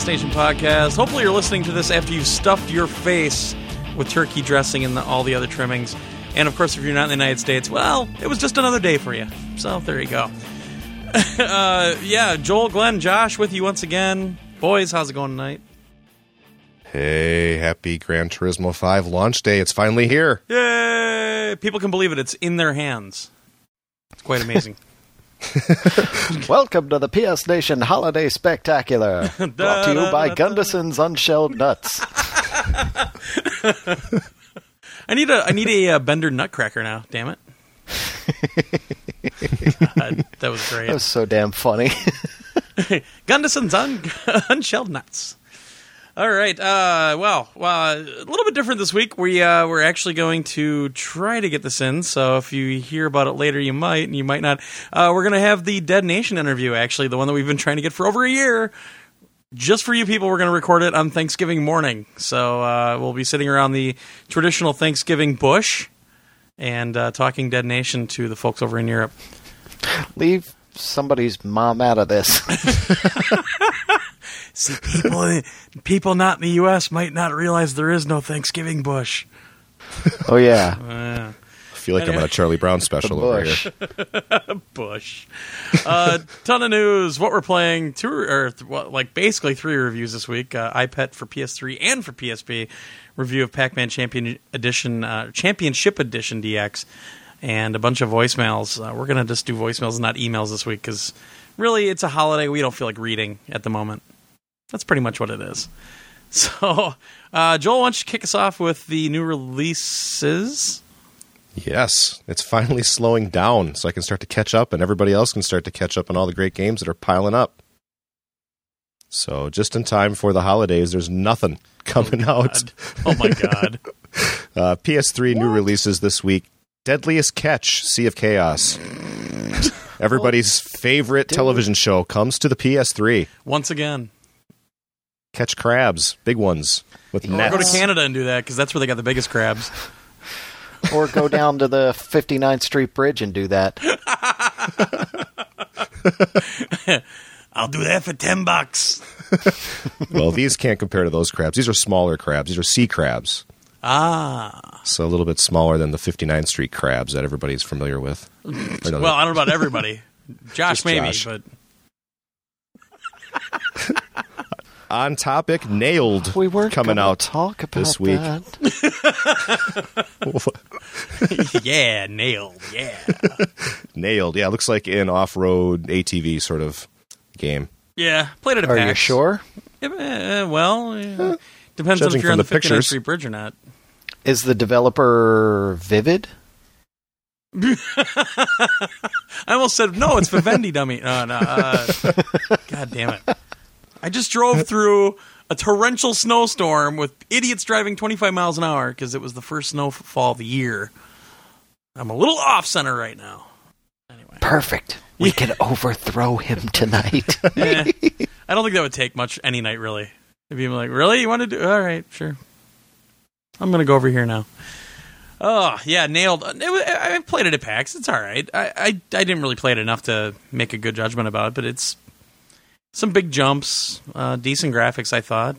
episode 192 Nation podcast. Hopefully, you're listening to this after you've stuffed your face with turkey dressing and the, all the other trimmings. And of course, if you're not in the United States, well, it was just another day for you. So there you go. uh, yeah, Joel, Glenn, Josh with you once again. Boys, how's it going tonight? Hey, happy Gran Turismo 5 launch day. It's finally here. Yay! People can believe it. It's in their hands. It's quite amazing. Welcome to the PS Nation Holiday Spectacular, brought to you by Gunderson's Unshelled Nuts. I need a I need a uh, Bender Nutcracker now. Damn it! God, that was great. That was so damn funny. Gunderson's un- unshelled nuts. All right. Uh, well, uh, a little bit different this week. We uh, we're actually going to try to get this in. So if you hear about it later, you might and you might not. Uh, we're going to have the Dead Nation interview. Actually, the one that we've been trying to get for over a year. Just for you people, we're going to record it on Thanksgiving morning. So uh, we'll be sitting around the traditional Thanksgiving bush and uh, talking Dead Nation to the folks over in Europe. Leave somebody's mom out of this. See, people people not in the U.S. might not realize there is no Thanksgiving bush. oh yeah, Uh, I feel like I'm on a Charlie Brown special over here. bush. Uh, ton of news. What we're playing. Two or th- well, like basically three reviews this week. Uh, EyePet for PS3 and for PSP. Review of Pac-Man Champion Edition, uh, Championship Edition DX, and a bunch of voicemails. Uh, we're gonna just do voicemails, not emails this week, because really it's a holiday. We don't feel like reading at the moment. That's pretty much what it is. So, uh, Joel, why don't you kick us off with the new releases? Yes, it's finally slowing down so I can start to catch up and everybody else can start to catch up on all the great games that are piling up. So, just in time for the holidays, there's nothing coming out. Oh my god. Uh, PS3 new releases this week Deadliest Catch, Sea of Chaos. Everybody's favorite television show comes to the PS3. Once again. Catch crabs, big ones, with Or nets. go to Canada and do that because that's where they got the biggest crabs. or go down to the 59th Street Bridge and do that. I'll do that for ten bucks. Well, these can't compare to those crabs. These are smaller crabs. These are sea crabs. Ah. So a little bit smaller than the 59th Street crabs that everybody's familiar with. No, Well, I don't know about everybody. Josh, Just maybe, Josh. but on topic, Nail'd. We were coming out talk about this week. that. yeah, Nail'd. Yeah. Nail'd. Yeah, looks like an off-road ATV sort of game. Yeah. Played it at Are you sure? Yeah, uh, well, uh, depends on if you're on from the the 59th pictures. Street Bridge or not. Is the developer Vivid? I almost said no. It's Vivendi, dummy. No, no. Uh, God damn it! I just drove through a torrential snowstorm with idiots driving 25 miles an hour because it was the first snowfall of the year. I'm a little off center right now. Anyway, Perfect. We can overthrow him tonight. Eh, I don't think that would take much any night really. If you're like, really, you want to do? All right, sure. I'm gonna go over here now. Oh yeah, Nail'd. It was, I I played it at PAX. It's all right. I, I I didn't really play it enough to make a good judgment about it, but it's some big jumps, uh, decent graphics. I thought.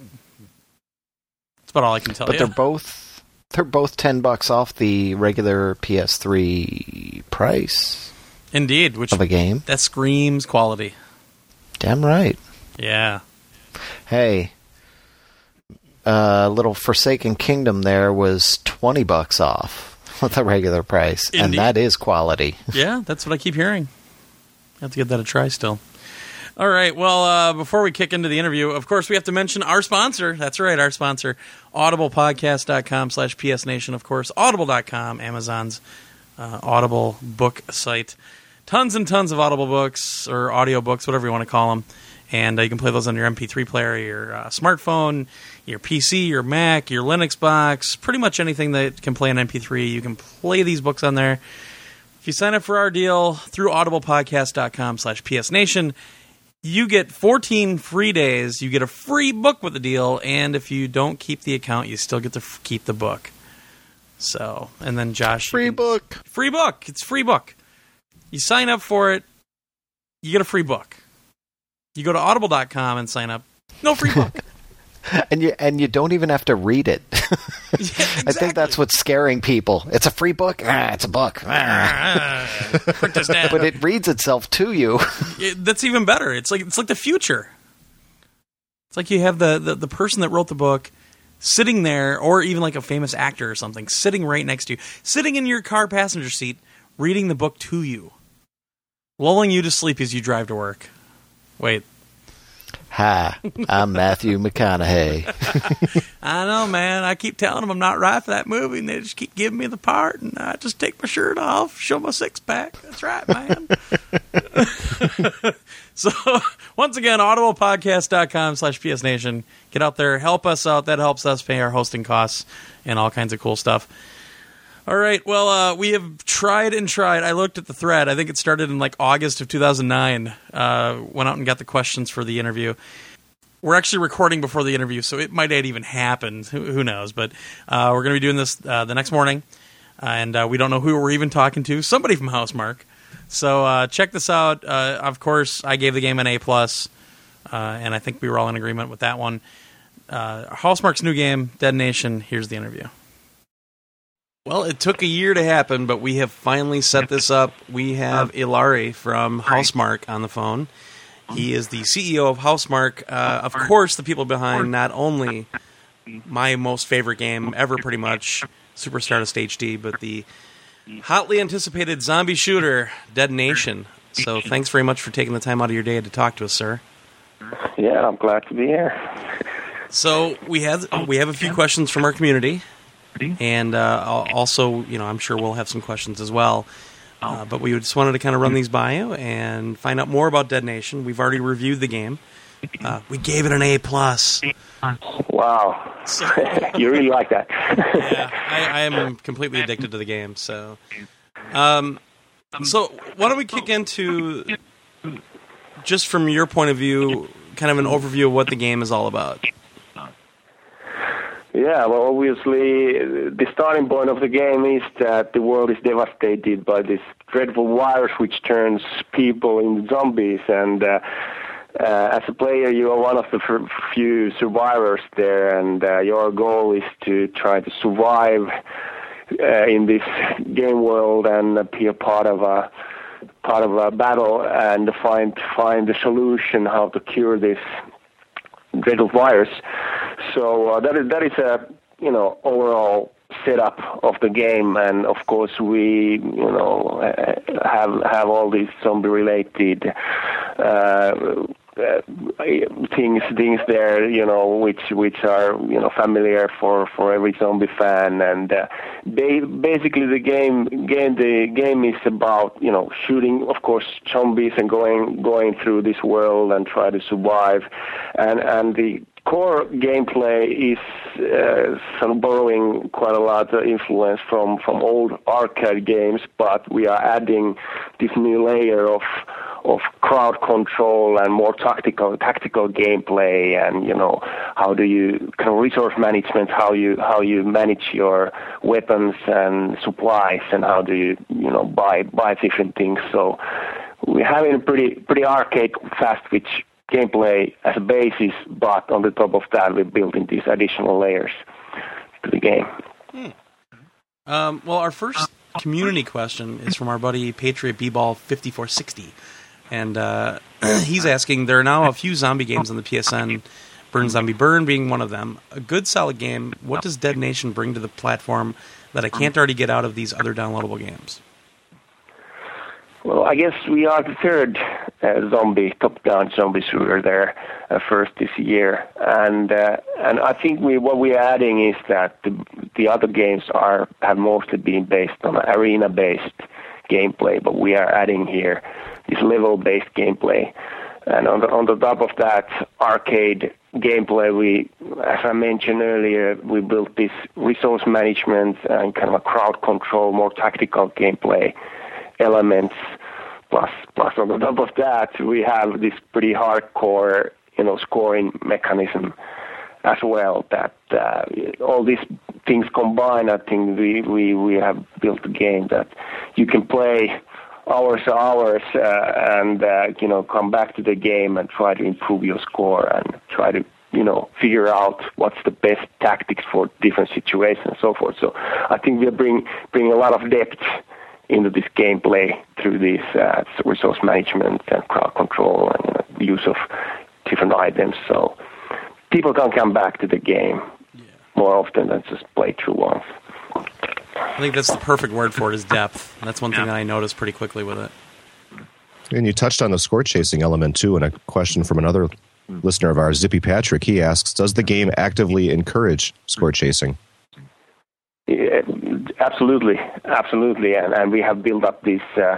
That's about all I can tell but you. But they're both they're both 10 bucks off the regular PS3 price Indeed, which of a game. that screams quality. Damn right. Yeah. Hey, uh, little Forsaken Kingdom there was 20 bucks off with the regular price, and that is quality. Yeah, that's what I keep hearing. I have to get that a try still. All right. Well, uh, before we kick into the interview, of course, we have to mention our sponsor. That's right, our sponsor, audiblepodcast.com slash psnation, of course, audible.com, Amazon's uh, Audible book site. Tons and tons of Audible books or audio books, whatever you want to call them. And uh, you can play those on your MP3 player, your uh, smartphone, your PC, your Mac, your Linux box, pretty much anything that can play an MP3. You can play these books on there. If you sign up for our deal through audiblepodcast.com slash psnation, you get 14 free days. You get a free book with the deal. And if you don't keep the account, you still get to f- keep the book. So, and then Josh. Free can- book. Free book. It's free book. You sign up for it, you get a free book. You go to audible.com and sign up. No free book. and you and you don't even have to read it. I think that's what's scaring people. It's a free book. Ah, it's a book. Ah. Print this down. But it reads itself to you. It- that's even better. It's like it's like the future. It's like you have the, the the person that wrote the book sitting there, or even like a famous actor or something, sitting right next to you, sitting in your car passenger seat, reading the book to you, lulling you to sleep as you drive to work. Wait, Hi, I'm Matthew McConaughey. I know, man. I keep telling them I'm not right for that movie, and they just keep giving me the part, and I just take my shirt off, show my six pack. That's right, man. so, once again, audiblepodcast.com slash psnation. Get out there, help us out. That helps us pay our hosting costs and all kinds of cool stuff. All right. Well, uh, we have tried and tried. I looked at the thread. I think it started in like August of 2009. Uh, went out and got the questions for the interview. We're actually recording before the interview, so it might not even happen. Who, who knows? But uh, we're going to be doing this uh, the next morning, and uh, we don't know who we're even talking to. Somebody from Housemarque. So uh, check this out. Of course, I gave the game an A plus, and I think we were all in agreement with that one. Housemarque's new game, Dead Nation. Here's the interview. Well, it took a year to happen, but we have finally set this up. We have Ilari from Housemarque on the phone. He is the CEO of Housemarque. Uh, of course, the people behind not only my most favorite game ever, pretty much, Super Stardust HD, but the hotly anticipated zombie shooter, Dead Nation. So, thanks very much for taking the time out of your day to talk to us, sir. Yeah, I'm glad to be here. So we have we have a few questions from our community, and uh, also, you know, I'm sure we'll have some questions as well. Uh, but we just wanted to kind of run these by you and find out more about Dead Nation. We've already reviewed the game. Uh, we gave it an A plus. Wow, So, you really like that? yeah, I, I am completely addicted to the game. So, um, so why don't we kick into just from your point of view, kind of an overview of what the game is all about. Yeah, well, obviously, the starting point of the game is that the world is devastated by this dreadful virus which turns people into zombies. And uh, uh, as a player, you are one of the f- few survivors there, and uh, your goal is to try to survive uh, in this game world and be a part of a part of a battle and find find the solution how to cure this dreadful virus. So uh, that is that is a you know overall setup of the game, and of course we you know have have all these zombie related. Uh, uh, things things there you know which which are you know familiar for for every zombie fan. And uh, basically the game game the game is about you know shooting of course zombies and going going through this world and try to survive. And and the core gameplay is uh, sort of borrowing quite a lot of influence from from old arcade games but we are adding this new layer of of crowd control and more tactical tactical gameplay and you know how do you kind of resource management how you how you manage your weapons and supplies and how do you you know buy buy different things. So we're having a pretty pretty arcade fast twitch gameplay as a basis but on the top of that we're building these additional layers to the game. Um, well, our first community question is from our buddy Patriot B-Ball 5460. And uh, he's asking, there are now a few zombie games on the PSN, Burn Zombie Burn being one of them. A good solid game. What does Dead Nation bring to the platform that I can't already get out of these other downloadable games? Well, I guess we are the third uh, zombie top-down zombie shooter there, uh, first this year, and uh, and I think we what we're adding is that the, the other games are have mostly been based on arena-based gameplay, but we are adding here this level-based gameplay, and on the on the top of that arcade gameplay, we, as I mentioned earlier, we built this resource management and kind of a crowd control, more tactical gameplay elements. Plus, plus on the top of that, we have this pretty hardcore, you know, scoring mechanism as well. That uh, all these things combined, I think we, we we have built a game that you can play hours hours uh, and uh, you know come back to the game and try to improve your score and try to you know figure out what's the best tactics for different situations and so forth. So I think we bring bring a lot of depth into this gameplay through this uh, resource management and crowd control and uh, use of different items. So people can come back to the game more often than just play through once. I think that's the perfect word for it is depth. That's one thing that I noticed pretty quickly with it. And you touched on the score chasing element too, and a question from another listener of ours, Zippy Patrick. He asks, "Does the game actively encourage score chasing?" Yeah, absolutely, absolutely, and, and we have built up this. Uh,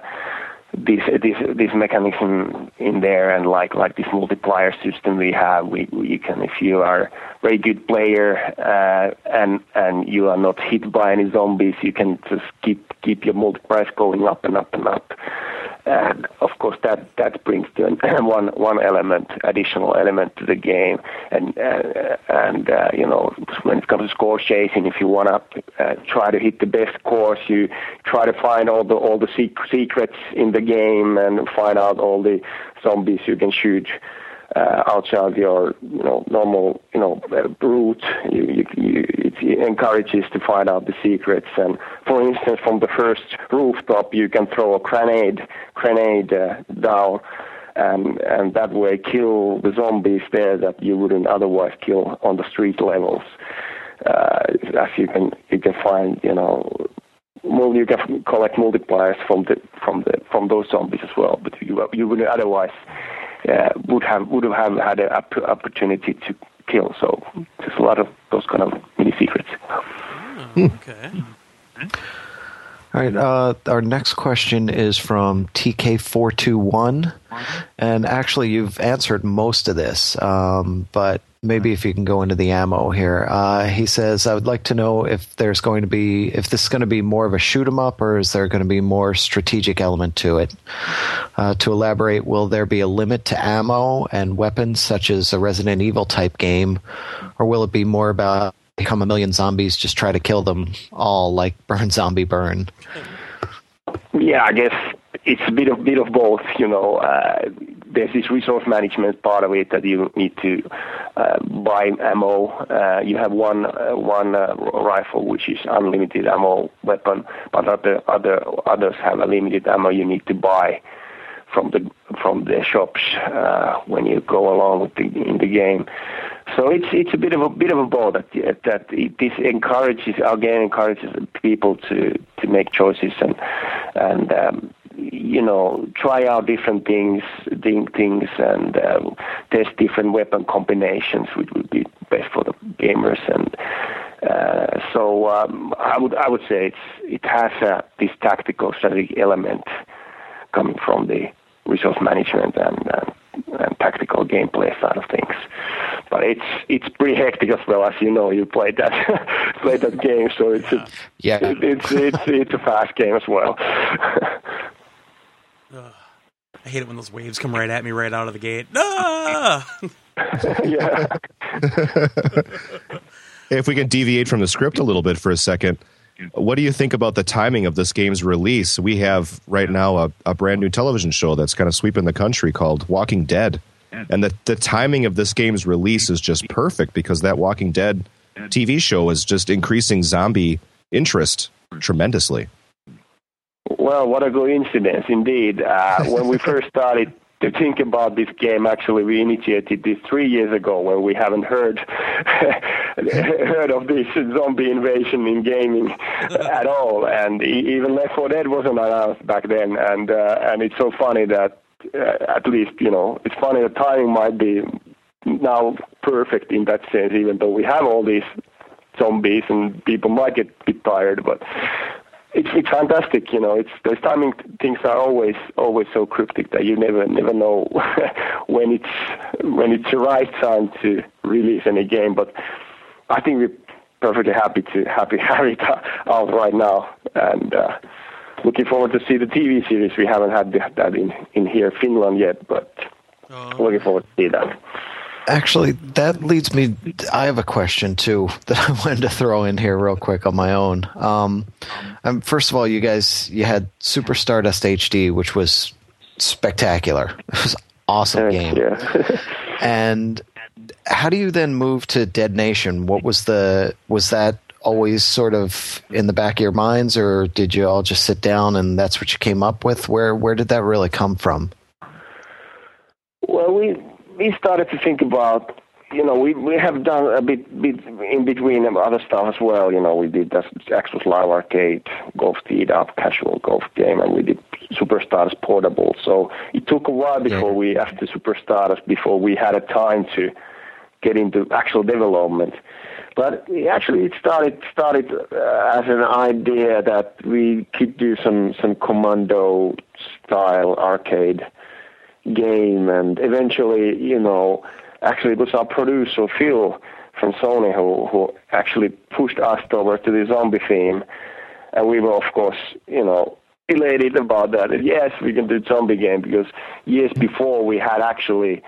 this this this mechanism in there and like like this multiplier system we have we you can if you are a very good player uh, and and you are not hit by any zombies you can just keep keep your multipliers going up and up and up. And of course that that brings to an, one one element additional element to the game. And uh, and uh, you know when it comes to score chasing if you want to uh, try to hit the best course you try to find all the all the secrets in the game and find out all the zombies you can shoot uh, outside your you know normal you know route. You, you, you, it encourages to find out the secrets. And for instance, from the first rooftop, you can throw a grenade grenade uh, down. And and that way kill the zombies there that you wouldn't otherwise kill on the street levels. Uh, as you can you can find you know well, you can collect multipliers from the from the from those zombies as well, but you you wouldn't otherwise uh, would have would have had an opportunity to kill. So there's a lot of those kind of mini secrets. Oh, okay. All right. Uh, our next question is from TK421. And actually, you've answered most of this, um, but maybe if you can go into the ammo here. Uh, he says, I would like to know if there's going to be, if this is going to be more of a shoot 'em up or is there going to be more strategic element to it? Uh, to elaborate, will there be a limit to ammo and weapons such as a Resident Evil type game? Or will it be more about become a million zombies, just try to kill them all like Burn Zombie Burn? Yeah, I guess it's a bit of bit of both. You know, uh, there's this resource management part of it that you need to uh, buy ammo. Uh, you have one uh, one uh, rifle which is unlimited ammo weapon, but other other others have a limited ammo you need to buy from the from the shops uh, when you go along with the, in the game. So it's it's a bit of a bit of a both that that it, this encourages again encourages people to to make choices and and um, you know try out different things things and um, test different weapon combinations which would be best for the gamers and uh, so um, I would I would say it's it has a, this tactical strategic element coming from the resource management and, uh, and tactical gameplay side of things. But it's it's pretty hectic as well, as you know. You played that played that game, so it's a, Yeah. it, it's it's it's a fast game as well. I hate it when those waves come right at me right out of the gate. Ah! yeah. If we can deviate from the script a little bit for a second, what do you think about the timing of this game's release? We have right now a, a brand new television show that's kind of sweeping the country called Walking Dead. And the, the timing of this game's release is just perfect because that Walking Dead TV show is just increasing zombie interest tremendously. Well, what a coincidence indeed. Uh, when we first started to think about this game, actually, we initiated this three years ago when we haven't heard heard of this zombie invasion in gaming at all, and even Left 4 Dead wasn't announced back then. And uh, and it's so funny that uh, at least you know it's funny the timing might be now perfect in that sense, even though we have all these zombies and people might get a bit tired, but it's it's fantastic. You know, it's those timing things are always always so cryptic that you never never know when it's when it's the right time to release any game. But I think we're perfectly happy to happy have it out right now, and uh, looking forward to see the TV series. We haven't had that in in here Finland yet, but Oh. looking forward to see that. Actually, that leads me. I have a question too that I wanted to throw in here real quick on my own. Um, um, first of all, you guys, you had Super Stardust HD, which was spectacular. It was an awesome game. Yeah. And how do you then move to Dead Nation? What was the was that always sort of in the back of your minds, or did you all just sit down and that's what you came up with? Where where did that really come from? Well, we we started to think about, you know, we we have done a bit bit in between other stuff as well. You know, we did that Xbox Live Arcade, Golf Teed Up, casual golf game, and we did Superstars Portable. So it took a while before we, after Superstars, before we had a time to get into actual development. But actually, it started started uh, as an idea that we could do some some commando style arcade game, and eventually, you know, actually it was our producer Phil from Sony who who actually pushed us over to the zombie theme, and we were of course, you know, elated about that. And yes, we can do zombie game because years before we had actually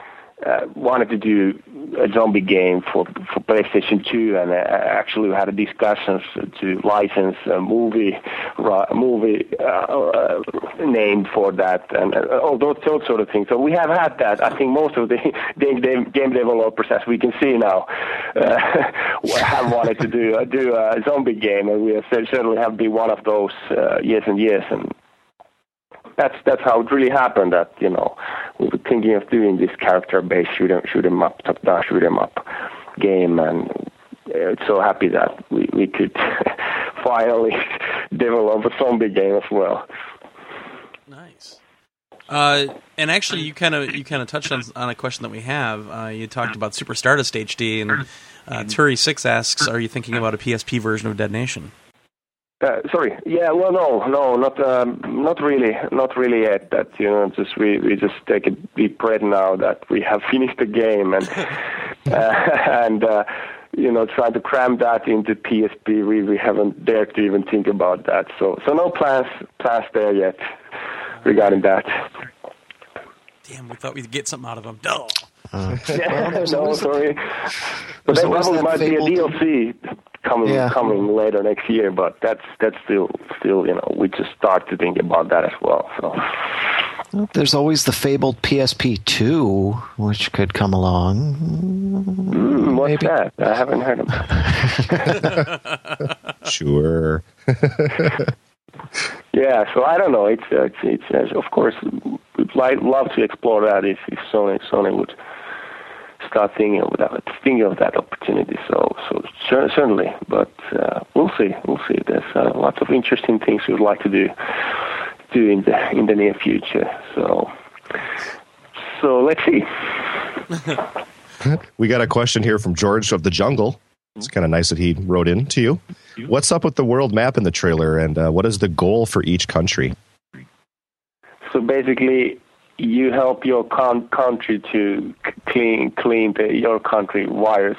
uh, wanted to do a zombie game for for PlayStation 2, and uh, actually we had a discussions to license a movie a movie uh, uh, name for that, and uh, all those, those sort of things. So we have had that. I think most of the game, game developers, as we can see now, uh, have wanted to do do a zombie game, and we certainly have been one of those years and years and that's that's how it really happened. That you know we were thinking of doing this character-based shoot 'em shoot 'em up, top down shoot 'em up game, and it's so happy that we we could finally develop a zombie game as well. Nice. Uh, and actually, you kind of you kind of touched on, on a question that we have. Uh, you talked about Super Stardust HD, and uh, Turi Six asks, "Are you thinking about a PSP version of Dead Nation?" Uh, sorry. Yeah. Well, no, no, not um, not really, not really yet. That you know, just we we just take a deep breath now that we have finished the game and uh, and uh, you know trying to cram that into PSP. We we haven't dared to even think about that. So so no plans plans there yet regarding that. Damn, we thought we'd get something out of them. Duh. Uh, Yeah, there's no, always- sorry. But there's that always probably that might be a DLC coming Yeah. coming later next year. But that's that's still still you know we just start to think about that as well. So There's always the fabled PSP two, which could come along. mm, what's Maybe. that? I haven't heard of that. Sure. Yeah, so I don't know. It's uh, it's, it's uh, of course I'd love to explore that if, if Sony Sony would start thinking of that thinking of that opportunity. So so certainly, but uh, we'll see. We'll see. There's uh, lots of interesting things we'd like to do do in the in the near future. So so let's see. We got a question here from George of the Jungle. It's kind of nice that he wrote in to you. What's up with the world map in the trailer, and uh, what is the goal for each country? So basically, you help your con- country to clean clean the, your country virus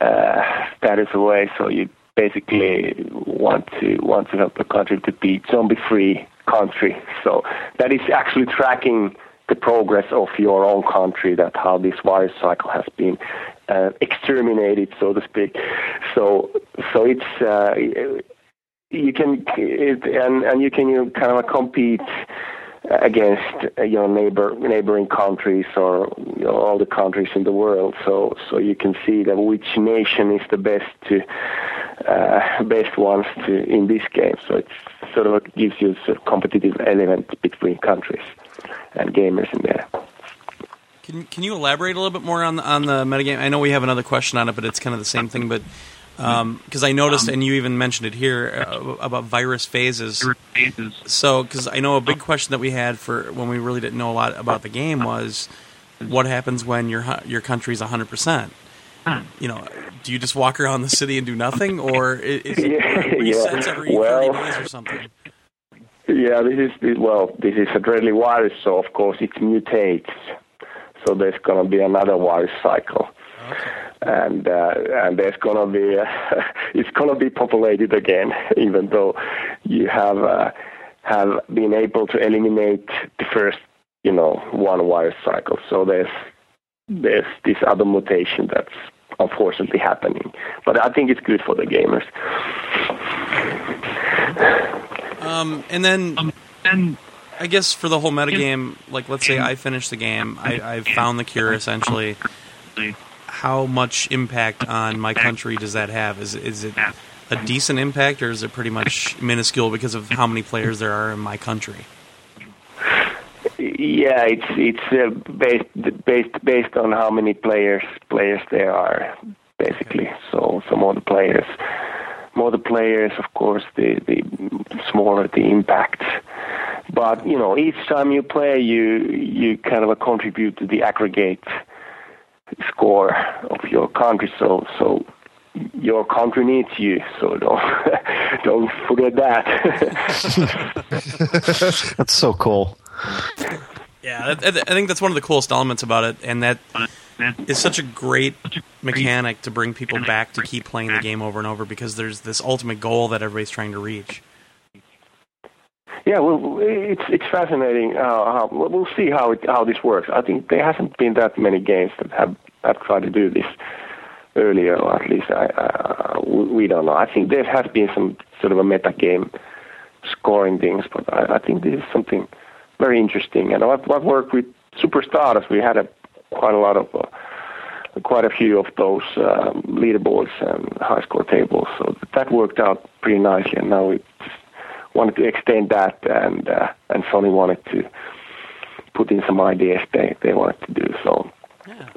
uh, status way. So you basically want to want to help the country to be zombie free country. So that is actually tracking the progress of your own country. That how this virus cycle has been uh, exterminated, so to speak. So so it's. Uh, you can it, and and you can you kind of compete against uh, you know neighbor neighboring countries or you know, all the countries in the world. So so you can see that which nation is the best to uh, best ones to in this game. So it sort of gives you a sort of competitive element between countries and gamers in there. Can can you elaborate a little bit more on the, on the metagame? I know we have another question on it, but it's kind of the same thing. But because I noticed, and you even mentioned it here uh, about virus phases. So, because I know a big question that we had for when we really didn't know a lot about the game was, what happens when your your country's hundred percent? You know, do you just walk around the city and do nothing, or is it resets yeah. every Well- thirty days or something? Yeah, this is well, this is a deadly virus, so of course it mutates. So there's going to be another virus cycle, and uh, and there's going to be uh, it's going to be populated again, even though you have uh, have been able to eliminate the first you know one virus cycle. So there's there's this other mutation that's unfortunately happening. But I think it's good for the gamers. Um, and then, um, and I guess for the whole metagame, like let's say I finish the game, I, I've found the cure essentially. How much impact on my country does that have? Is is it a decent impact, or is it pretty much minuscule because of how many players there are in my country? Yeah, it's it's uh, based based based on how many players players there are, basically. So some more the players, more the players, of course, the the smaller the impact. But you know, each time you play, you you kind of contribute to the aggregate score of your country. So so your country needs you, so don't don't forget that. that's so cool. Yeah, I think that's one of the coolest elements about it, and that is such a great mechanic to bring people back to keep playing the game over and over because there's this ultimate goal that everybody's trying to reach. Yeah, well, it's it's fascinating. Uh, how, we'll see how it, how this works. I think there hasn't been that many games that have have tried to do this earlier, or at least I, uh, we don't know. I think there has been some sort of a meta game scoring things, but I, I think this is something very interesting. And I've, I've worked with Superstardust. We had a quite a lot of uh, quite a few of those um, leaderboards and high score tables. So that worked out pretty nicely. And now we wanted to extend that, and uh, and Sony wanted to put in some ideas they they wanted to do. So yeah,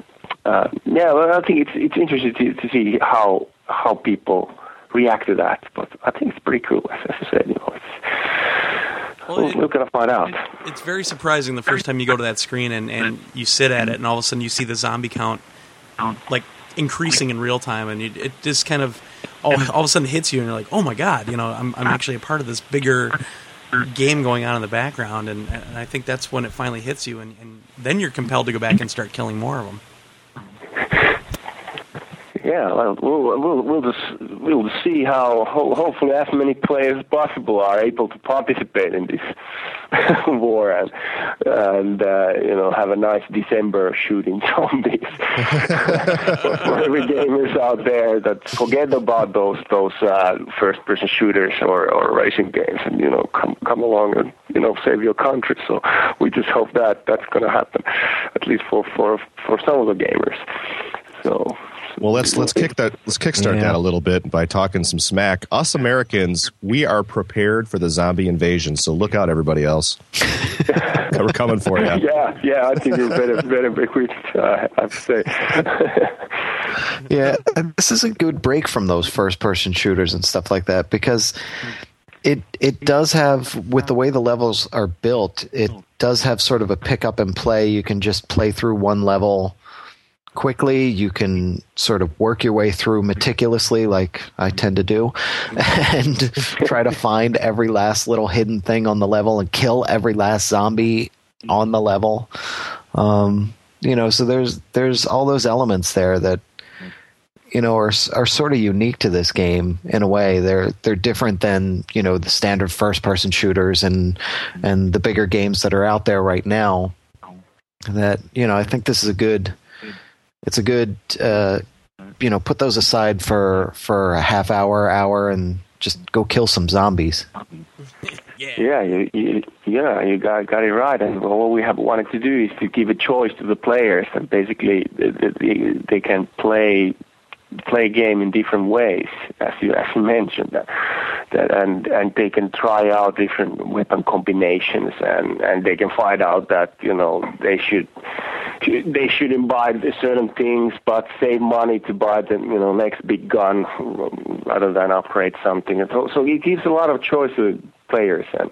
uh, yeah well, I think it's it's interesting to, to see how how people react to that. But I think it's pretty cool, as, I said. You know, it's, well, we're, to find out. It, it's very surprising the first time you go to that screen and, and you sit at it, and all of a sudden you see the zombie count like increasing in real time, and it, it just kind of all, all of a sudden it hits you, and you're like, oh my god, you know, I'm I'm actually a part of this bigger game going on in the background, and, and I think that's when it finally hits you, and, and then you're compelled to go back and start killing more of them. Yeah, well, we'll we'll, just we'll see how ho- hopefully as many players as possible are able to participate in this war and and uh, you know have a nice December shooting zombies for, for every gamers out there that forget about those those uh, first person shooters or, or racing games and you know come come along and you know save your country. So we just hope that that's going to happen at least for for for some of the gamers. So well, let's let's kick that let's kickstart yeah. that a little bit by talking some smack. Us Americans, we are prepared for the zombie invasion. So look out, everybody else. We're coming for you. Yeah, yeah. I think you're better better equipped. Uh, I have to say. yeah, this is a good break from those first person shooters and stuff like that because it it does have with the way the levels are built, it does have sort of a pick up and play. You can just play through one level quickly. You can sort of work your way through meticulously, like I tend to do, and try to find every last little hidden thing on the level and kill every last zombie on the level. Um, you know, so there's there's all those elements there that you know are are sort of unique to this game in a way. They're they're different than you know the standard first person shooters and and the bigger games that are out there right now. That you know, I think this is a good it's a good uh, you know put those aside for for a half hour hour and just go kill some zombies. Yeah yeah you, you, yeah you got got it right. And what we have wanted to do is to give a choice to the players. And basically they, they, they can play play a game in different ways, as you as you mentioned, that, that and and they can try out different weapon combinations, and and they can find out that you know they should they shouldn't buy certain things, but save money to buy the you know next big gun rather than upgrade something. So so it gives a lot of choice to players, and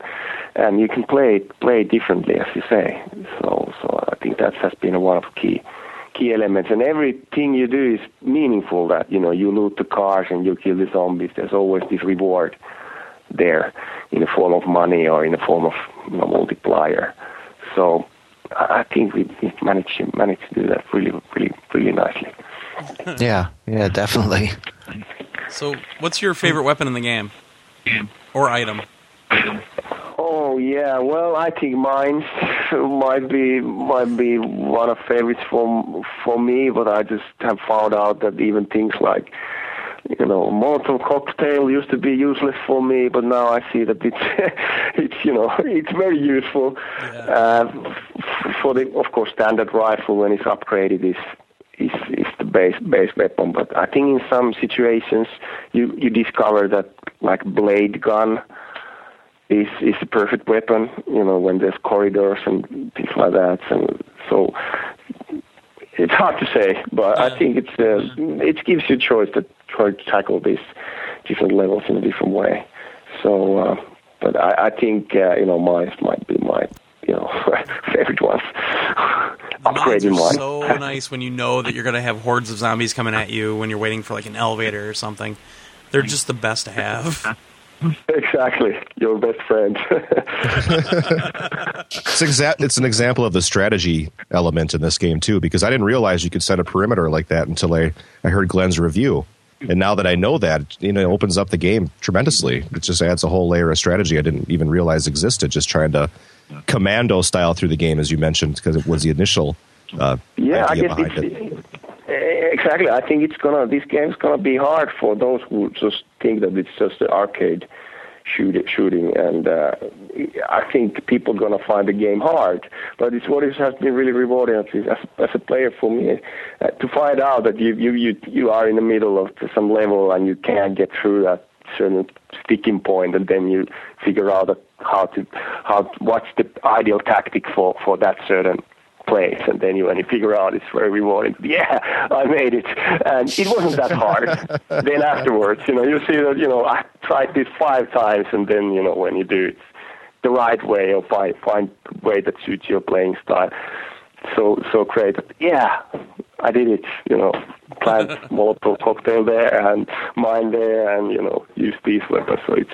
and you can play play differently, as you say. So so I think that has been one of the key key elements, and everything you do is meaningful. That you know, you loot the cars and you kill the zombies. There's always this reward there in the form of money or in the form of you know, multiplier. So I think we managed to managed to do that really, really, really nicely. Yeah, yeah, definitely. So, what's your favorite weapon in the game, or item? Oh yeah, well, I think mine's might be might be one of favorites for for me, but I just have found out that even things like you know, Molotov cocktail used to be useless for me, but now I see that it's it's you know it's very useful. Yeah. Uh, for the of course standard rifle when it's upgraded is is is the base base weapon. But I think in some situations you you discover that like blade gun is is the perfect weapon. You know when there's corridors and things like that. And so it's hard to say, but I think it's uh, it gives you a choice to try to tackle these different levels in a different way. So, uh, but I, I think uh, you know mine might be my you know favorite ones. Upgrading mine. So nice when you know that you're going to have hordes of zombies coming at you when you're waiting for like an elevator or something. They're just the best to have. Exactly, your best friend. it's, exa- it's an example of the strategy element in this game too, because I didn't realize you could set a perimeter like that until I, I heard Glenn's review. And now that I know that, you know, it opens up the game tremendously. It just adds a whole layer of strategy I didn't even realize existed. Just trying to commando style through the game, as you mentioned, because it was the initial uh, yeah, I guess it's, it. Exactly. I think it's gonna. This game's gonna be hard for those who just think that it's just an arcade shoot, shooting, and uh, I think people are gonna find the game hard. But it's what it has been really rewarding as, as a player for me uh, to find out that you you you you are in the middle of some level and you can't get through that certain sticking point, and then you figure out how to how what's the ideal tactic for for that certain place, and then you when you figure out it's very rewarding. Yeah, I made it, and it wasn't that hard. then afterwards, you know, you see that you know I tried this five times, and then you know when you do it the right way or find find way that suits your playing style. So so great. Yeah, I did it. You know, plant Molotov cocktail there and mine there, and you know use these weapons. So it's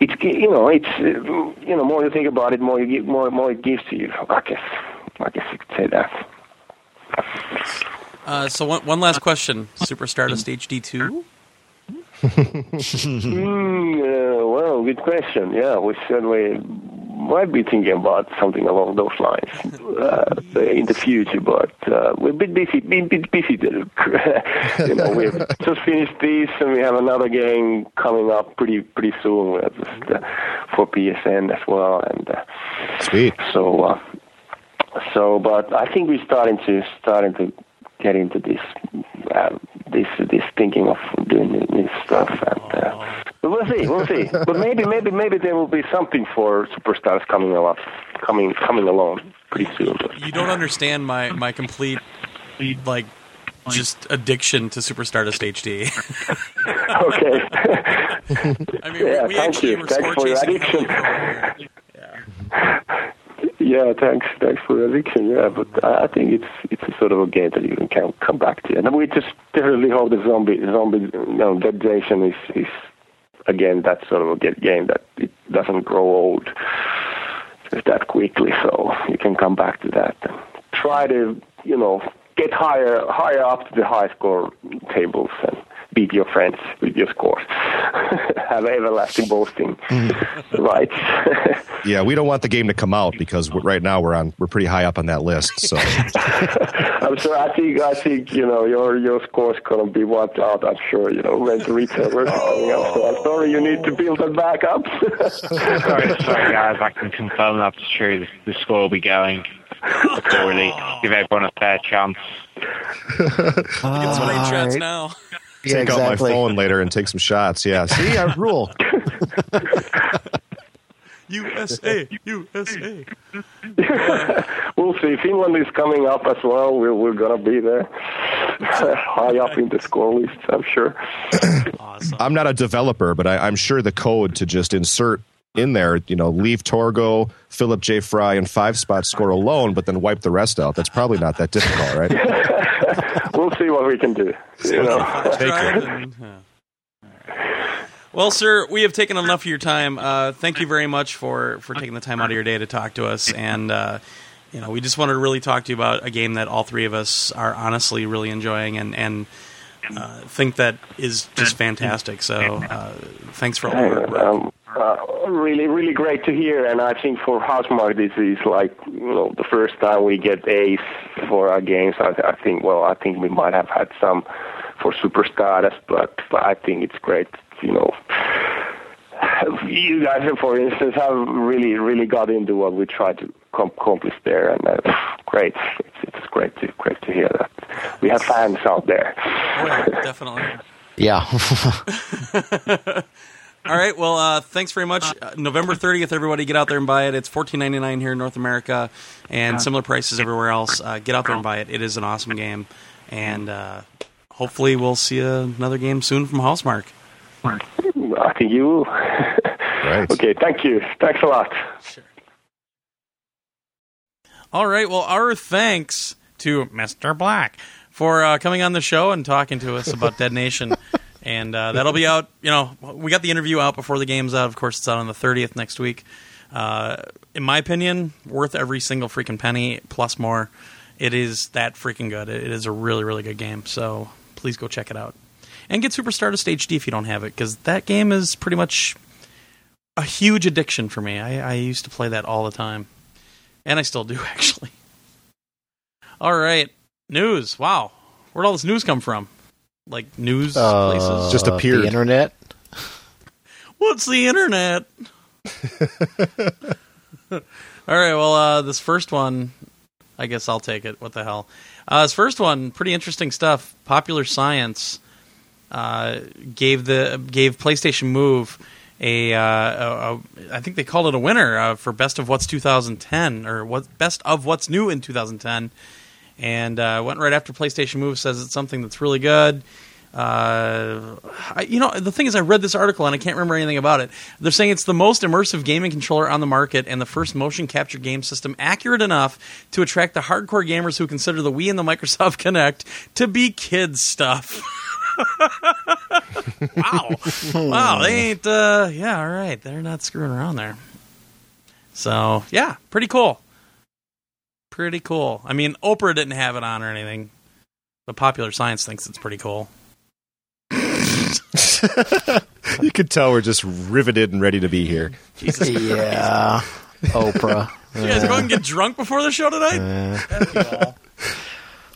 it's you know it's you know more you think about it, more you give, more more it gives to you. I guess. I guess you could say that. Uh, so one, one last question: Super Stardust HD two. mm, uh, well, good question. Yeah, we certainly might be thinking about something along those lines uh, in the future, but uh, we're a bit busy. Been bit busy. you know, we've just finished this, and we have another game coming up pretty pretty soon. Just, uh, for PSN as well, and uh, sweet. So uh, so, but I think we're starting to starting to get into this uh, this this thinking of doing this stuff, and uh, but we'll see, we'll see. but maybe maybe maybe there will be something for superstars coming along, coming coming along pretty soon. You don't understand my my complete like just addiction to Super Stardust HD. okay. I mean, yeah, we, we thank you. Thanks for your addiction. Yeah. Yeah, thanks. Thanks for the addiction. Yeah, but I think it's it's a sort of a game that you can come back to, and we just definitely hope the zombie zombie you know Dead Nation is is again that sort of a game that it doesn't grow old that quickly, so you can come back to that and try to you know get higher higher up to the high score tables and beat your friends with your scores. Have everlasting boasting mm-hmm. rights. yeah, we don't want the game to come out because right now we're on we're pretty high up on that list. So I'm sure. I think I think you know your your score's gonna be wiped out. I'm sure you know when the retailers coming up. So I'm sorry, you need to build that back up. sorry, sorry guys. I can confirm that's true. The, the score will be going accordingly. Give everyone a fair chance. Get some late shots now yeah, take exactly. out my phone later and take some shots. Yeah, see, I rule. USA, USA. we'll see. Finland is coming up as well. We're, we're gonna be there, high up in the score list. I'm sure. Awesome. I'm not a developer, but I, I'm sure the code to just insert in there, you know, leave Torgo, Philip J. Fry, and five spot score alone, but then wipe the rest out. That's probably not that difficult, right? we'll see what we can do. You know. Take Well, sir, we have taken enough of your time. Uh, thank you very much for, for taking the time out of your day to talk to us. And, uh, you know, we just wanted to really talk to you about a game that all three of us are honestly really enjoying and, and uh, think that is just fantastic. So, uh, thanks for all your work. Uh, really, really great to hear. And I think for Housemarque, this is like you know the first time we get Ace for our games. I, I think well, I think we might have had some for Super Stardust, but, but I think it's great. You know, you guys, for instance, have really, really got into what we tried to accomplish there, and uh, great. It's, it's great to great to hear that we have fans out there. Oh, yeah, definitely. Yeah. All right. Well, uh, thanks very much. Uh, November 30th, everybody get out there and buy it. It's $14.99 here in North America and similar prices everywhere else. Uh, get out there and buy it. It is an awesome game. And uh, hopefully, we'll see another game soon from Housemarque. I think you will. Right. okay, thank you. Thanks a lot. Sure. All right. Well, our thanks to Mr. Black for uh, coming on the show and talking to us about Dead Nation. And uh, that'll be out. You know, we got the interview out before the game's out. Of course, it's out on the 30th next week. Uh, in my opinion, worth every single freaking penny plus more. It is that freaking good. It is a really, really good game. So please go check it out. And get Super Stardust HD if you don't have it, because that game is pretty much a huge addiction for me. I, I used to play that all the time. And I still do, actually. All right. News. Wow. Where'd all this news come from? Like news Uh, places? Just appeared. The internet. What's the internet? all right. Well, uh, this first one, I guess I'll take it. What the hell? Uh, this first one, pretty interesting stuff. Popular Science uh, gave the gave PlayStation Move a, uh, a, a I think they called it a winner uh, for best of what's 2010 or what best of what's new in 2010, and uh, went right after PlayStation Move says it's something that's really good. Uh, I, you know, the thing is, I read this article and I can't remember anything about it. They're saying it's the most immersive gaming controller on the market and the first motion capture game system accurate enough to attract the hardcore gamers who consider the Wii and the Microsoft Kinect to be kids stuff. wow, wow, they ain't. Uh, yeah, all right, they're not screwing around there. So yeah, pretty cool. Pretty cool. I mean, Oprah didn't have it on or anything, but Popular Science thinks it's pretty cool. You could tell we're just riveted and ready to be here. Jesus yeah. Oprah. You guys go and get drunk before the show tonight? That'd be all.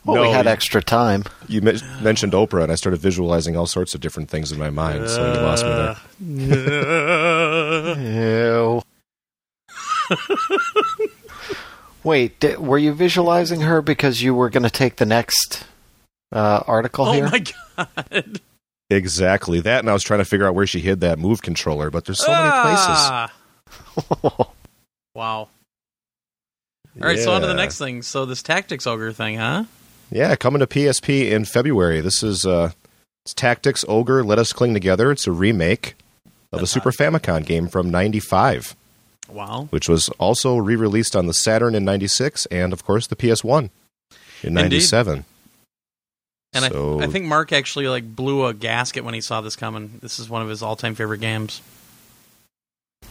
Well, No, we had you- extra time. You me- mentioned Oprah, and I started visualizing all sorts of different things in my mind, so you lost me there. Ew. Wait, di- were you visualizing her because you were going to take the next uh, article oh here? Oh my god. Exactly that, and I was trying to figure out where she hid that move controller, but there's so many places. wow. All right, so on to the next thing. So this Tactics Ogre thing, huh? Yeah, coming to PSP in February. This is uh, it's Tactics Ogre. Let us cling together. It's a remake of a That's Super Famicom game from '95, Wow. which was also re-released on the Saturn in '96, and of course the PS1 in '97. And So- I, I think Mark actually like blew a gasket when he saw this coming. This is one of his all-time favorite games.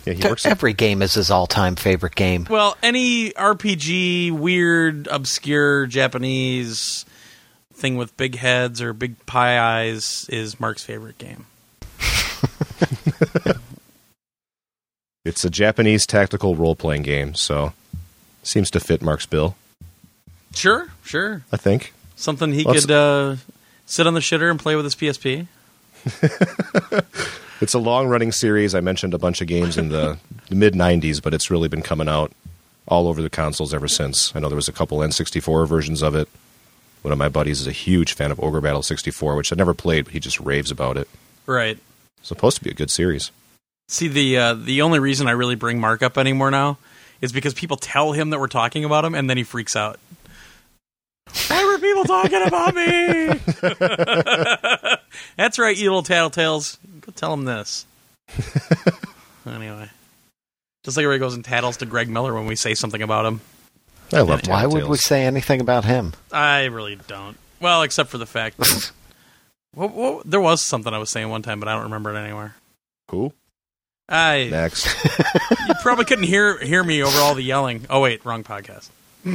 Yeah, he works. Every game is his all-time favorite game. Well, any RPG, weird, obscure Japanese thing with big heads or big pie eyes is Mark's favorite game. It's a Japanese tactical role-playing game, so seems to fit Mark's bill. Sure, sure. I think. Something he Well, could uh, sit on the shitter and play with his PSP. It's a long running series. I mentioned a bunch of games in the, the mid 90s, but it's really been coming out all over the consoles ever since. I know there was a couple N64 versions of it. One of my buddies is a huge fan of Ogre Battle 64, which I never played, but he just raves about it. Right. It's supposed to be a good series. See, the uh, the only reason I really bring Mark up anymore now is because people tell him that we're talking about him, and then he freaks out. Why were people talking about me? That's right, you little tattletales. Go tell him this. anyway, just like where everybody goes and tattles to Greg Miller when we say something about him. I love Why would we say anything about him? I really don't. Well, except for the fact that well, well, there was something I was saying one time, but I don't remember it anywhere. Who? I Next. you probably couldn't hear hear me over all the yelling. Oh wait, wrong podcast.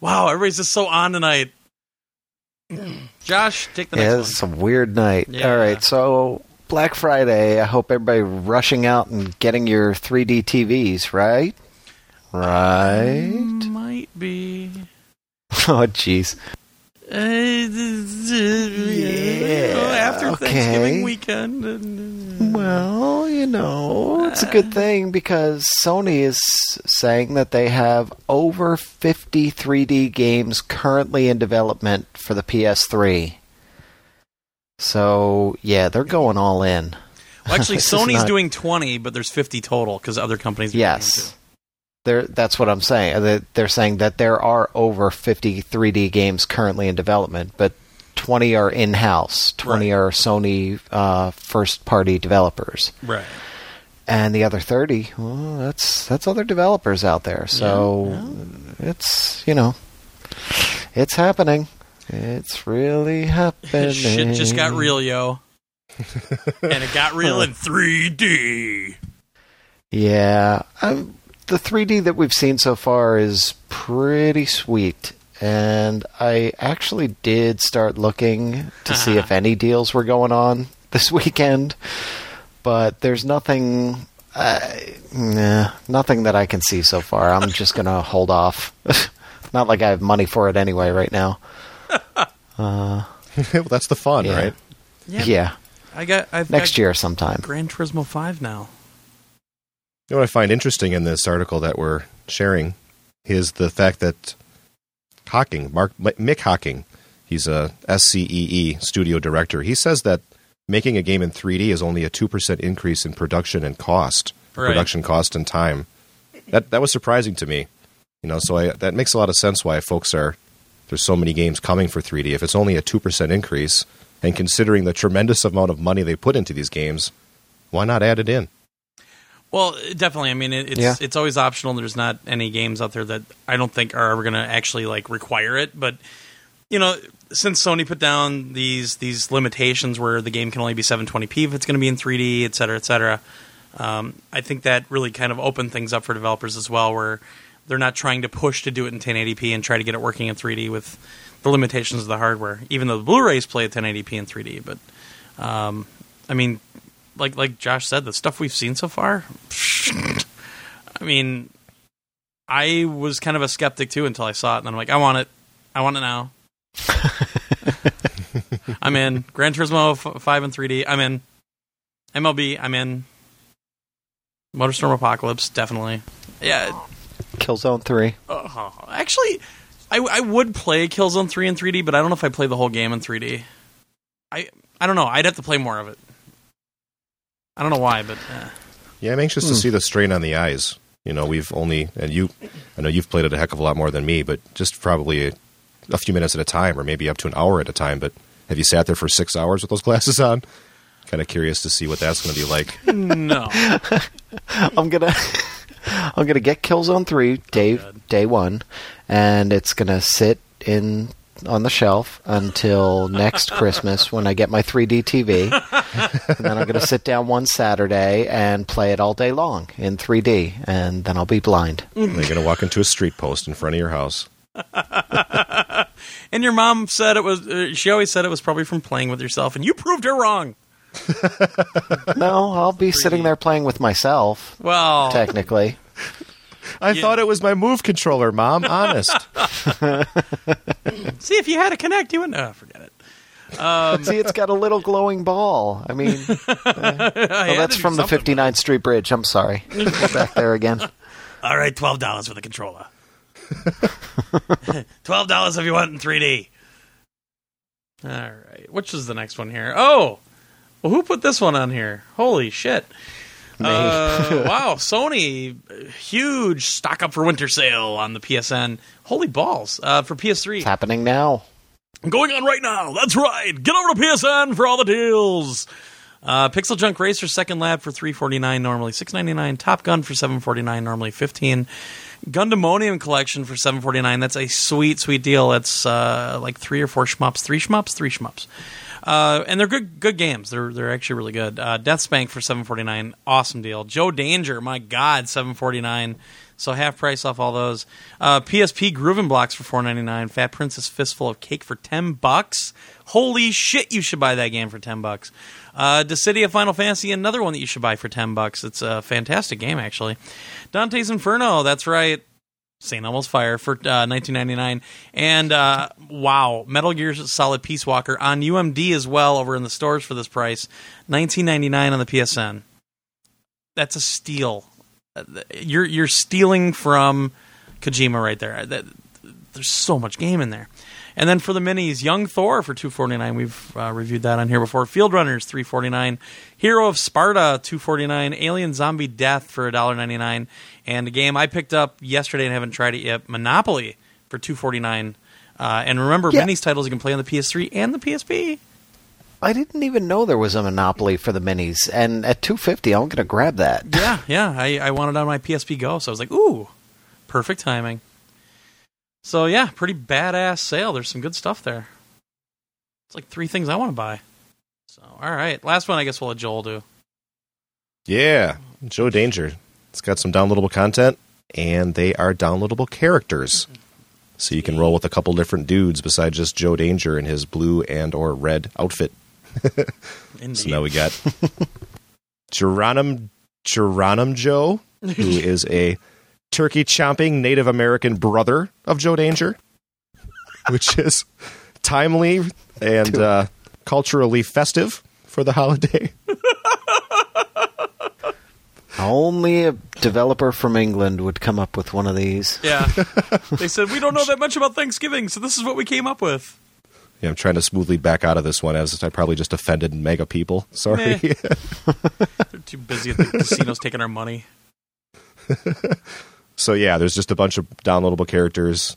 wow, everybody's just so on tonight. Josh, take the next Yeah, one. it's a weird night. Yeah. All right, so Black Friday. I hope everybody rushing out and getting your 3D TVs, right? Um, right? Might be. Oh, jeez. Uh, after okay. Thanksgiving weekend. Well, you know, it's a good thing because Sony is saying that they have over 50 3D games currently in development for the PS3. So, yeah, they're going all in. Well, actually, Sony's not- doing 20, but there's 50 total because other companies. are doing Yes. They're, that's what I'm saying. They're, saying that there are over 50 3D games currently in development, but 20 are in house. 20 Right. are Sony uh, first party developers. Right. and the other 30 well, that's that's other developers out there so it's you know it's happening it's really happening Shit just got real, yo. and it got real in 3D. yeah um, the 3d that we've seen so far is pretty sweet and i actually did start looking to see if any deals were going on this weekend but there's nothing uh, nah, nothing that i can see so far i'm just gonna hold off not like i have money for it anyway right now well, that's the fun, Yeah. right? Yeah. yeah, I got I've next got year sometime Gran Turismo 5 now. You know what I find interesting in this article that we're sharing is the fact that Hocking, Mark Mick Hocking, he's a SCEE studio director. He says that making a game in 3D is only a two percent increase in production and cost, Right. production cost and time. That that was surprising to me. You know, so I, that makes a lot of sense why folks are there's so many games coming for 3D. If it's only a two percent increase, and considering the tremendous amount of money they put into these games, why not add it in? Well, definitely. I mean, it, it's Yeah. it's always optional. There's not any games out there that I don't think are ever going to actually like require it. But you know, since Sony put down these these limitations where the game can only be 720p if it's going to be in 3D, et cetera, et cetera, um, I think that really kind of opened things up for developers as well, where they're not trying to push to do it in 1080p and try to get it working in 3D with the limitations of the hardware. Even though the Blu-rays play at 1080p and 3D, but um, I mean, like like Josh said, the stuff we've seen so far. I mean, I was kind of a skeptic too until I saw it, and then I'm like, I want it. I want it now. I'm in. Gran Turismo f- 5 and 3D. I'm in. MLB. I'm in. Motorstorm Apocalypse. Definitely. Yeah. killzone 3 uh, actually, I, I would play Killzone 3 in 3D, but I don't know if I play the whole game in 3D. I I don't know. I'd have to play more of it. I don't know why, but uh, Yeah, I'm anxious to see the strain on the eyes. You know, we've only and you, I know you've played it a heck of a lot more than me, but just probably a, a few minutes at a time, or maybe up to an hour at a time. But have you sat there for six hours with those glasses on? Kind of curious to see what that's going to be like. no. i'm gonna i'm gonna get killzone 3 day day one and it's gonna sit in on the shelf until next christmas when i get my 3d tv and then i'm gonna sit down one saturday and play it all day long in 3d and then i'll be blind You're going to walk into a street post in front of your house. And your mom said it was. Uh, she always said it was probably from playing with yourself, and you proved her wrong. no i'll be sitting there playing with myself Well, technically I Yeah. thought it was my move controller, Mom. Honest. see if you had a Kinect, you wouldn't. Oh, forget it. Um, see, it's got a little glowing ball. I mean, oh, that's from the 59th Street Bridge. I'm sorry. Back there again. All right, twelve dollars for the controller. twelve dollars if you want in 3D. All right, which is the next one here? Oh, well, who put this one on here? Holy shit! Uh, wow, Sony, huge stock up for winter sale on the PSN. Holy balls! Uh, for PS3, It's happening now. going on right now. That's right. Get over to PSN for all the deals. Uh, Pixel Junk Racer Second Lap for three forty nine normally six ninety nine. Top Gun for seven forty nine normally fifteen. Gundemonium Collection for seven forty nine. That's a sweet sweet deal. That's uh, like three or four shmups, three shmups, three shmups. Uh, and they're good good games. They're they're actually really good. Uh, Death Spank for seven forty nine. Awesome deal. Joe Danger, my God, seven forty nine. So half price off all those. Uh, PSP Grooving Blocks for four ninety nine. Fat Princess Fistful of Cake for ten bucks. Holy shit! You should buy that game for ten bucks. Uh, Dissidia Final Fantasy, another one that you should buy for ten bucks. It's a fantastic game, actually. Dante's Inferno. That's right. St. Elmo's Fire for uh, 1999, and uh, wow, Metal Gear Solid Peace Walker on UMD as well over in the stores for this price, 1999 on the PSN. That's a steal. Uh, You're you're stealing from Kojima right there. That, there's so much game in there. And then for the minis, Young Thor for 249. We've uh, reviewed that on here before. Field Runners 349. Hero of Sparta 249. Alien Zombie Death for $1.99. And a game I picked up yesterday and haven't tried it yet, Monopoly for 249. Uh, and remember, Yeah. minis titles you can play on the PS3 and the PSP. I didn't even know there was a Monopoly for the minis, and at two fifty, I'm going to grab that. Yeah, yeah. I, I wanted on my PSP Go, so I was like, ooh, perfect timing. So yeah, pretty badass sale. There's some good stuff there. It's like three things I want to buy. So all right, last one I guess we'll let Joel do. Yeah, Joe Danger. It's got some downloadable content, and they are downloadable characters. So you can roll with a couple different dudes besides just Joe Danger in his blue and or red outfit. So now we got Geronim Geronim Joe, who is a turkey chomping Native American brother of Joe Danger, which is timely and uh, culturally festive for the holiday. Only a developer from England would come up with one of these. yeah, they said we don't know that much about Thanksgiving, so this is what we came up with. Yeah, I'm trying to smoothly back out of this one as I probably just offended mega people. Sorry. Meh. They're too busy at the casinos taking our money. so yeah, there's just a bunch of downloadable characters.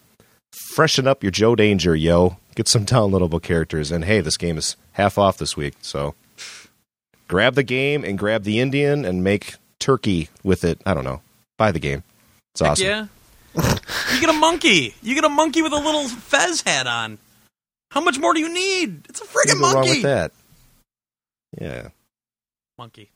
Freshen up your Joe Danger, yo. Get some downloadable characters. And hey, this game is half off this week, so grab the game and grab the Indian and make turkey with it. I don't know. Buy the game. It's Heck awesome. yeah. you get a monkey. You get a monkey with a little fez hat on. How much more do you need? It's a friggin' wrong monkey. with that? Yeah. Monkey.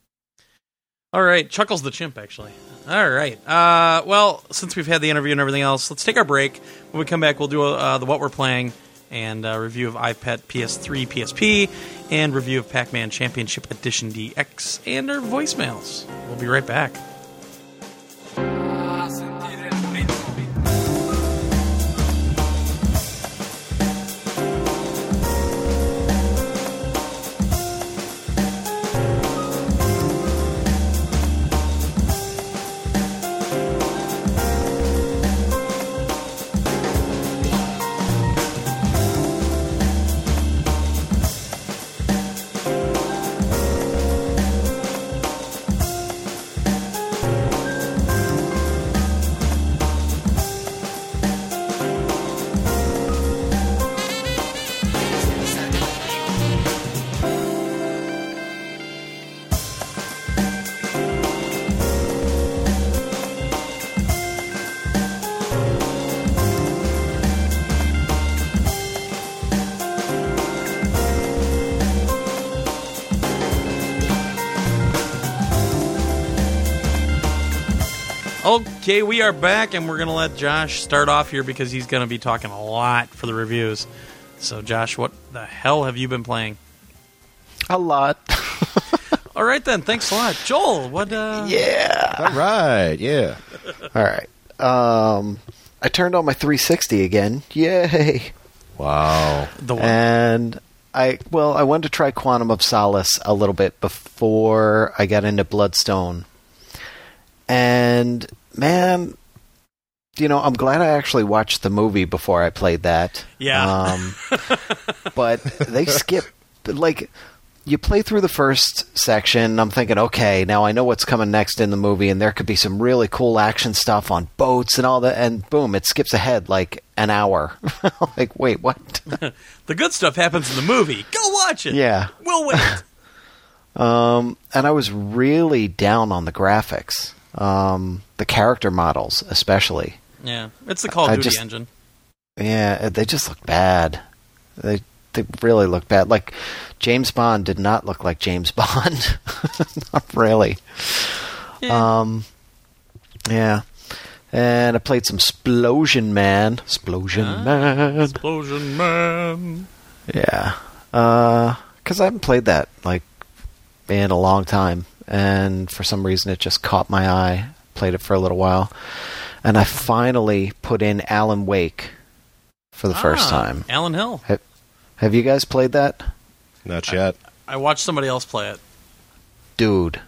All right, Chuckles the chimp, actually. All right. Uh, well, since we've had the interview and everything else, let's take our break. When we come back, we'll do uh, the what we're playing and uh, review of EyePet PS3, PSP, and review of Pac-Man Championship Edition DX and our voicemails. We'll be right back. Okay, we are back, and we're going to let Josh start off here because he's going to be talking a lot for the reviews. So, Josh, what the hell have you been playing? A lot. All right, then. Thanks a lot. Joel, what. Uh, yeah. All right. Yeah. All right. Um, I turned on my 360 again. Yay! Wow. The one. And I well, I wanted to try Quantum of Solace a little bit before I got into Bloodstone. And man, you know, I'm glad I actually watched the movie before I played that. Yeah. Um, but they skip like you play through the first section. I'm thinking, okay, now I know what's coming next in the movie, and there could be some really cool action stuff on boats and all that. And boom, it skips ahead like an hour. like, wait, what? the good stuff happens in the movie. Go watch it. yeah. We'll wait. Um, and I was really down on the graphics, um, the character models especially. yeah. It's the Call of I Duty just- engine. Yeah, they just look bad. They they really look bad. Like James Bond did not look like James Bond. not really. Yeah. Um, yeah. And I played some Splosion Man. Splosion Man. Explosion Man. Yeah. Because I haven't played that, like, in a long time. And for some reason, it just caught my eye. Played it for a little while. And I finally put in Alan Wake for the first Ah, time. Alan Hill. Have you guys played that? Not yet. I watched somebody else play it. Dude.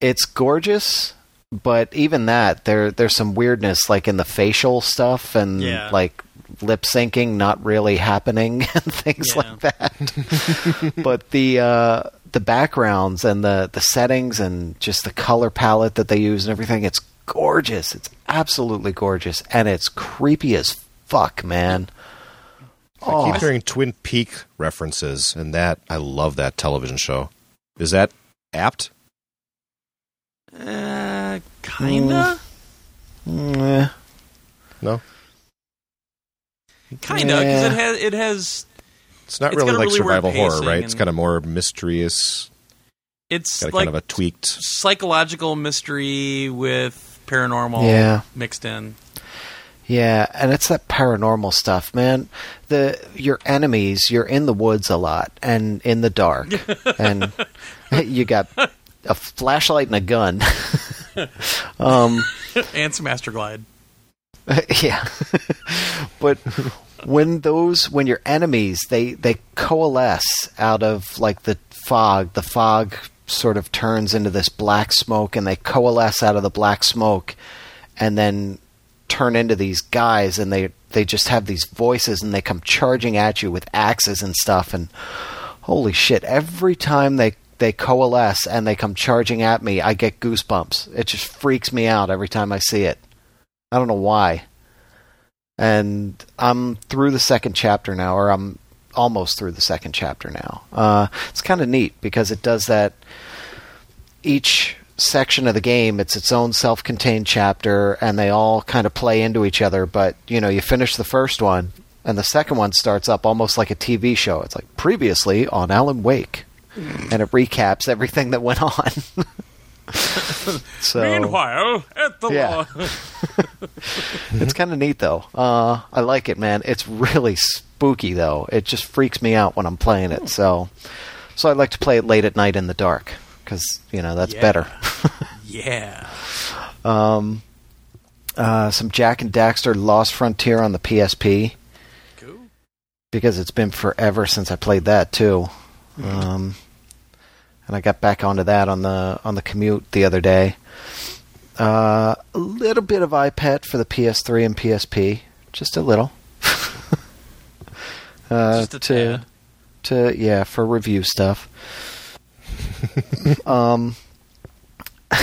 It's gorgeous, but even that, there there's some weirdness like in the facial stuff and Yeah. like lip syncing not really happening and things Yeah. like that. but the uh, the backgrounds and the the settings and just the color palette that they use and everything, it's gorgeous. It's absolutely gorgeous, and it's creepy as fuck, man. I keep hearing Twin Peak references, and that I love that television show. Is that apt? Uh, kinda. Mm, eh. No, Kinda, because Yeah. it has it has it's not It's really like really survival horror, right? It's kind of more mysterious. it's Got a like kind of a tweaked. psychological mystery with paranormal Yeah. mixed in. Yeah, and it's that paranormal stuff, man. The your enemies, you're in the woods a lot and in the dark, and you got a flashlight and a gun. um, and some Astroglide. yeah, but when those when your enemies they they coalesce out of like the fog, the fog sort of turns into this black smoke, and they coalesce out of the black smoke, and then turn into these guys and they they just have these voices and they come charging at you with axes and stuff and holy shit every time they they coalesce and they come charging at me I get goosebumps. It just freaks me out every time I see it. I don't know why and I'm through the second chapter now or I'm almost through the second chapter now. Uh, it's kind of neat because it does that each section of the game it's its own self-contained chapter and they all kind of play into each other. But you know you finish the first one and the second one starts up almost like a TV show. It's like previously on Alan Wake. And it recaps everything that went on so Meanwhile, at the Yeah. law. it's kind of neat though uh, I like it man it's really spooky though it just freaks me out when I'm playing it so so I like to play it late at night in the dark because you know that's Yeah. better yeah. Um, uh, some Jak and Daxter Lost Frontier on the PSP Cool. because it's been forever since I played that too. Um, and I got back onto that on the on the commute the other day. Uh, a little bit of EyePet for the PS3 and PSP, just a little. uh, Just a to tad. to yeah for review stuff. um,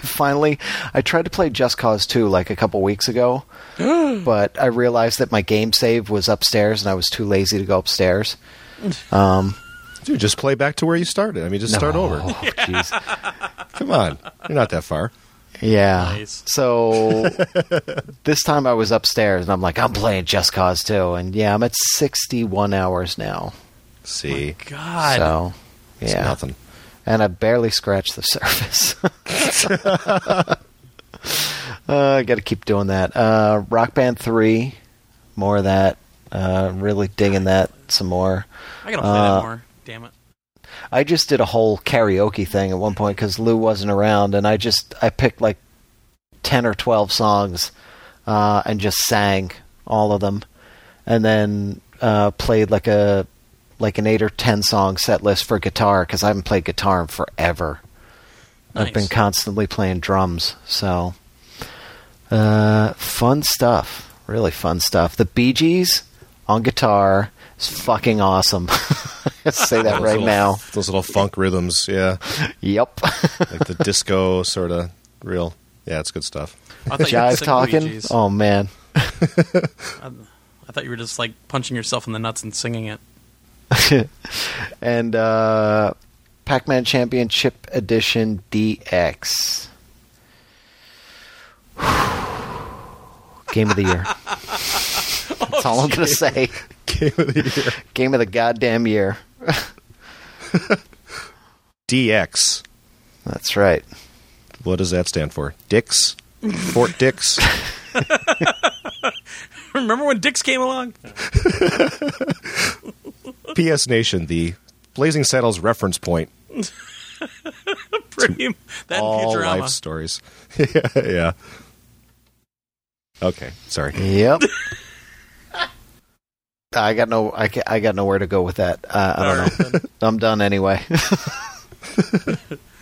finally, I tried to play Just Cause 2 like a couple weeks ago, but I realized that my game save was upstairs and I was too lazy to go upstairs. Um, Dude, just play back to where you started. I mean, just start no, over. jeez. Come on, you're not that far. Yeah. Nice. So this time I was upstairs and I'm like, I'm playing Just Cause 2. And yeah, I'm at 61 hours now. See, God. So, it's yeah. nothing. and I barely scratched the surface. uh, I got to keep doing that. Uh, Rock Band Three, more of that. Uh, really digging that some more. I gotta play uh, that more. I just did a whole karaoke thing at one point because Lou wasn't around, and I just I picked like ten or twelve songs uh, and just sang all of them, and then uh, played like a like an eight or ten song set list for guitar because I haven't played guitar in forever. I've been constantly playing drums, so uh, fun stuff. Really fun stuff. The Bee Gees on guitar is fucking awesome. I say that right little- now. Those little funk rhythms, yeah, Yep. like the disco sort of real. Yeah, it's good stuff. I thought you were Jive talking. Bee Oh man. I, I thought you were just like punching yourself in the nuts and singing it. and uh, Pac-Man Championship Edition DX. Game of the year. That's all I'm gonna say. Game of the year. Game of the goddamn year. DX. That's right. What does that stand for? Dix. Fort Dix. Remember when Dix came along? PS Nation, the Blazing Saddles reference point. Pretty, that all Futurama. life stories. yeah, yeah. Okay, sorry. Yep. I got no. I, ca- I got nowhere to go with that. Uh, I don't right, know. I'm done anyway.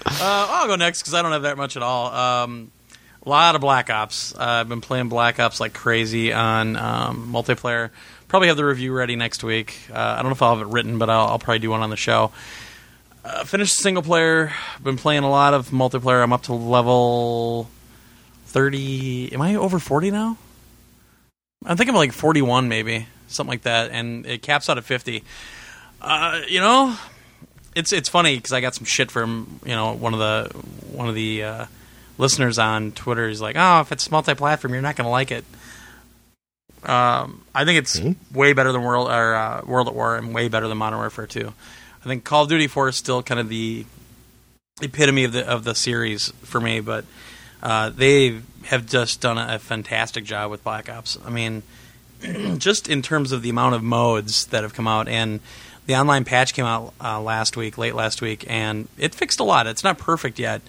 Uh, I'll go next because I don't have that much at all. Um, a lot of Black Ops. Uh, I've been playing Black Ops like crazy on um, multiplayer. Probably have the review ready next week. Uh, I don't know if I'll have it written, but I'll, I'll probably do one on the show. Uh, finished single player. Been playing a lot of multiplayer. I'm up to level thirty. Am I over forty now? I think I'm like forty-one, maybe something like that, and it caps out at fifty. Uh, you know, it's it's funny because I got some shit from you know one of the one of the uh, listeners on Twitter. He's like, "Oh, if it's multi-platform, you're not going to like it." Um, I think it's way better than World or uh, World at War and way better than Modern Warfare 2. I think Call of Duty 4 is still kind of the epitome of the of the series for me, but uh, they have just done a fantastic job with Black Ops. I mean, just in terms of the amount of modes that have come out and the online patch came out uh, last week, late last week, and it fixed a lot. It's not perfect yet,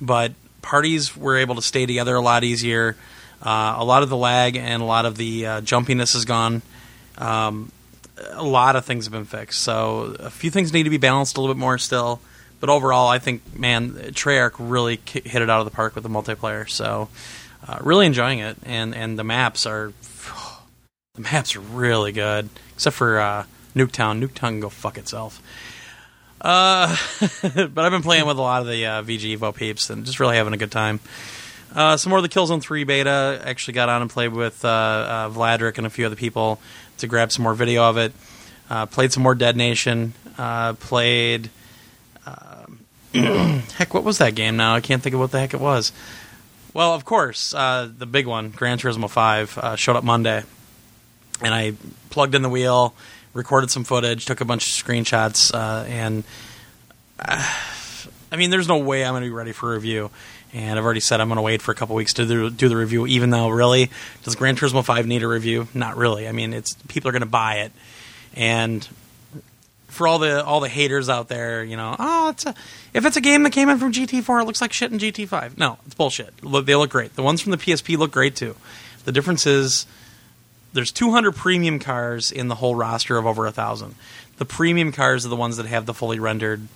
but parties were able to stay together a lot easier. Uh, a lot of the lag and a lot of the uh, jumpiness is gone. Um, a lot of things have been fixed. So a few things need to be balanced a little bit more still. But overall, I think, man, Treyarch really hit it out of the park with the multiplayer. So uh, really enjoying it, and and the maps are the maps are really good, except for uh, Nuketown. Nuketown can go fuck itself. Uh, but I've been playing with a lot of the uh, VG Evo peeps and just really having a good time. Uh, some more of the Killzone 3 beta. Actually got on and played with uh, uh, and a few other people to grab some more video of it. Uh, played some more Dead Nation. Uh, played. um heck, what was that game now? I can't think of what the heck it was. Well, of course, uh, the big one, Gran Turismo 5, uh, showed up Monday. And I plugged in the wheel, recorded some footage, took a bunch of screenshots, uh, and I mean, there's no way I'm going to be ready for review. And I've already said I'm going to wait for a couple weeks to do, the review. Even though, really, does Gran Turismo Five need a review? Not really. I mean, it's people are going to buy it, and for all the all the haters out there, you know, oh, it's a, if it's a game that came in from GT4, it looks like shit in GT5. No, it's bullshit. Look, they look great. The ones from the PSP look great too. The difference is there's 200 premium cars in the whole roster of over a thousand. The premium cars are the ones that have the fully rendered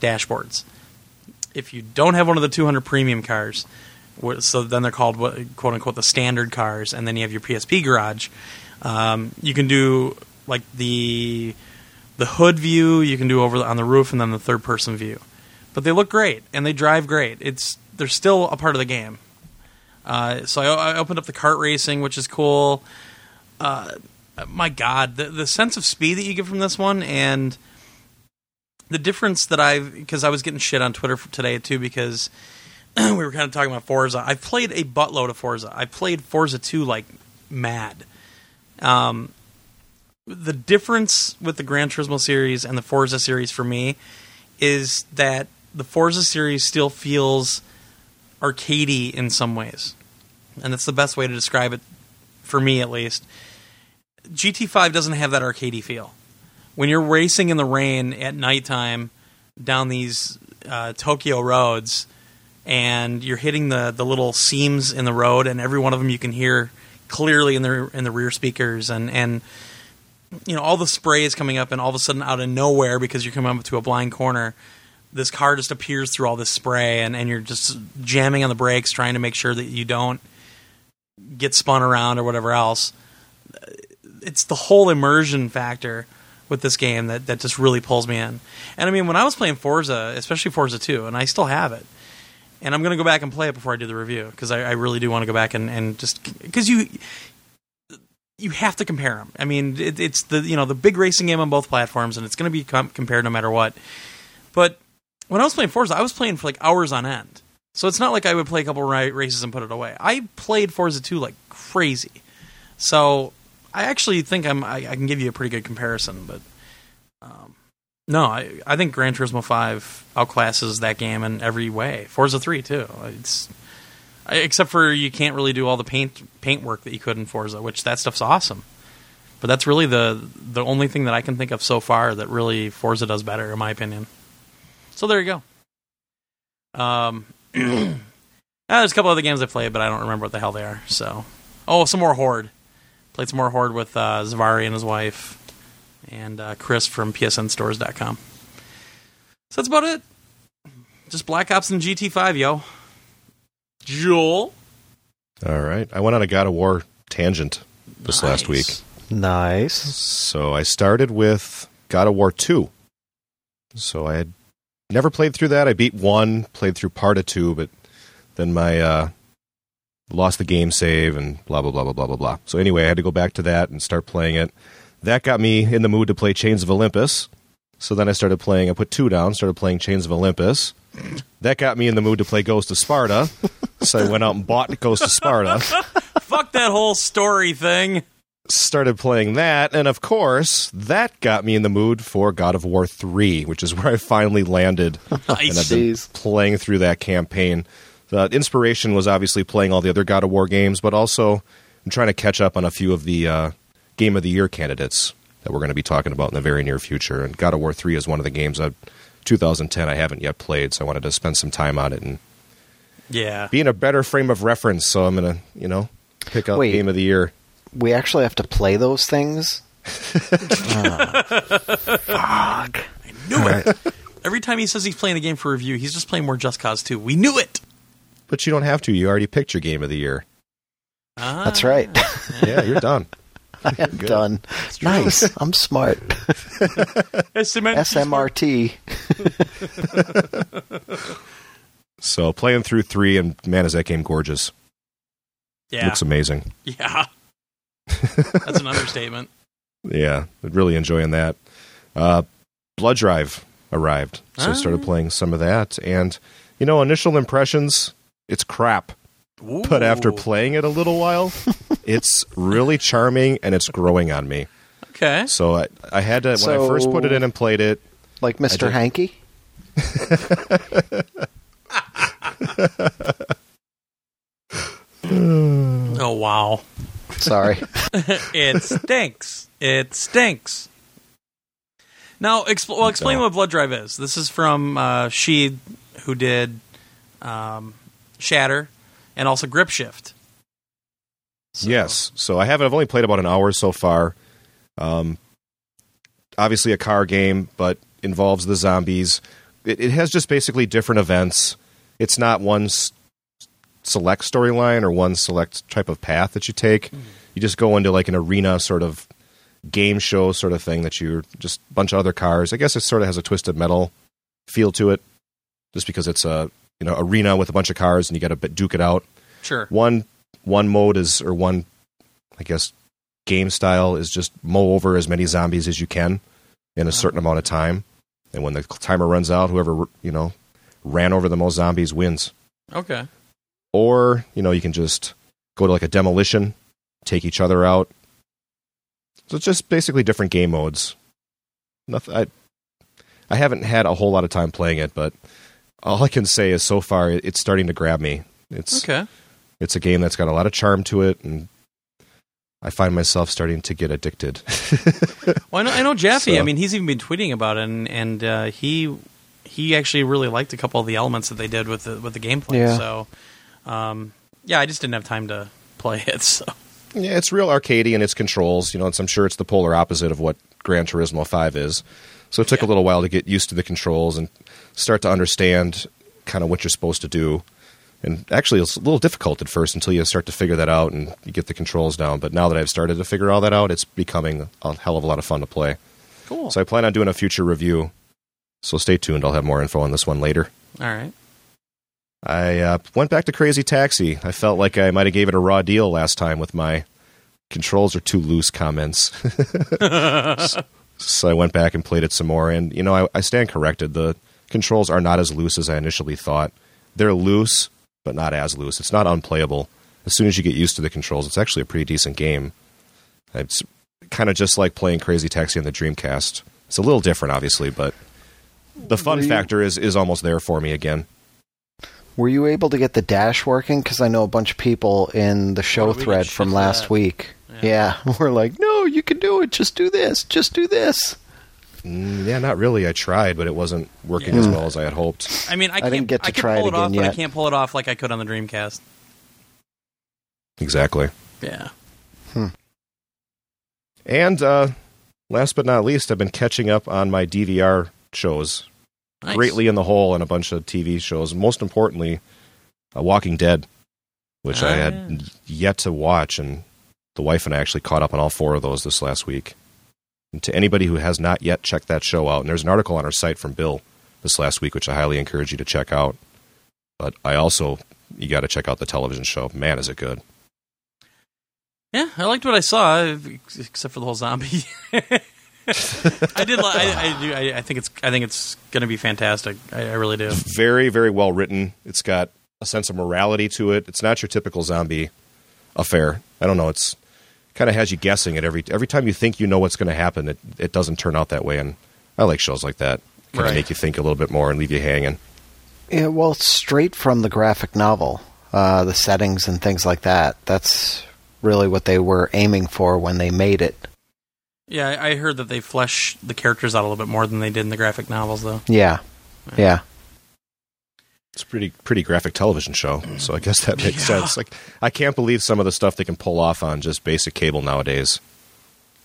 dashboards. If you don't have one of the 200 premium cars, so then they're called quote unquote the standard cars, and then you have your PSP garage. Um, you can do like the the hood view. You can do over the, on the roof, and then the third person view. But they look great and they drive great. It's they're still a part of the game. Uh, so I, I opened up the kart racing, which is cool. Uh, my God, the the sense of speed that you get from this one, and the difference that I've because I was getting shit on Twitter today too because we were kind of talking about Forza. I've played a buttload of Forza. I've played Forza 2 like mad. Um, the difference with the Gran Turismo series and the Forza series for me is that the Forza series still feels arcadey in some ways, and that's the best way to describe it for me, at least. GT5 doesn't have that arcadey feel. When you're racing in the rain at nighttime down these uh, Tokyo roads, and you're hitting the, the little seams in the road, and every one of them you can hear clearly in the in the rear speakers, and and you know all the spray is coming up, and all of a sudden out of nowhere because you're coming up to a blind corner, this car just appears through all this spray, and and you're just jamming on the brakes, trying to make sure that you don't get spun around or whatever else. It's the whole immersion factor with this game that, that just really pulls me in. And I mean, when I was playing Forza, especially Forza 2, and I still have it, and I'm going to go back and play it before I do the review because I, I really do want to go back and, and just because you you have to compare them. I mean, it, it's the you know the big racing game on both platforms, and it's going to be com- compared no matter what. But when I was playing Forza, I was playing for like hours on end. So it's not like I would play a couple ra- races and put it away. I played Forza 2 like crazy. So I actually think I'm I, I can give you a pretty good comparison, but um, no, I I think Gran Turismo 5 outclasses that game in every way. Forza 3 too. It's except for you can't really do all the paint paint work that you could in Forza, which that stuff's awesome. But that's really the the only thing that I can think of so far that really Forza does better, in my opinion. So there you go. Um, ah, there's a couple other games I played, but I don't remember what the hell they are. So, oh, some more Horde. Played some more Horde with uh, Zavari and his wife, and uh, Chris from PSNStores.com. So that's about it. Just Black Ops and GT5, yo. Joel. All right. I went on a God of War tangent this last week. Nice. Nice. So I started with God of War 2. So I had never played through that. I beat one, played through part of two, but then my uh, lost the game save and blah blah blah blah blah blah blah. So anyway, I had to go back to that and start playing it. That got me in the mood to play Chains of Olympus. So then I started playing. I put two down, started playing Chains of Olympus. That got me in the mood to play Ghost of Sparta. so I went out and bought Ghost of Sparta. Fuck that whole story thing. started playing that, and of course, that got me in the mood for God of War 3, which is where I finally landed. and I've been playing through that campaign. The inspiration was obviously playing all the other God of War games, but also I'm trying to catch up on a few of the uh, Game of the Year candidates that we're going to be talking about in the very near future. And God of War 3 is one of the games of 2010 I haven't yet played, so I wanted to spend some time on it and Yeah. be in a better frame of reference. So I'm going to, you know, pick up Wait. Game of the Year. We actually have to play those things. Fuck! I knew it. Every time he says he's playing a game for review, he's just playing more Just Cause 2. We knew it. But you don't have to. You already picked your Game of the Year. Ah, That's right. Yeah, you're done. I am Good. done. Nice. I'm smart. SMRT. SMRT. So playing through three, and man, is that game gorgeous! Yeah. Looks amazing. yeah. That's an understatement. Yeah, really enjoying that. Uh, Blood Drive arrived, so I started Ah. playing some of that, and you know, initial impressions, it's crap. But after playing it a little while, it's really charming and it's growing on me. Okay. So I, I had to when I first put it in and played it. Like Mr. Hanky? Oh, wow. Sorry. it stinks. It stinks. Now, expl- well, explain what Blood Drive is. This is from uh, Sidhe, who did um, Shatter and also Grip Shift. So- Yes. So I haven't. I've only played about an hour so far. Um, obviously a car game, but involves the zombies. It, it has just basically different events. It's not one s- select storyline or one select type of path that you take. You just go into like an arena sort of game show sort of thing that you're just a bunch of other cars. I guess it sort of has a twisted metal feel to it, just because it's a you know arena with a bunch of cars and you got to duke it out. Sure. one one mode is or one i guess game style is just mow over as many zombies as you can in a certain amount of time. And when the timer runs out whoever you know ran over the most zombies wins. Okay. or you know you can just go to like a demolition take each other out. So it's just basically different game modes. Nothing i i haven't had a whole lot of time playing it but all i can say is so far it's starting to grab me it's Okay. it's a game that's got a lot of charm to it, and I find myself starting to get addicted. Well, I know, I know Jaffe. So- I mean, he's even been tweeting about it, and, and uh, he he actually really liked a couple of the elements that they did with the with the gameplay. Yeah. So, um, yeah, I just didn't have time to play it. So, yeah, it's real arcadey in its controls. You know, it's, I'm sure it's the polar opposite of what Gran Turismo 5 is. So it took a little while to get used to the controls and start to understand kind of what you're supposed to do. And actually, it's a little difficult at first until you start to figure that out and you get the controls down. But now that I've started to figure all that out, it's becoming a hell of a lot of fun to play. cool. So I plan on doing a future review. So stay tuned. I'll have more info on this one later. All right. I uh, went back to Crazy Taxi. I felt like I might have gave it a raw deal last time with my controls are too loose comments. so I went back and played it some more, and you know I, I stand corrected. The controls are not as loose as I initially thought. They're loose, but not as loose. It's not unplayable. As soon as you get used to the controls, it's actually a pretty decent game. It's kind of just like playing Crazy Taxi on the Dreamcast. It's a little different, obviously, but the fun you- factor is is almost there for me again. Were you able to get the dash working? Because I know a bunch of people in the show Oh, thread shit from last that. week. Yeah. Yeah. we're like, no, you can do it. Just do this. Just do this. Mm, yeah, not really. I tried, but it wasn't working as well as I had hoped. I mean, I, I can't didn't get to I can try it pull it, off, again but I can't pull it off like I could on the Dreamcast. Exactly. Yeah. And uh, last but not least, I've been catching up on my DVR shows. Nice. Greatly in the hole and a bunch of TV shows. Most importantly, uh, Walking Dead, which I Ah, had yet to watch. And the wife and I actually caught up on all four of those this last week. And to anybody who has not yet checked that show out, and there's an article on our site from Bill this last week, which I highly encourage you to check out. But I also, you got to check out the television show. Man, is it good. Yeah, I liked what I saw, except for the whole zombie. I did. Li- I, I do. I, I think it's. I think it's going to be fantastic. I, I really do. very very well written it's got a sense of morality to it it's not your typical zombie affair i don't know it's kind of has you guessing it every every time you think you know what's going to happen it, it doesn't turn out that way and i like shows like that kind of Right. make you think a little bit more and leave you hanging Yeah, well, straight from the graphic novel, uh, the settings and things like that. That's really what they were aiming for when they made it. Yeah, I I heard that they flesh the characters out a little bit more than they did in the graphic novels, though. Yeah, yeah. It's a pretty pretty graphic television show so i guess that makes Yeah. sense like i can't believe some of the stuff they can pull off on just basic cable nowadays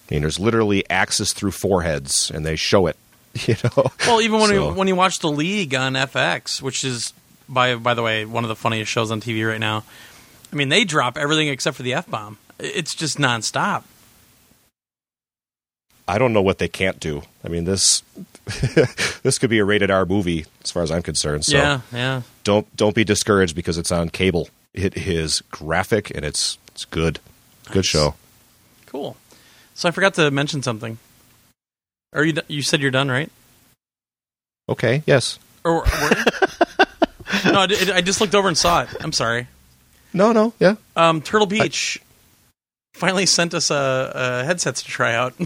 i mean there's literally axes through foreheads and they show it you know Well, even when So- you when you watch the League on FX, which is by by the way one of the funniest shows on TV right now. I mean, they drop everything except for the f bomb. It's just nonstop. I don't know what they can't do. I mean this this could be a rated R movie as far as I'm concerned. So yeah, yeah. don't don't be discouraged because it's on cable. It is graphic and it's it's good. Good Nice. show. Cool. So I forgot to mention something. Are you? You said you're done, right? Okay, yes. Or no, I, I just looked over and saw it. I'm sorry. No, no, yeah. Um, Turtle Beach finally sent us a, a headsets to try out.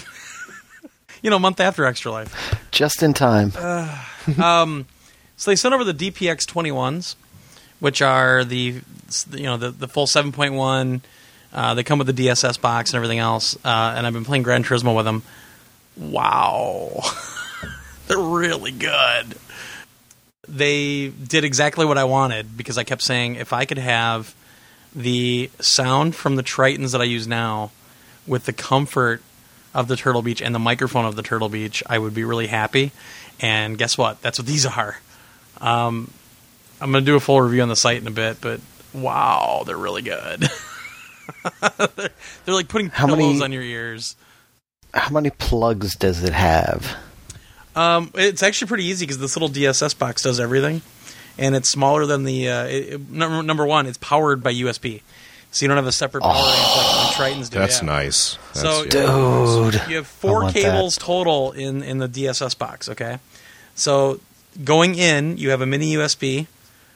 you know, a month after Extra Life. Just in time. um, so they sent over the DPX 21s, which are the you know the the full 7.1. Uh, they come with the DSS box and everything else. Uh, and I've been playing Gran Turismo with them. Wow, they're really good. They did exactly what I wanted because I kept saying if I could have the sound from the Tritons that I use now with the comfort of the Turtle Beach and the microphone of the Turtle Beach, I would be really happy. And guess what? That's what these are. Um, I'm going to do a full review on the site in a bit, but wow, they're really good. they're, they're like putting How pillows many- on your ears. How many plugs does it have? Um, it's actually pretty easy because this little DSS box does everything, and it's smaller than the uh, it, it- number number one. It's powered by USB, so you don't have a separate power amp like the Tritons do. That's yeah. nice. That's, So- yeah. Dude. You have four want that. cables total in in the DSS box. Okay, so going in, you have a mini USB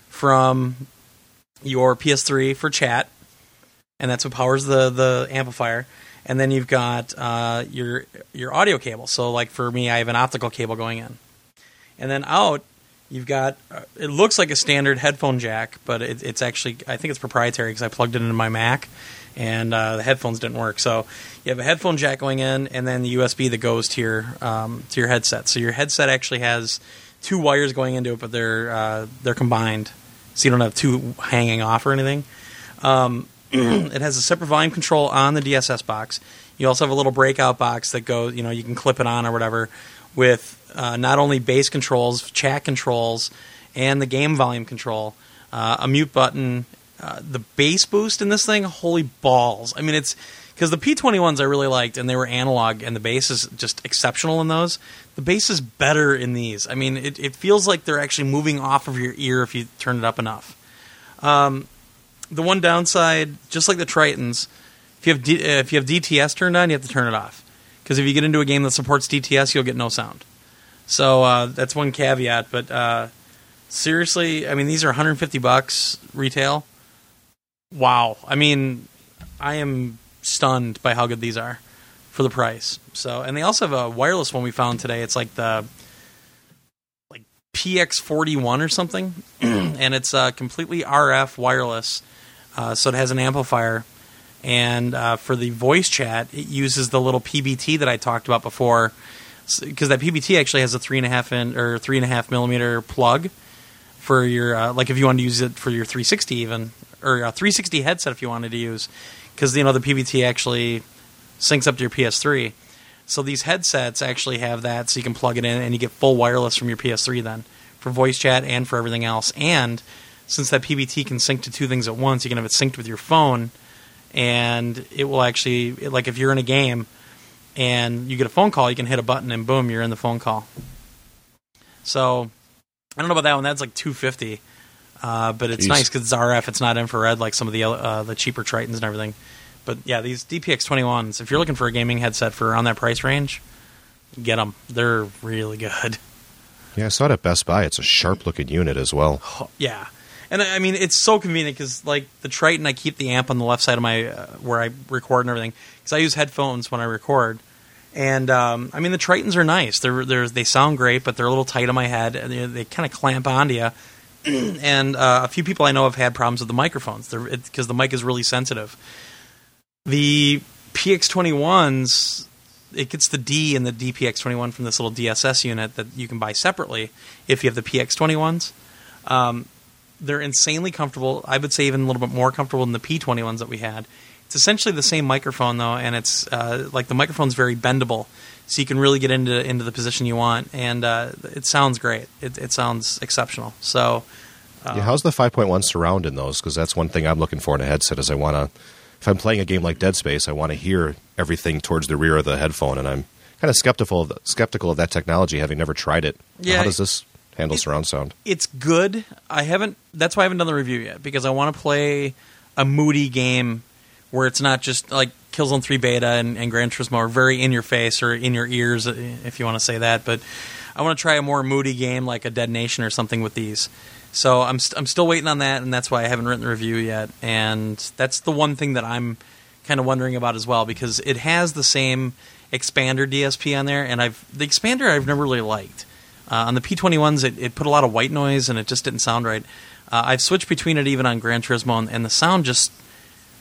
from your PS3 for chat, and that's what powers the the amplifier. And then you've got uh, your your audio cable. So like for me, I have an optical cable going in, and then out you've got uh, it looks like a standard headphone jack, but it, it's actually I think it's proprietary because I plugged it into my Mac, and uh, the headphones didn't work. So you have a headphone jack going in, and then the USB that goes to your um, to your headset. So your headset actually has two wires going into it, but they're uh, they're combined, so you don't have two hanging off or anything. Um, it has a separate volume control on the DSS box. You also have a little breakout box that goes, you know, you can clip it on or whatever, with uh, not only bass controls, chat controls, and the game volume control, uh, a mute button, uh, the bass boost in this thing. Holy balls! I mean, it's because the P21s I really liked, and they were analog, and the bass is just exceptional in those. The bass is better in these. I mean, it, it feels like they're actually moving off of your ear if you turn it up enough. Um, the one downside, just like the Tritons, if you have D, if you have DTS turned on, you have to turn it off because if you get into a game that supports DTS, you'll get no sound. So uh, that's one caveat. But uh, seriously, I mean, these are 150 bucks retail. Wow, I mean, I am stunned by how good these are for the price. So, and they also have a wireless one we found today. It's like the like PX41 or something, and it's uh, completely RF wireless, uh, so it has an amplifier. And uh, for the voice chat, it uses the little PBT that I talked about before, because that PBT actually has a three and a half in or three and a half millimeter plug for your uh, like if you wanted to use it for your 360 even or a 360 headset if you wanted to use because you know the PBT actually syncs up to your PS3. So these headsets actually have that, so you can plug it in and you get full wireless from your PS3 then for voice chat and for everything else. And since that PBT can sync to two things at once, you can have it synced with your phone, and it will actually like if you're in a game and you get a phone call, you can hit a button and boom, you're in the phone call. So I don't know about that one. That's like 250. Uh, but it's Jeez. nice because it's RF. It's not infrared like some of the uh, the cheaper Tritons and everything. But yeah, these DPX 21s. If you're looking for a gaming headset for around that price range, get them. They're really good. Yeah, I saw it at Best Buy. It's a sharp looking unit as well. Oh, yeah, and I mean it's so convenient because like the Triton, I keep the amp on the left side of my uh, where I record and everything because I use headphones when I record. And um, I mean the Tritons are nice. They're, they're they sound great, but they're a little tight on my head. And they, kind of clamp onto you. and uh, a few people I know have had problems with the microphones because the mic is really sensitive. The PX21s, it gets the D in the DPX21 from this little DSS unit that you can buy separately if you have the PX21s. Um, they're insanely comfortable. I would say even a little bit more comfortable than the P21s that we had. It's essentially the same microphone though, and it's uh, like the microphone's very bendable, so you can really get into into the position you want, and uh, it sounds great. It, it sounds exceptional. So yeah, how's the 5.1 surround in those? Because that's one thing I'm looking for in a headset. Is I want to, if I'm playing a game like Dead Space, I want to hear everything towards the rear of the headphone, and I'm kind of skeptical of skeptical of that technology, having never tried it. Yeah. how does this handle surround sound? it's good. I haven't. That's why I haven't done the review yet because I want to play a moody game where it's not just like Killzone Three Beta and, and Gran Turismo are very in your face or in your ears, if you want to say that. But I want to try a more moody game like a Dead Nation or something with these. So I'm st- I'm still waiting on that, and that's why I haven't written the review yet. And that's the one thing that I'm kind of wondering about as well because it has the same expander DSP on there, and I've the expander I've never really liked. Uh, on the P21s, it, it put a lot of white noise and it just didn't sound right. Uh, I've switched between it even on Gran Turismo, and, and the sound just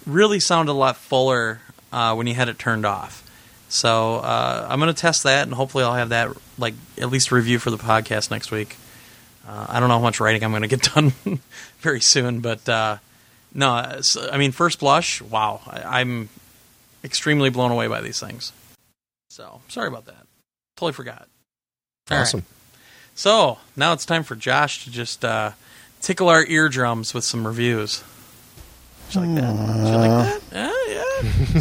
really sounded a lot fuller uh, when you had it turned off. So uh, I'm going to test that, and hopefully I'll have that like at least review for the podcast next week. Uh, I don't know how much writing I'm going to get done very soon, but uh, no, I mean first blush, wow, I, I'm extremely blown away by these things. So sorry about that. Totally forgot. All right. Awesome. So now it's time for Josh to just uh, tickle our eardrums with some reviews. Did you like that? Did you like that? Yeah,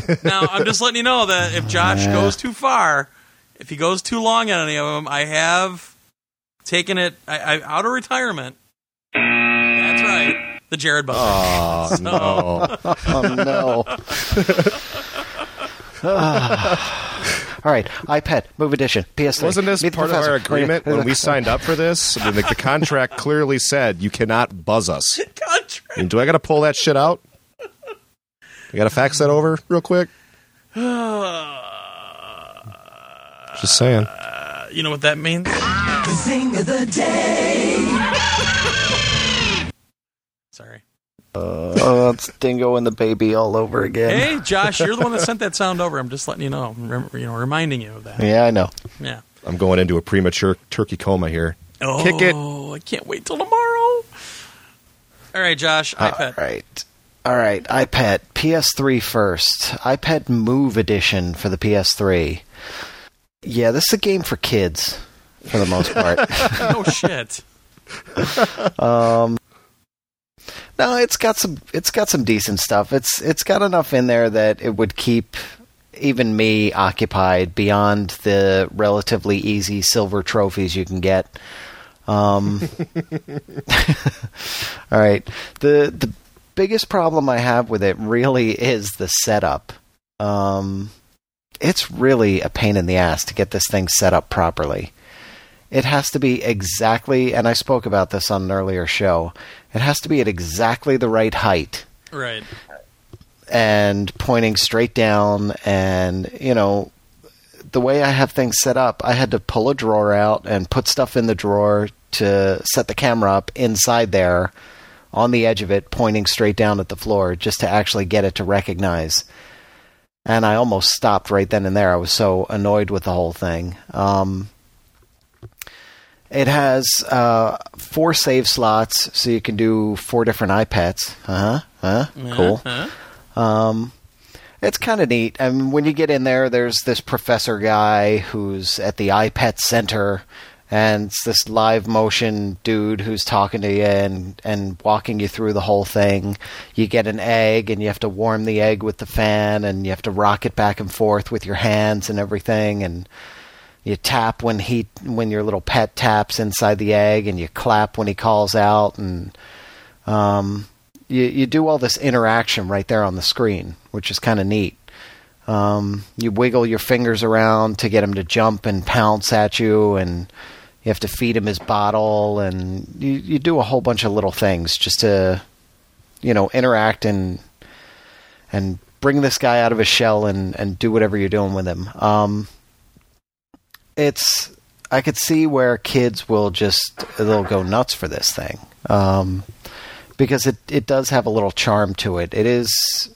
yeah. now I'm just letting you know that if Josh goes too far, if he goes too long on any of them, I have taken it I, I, out of retirement. That's right, the Jared Butler. Oh So- no! Oh no. All right, EyePet, Move Edition, PS3. Wasn't this Meet part of our agreement when we signed up for this? I mean, the, the contract clearly said you cannot buzz us. Contract. I mean, do I got to pull that shit out? I got to fax that over real quick. Just saying. Uh, you know what that means? The Thing of the day. Sorry. Uh, oh, it's Dingo and the baby all over again. Hey, Josh, you're the one that sent that sound over. I'm just letting you know, rem- you know, reminding you of that. Yeah, I know. Yeah. I'm going into a premature turkey coma here. Oh, Kick it. I can't wait till tomorrow. All right, Josh, EyePet. All right. All right, EyePet, PS3 first. EyePet Move Edition for the PS3. Yeah, this is a game for kids for the most part. Oh shit. Um, no, it's got some it's got some decent stuff. It's it's got enough in there that it would keep even me occupied beyond the relatively easy silver trophies you can get. Um, all right. The the biggest problem I have with it really is the setup. Um, it's really a pain in the ass to get this thing set up properly. It has to be exactly, and I spoke about this on an earlier show. It has to be at exactly the right height Right. and pointing straight down and you know the way I have things set up, I had to pull a drawer out and put stuff in the drawer to set the camera up inside there on the edge of it, pointing straight down at the floor, just to actually get it to recognize. And I almost stopped right then and there. I was so annoyed with the whole thing. Um, it has uh, four save slots, so you can do four different EyePets. Uh huh. Uh-huh. Cool. Uh-huh. Um, it's kind of neat. I mean, when you get in there, there's this professor guy who's at the EyePet Center, and it's this live motion dude who's talking to you and, and walking you through the whole thing. You get an egg, and you have to warm the egg with the fan, and you have to rock it back and forth with your hands and everything, and you tap when he when your little pet taps inside the egg, and you clap when he calls out, and um, you you do all this interaction right there on the screen, which is kind of neat. Um, you wiggle your fingers around to get him to jump and pounce at you, and you have to feed him his bottle, and you you do a whole bunch of little things just to you know interact and and bring this guy out of his shell and and do whatever you're doing with him. Um, it's I could see where kids will just they'll go nuts for this thing. Um, because it it does have a little charm to it. It is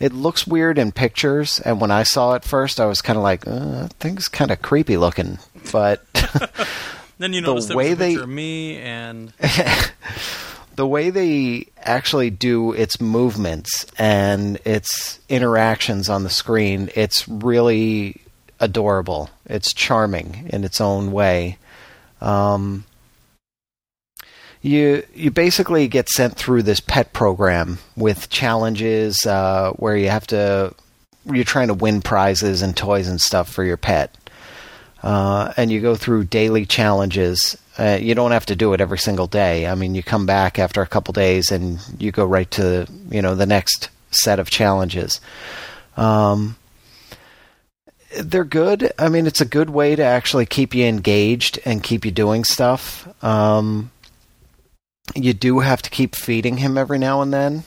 it looks weird in pictures, and when I saw it first, I was kind of like, uh, thing's kind of creepy looking. But Then you know The way they- me and the way they actually do its movements and its interactions on the screen, it's really adorable. It's charming in its own way. Um, you you basically get sent through this pet program with challenges uh, where you have to you're trying to win prizes and toys and stuff for your pet. Uh, and you go through daily challenges. Uh, you don't have to do it every single day. I mean, you come back after a couple days and you go right to you know the next set of challenges. Um, they're good. I mean, it's a good way to actually keep you engaged and keep you doing stuff. Um, you do have to keep feeding him every now and then.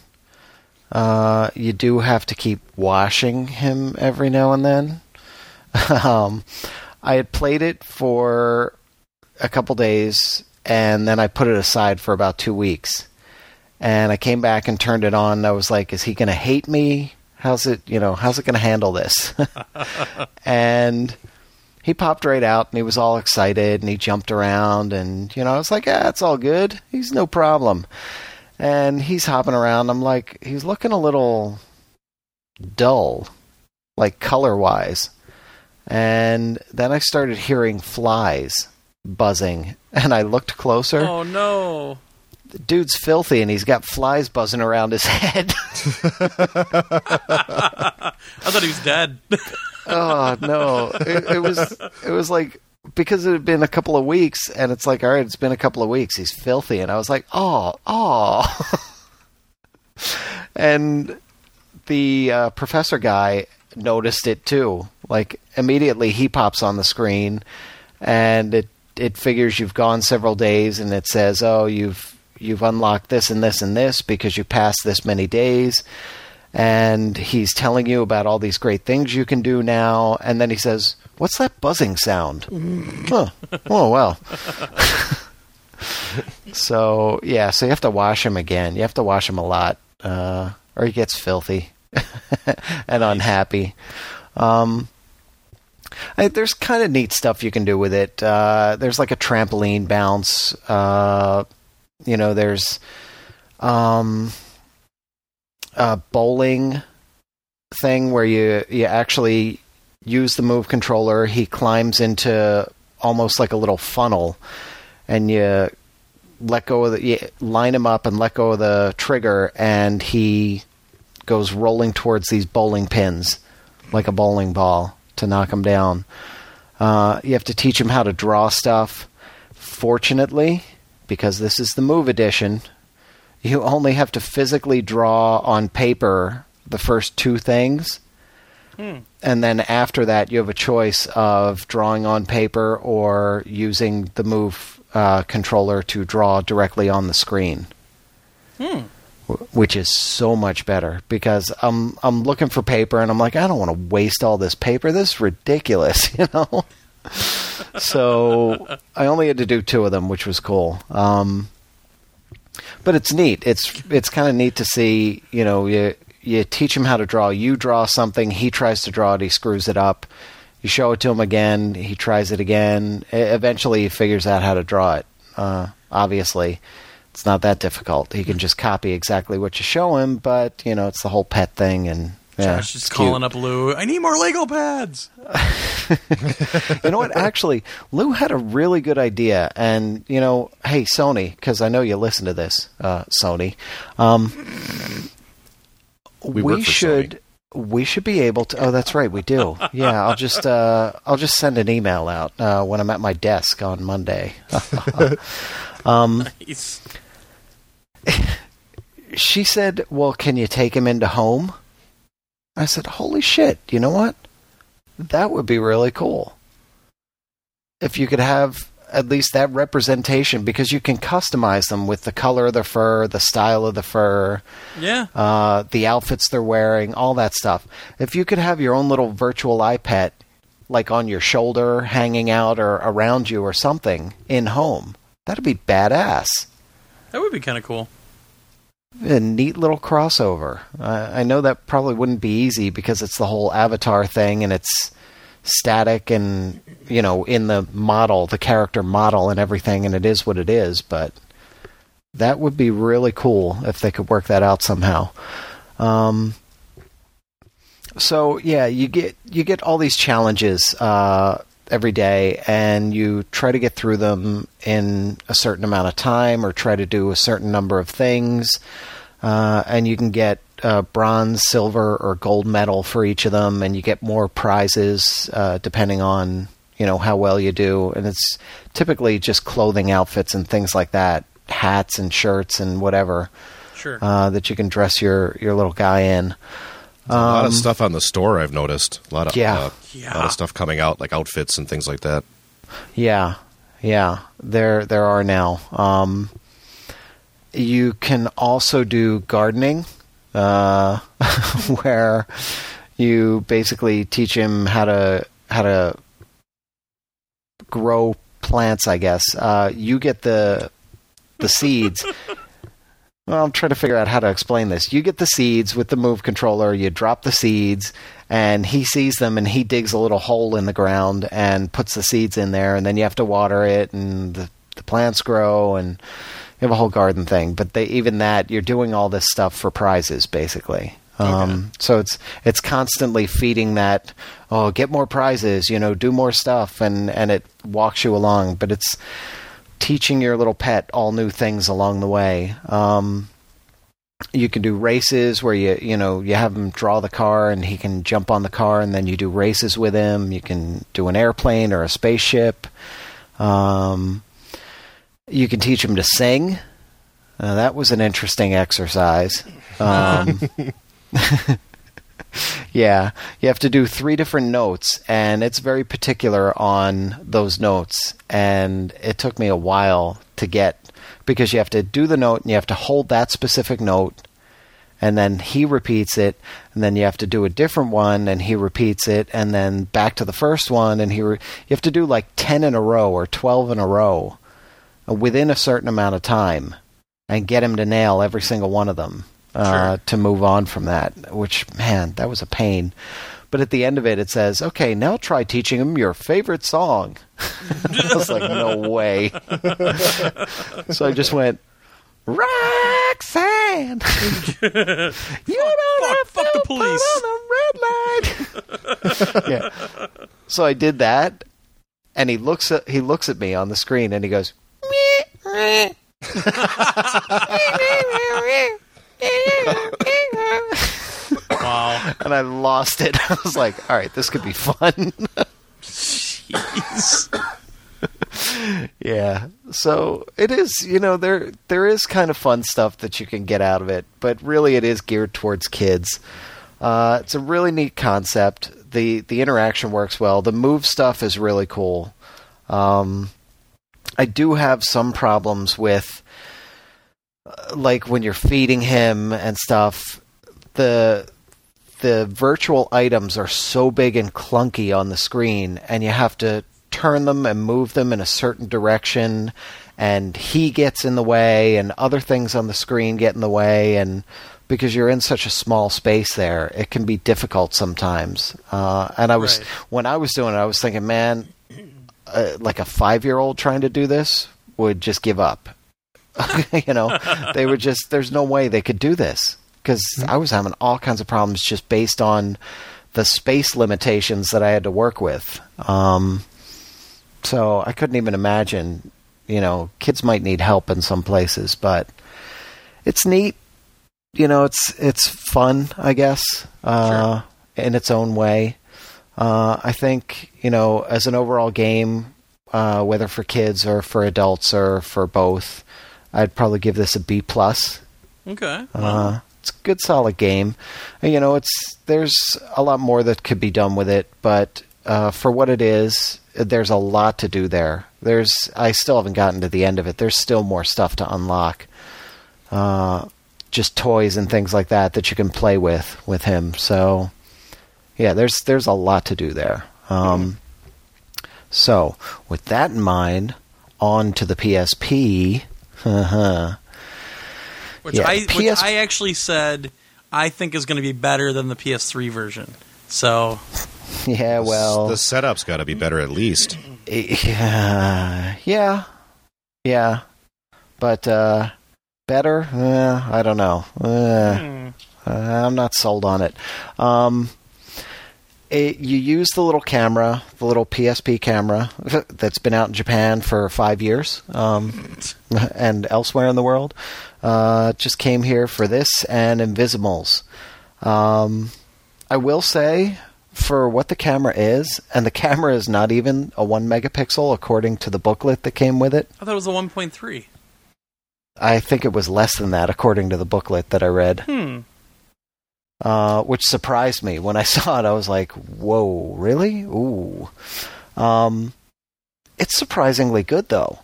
Uh, you do have to keep washing him every now and then. um, I had played it for a couple days, and then I put it aside for about two weeks. And I came back and turned it on. And I was like, "Is he going to hate me? How's it? You know, how's it going to handle this?" and he popped right out and he was all excited and he jumped around and you know I was like, ah, it's all good. He's no problem. And he's hopping around. I'm like, he's looking a little dull, like color wise. And then I started hearing flies buzzing and I looked closer. oh no. The dude's filthy and he's got flies buzzing around his head. I thought he was dead. oh no. It, it was it was like because it had been a couple of weeks and it's like all right it's been a couple of weeks. He's filthy. And i was like oh oh. And the uh, professor guy noticed it too. Like immediately he pops on the screen and it it figures you've gone several days and it says oh you've you've unlocked this and this and this because you passed this many days. And he's telling you about all these great things you can do now. And then he says what's that buzzing sound? Huh. oh well. So yeah so you have to wash him again. You have to wash him a lot uh, or he gets filthy and unhappy. Um, I, there's kind of neat stuff you can do with it. Uh, there's like a trampoline bounce uh, you know there's um, a bowling thing where you you actually use the move controller. He climbs into almost like a little funnel, and you let go of the you line him up and let go of the trigger, and he goes rolling towards these bowling pins like a bowling ball to knock him down. Uh, you have to teach him how to draw stuff. Fortunately, because this is the move edition, you only have to physically draw on paper the first two things. And then after that, you have a choice of drawing on paper or using the move uh, controller to draw directly on the screen. Wh- Which is so much better because I'm I'm looking for paper and I'm like I don't want to waste all this paper. This is ridiculous, you know. So I only had to do two of them, which was cool. Um, but it's neat. It's it's kind of neat to see. You know, you you teach him how to draw. You draw something, he tries to draw it, he screws it up. You show it to him again, he tries it again. Eventually, he figures out how to draw it. Uh, obviously, it's not that difficult. He can just copy exactly what you show him, but you know, it's the whole pet thing, and yeah, Josh is calling cute. up Lou. I need more Lego pads. you know what? Actually, Lou had a really good idea, and you know, hey Sony, because I know you listen to this, uh, Sony. Um, We work for should we should be able to. Oh, that's right, we do. Yeah, I'll just uh, I'll just send an email out uh, when I'm at my desk on Monday. um, He's she said, "Well, can you take him into home?" I said, "Holy shit! You know what? That would be really cool. If you could have at least that representation, because you can customize them with the color of the fur, the style of the fur, yeah. uh, the outfits they're wearing, all that stuff. If you could have your own little virtual EyePet, like on your shoulder, hanging out or around you or something in home, that'd be badass." That would be kind of cool. A neat little crossover. I I know that probably wouldn't be easy because it's the whole avatar thing and it's static and you know in the model, the character model and everything, and it is what it is. But that would be really cool if they could work that out somehow. Um, so yeah, you get you get all these challenges uh, every day, and you try to get through them in a certain amount of time, or try to do a certain number of things, uh, and you can get uh, bronze, silver, or gold medal for each of them, and you get more prizes uh, depending on you know how well you do, and it's typically just clothing outfits and things like that, hats and shirts and whatever Sure. uh, that you can dress your your little guy in. A lot Um, of stuff on the store. I've noticed a lot of Yeah. uh, a lot Yeah. of stuff coming out, like outfits and things like that. Yeah, yeah, there there are now. Um, you can also do gardening, uh, where you basically teach him how to how to grow plants. I guess uh, you get the the seeds. Well, I'm trying to figure out how to explain this. You get the seeds with the move controller, you drop the seeds, and he sees them and he digs a little hole in the ground and puts the seeds in there, and then you have to water it, and the, the plants grow, and you have a whole garden thing. But they, even that, you're doing all this stuff for prizes, basically. Um, so it's it's constantly feeding that. Oh, get more prizes, you know, do more stuff, and and it walks you along. But it's teaching your little pet all new things along the way. Um, you can do races where you you know you have him draw the car and he can jump on the car and then you do races with him. You can do an airplane or a spaceship. Um, you can teach him to sing. Uh, that was an interesting exercise. Um, yeah, you have to do three different notes, and it's very particular on those notes. And it took me a while to get because you have to do the note and you have to hold that specific note, and then he repeats it, and then you have to do a different one, and he repeats it, and then back to the first one, and he re- you have to do like ten in a row or twelve in a row within a certain amount of time, and get him to nail every single one of them uh, to move on from that. Which man, that was a pain. But at the end of it, it says, "Okay, now try teaching him your favorite song." I was like, "No way!" so I just went, "Roxanne, you don't fuck, have fuck to the police." put on a red light." yeah. So I did that, and he looks at he looks at me on the screen, and he goes, "Meh, meh." Wow. and I lost it. I was like, all right, this could be fun. Jeez. yeah. So it is, you know, there there is kind of fun stuff that you can get out of it, but really it is geared towards kids. Uh, it's a really neat concept. The the interaction works well. The move stuff is really cool. Um, I do have some problems with like when you're feeding him and stuff. The the virtual items are so big and clunky on the screen, and you have to turn them and move them in a certain direction, and he gets in the way, and other things on the screen get in the way, and because you're in such a small space there, it can be difficult sometimes. Uh, and I was Right. when I was doing it, I was thinking, man, uh, like a five year old trying to do this would just give up. you know, they were just there's no way they could do this because I was having all kinds of problems just based on the space limitations that I had to work with. Um, so I couldn't even imagine. You know, kids might need help in some places, but it's neat. You know, it's it's fun, I guess, uh, in its own way. Uh, I think you know, as an overall game, uh, whether for kids or for adults or for both, I'd probably give this a B plus. Okay. Uh, it's a good, solid game. You know, it's there's a lot more that could be done with it, but uh, for what it is, there's a lot to do there. There's I still haven't gotten to the end of it. There's still more stuff to unlock. Uh, just toys and things like that that you can play with with him. So, yeah, there's there's a lot to do there. Um, so, with that in mind, on to the PSP. Which yeah, I the which I actually said I think is going to be better than the PS3 version. So yeah, well, the setup's got to be better at least. Yeah, yeah, yeah. But uh, better? Uh, I don't know. Uh, uh, I'm not sold on it. Um, it. You use the little camera, the little PSP camera that's been out in Japan for five years, um, and elsewhere in the world. Uh, just came here for this and Invisimals. Um, I will say, for what the camera is, and the camera is not even a one megapixel according to the booklet that came with it. I thought it was a 1.3. I think it was less than that according to the booklet that I read, Hmm. Uh, which surprised me when I saw it. I was like, "Whoa, really? Ooh." Um, it's surprisingly good though.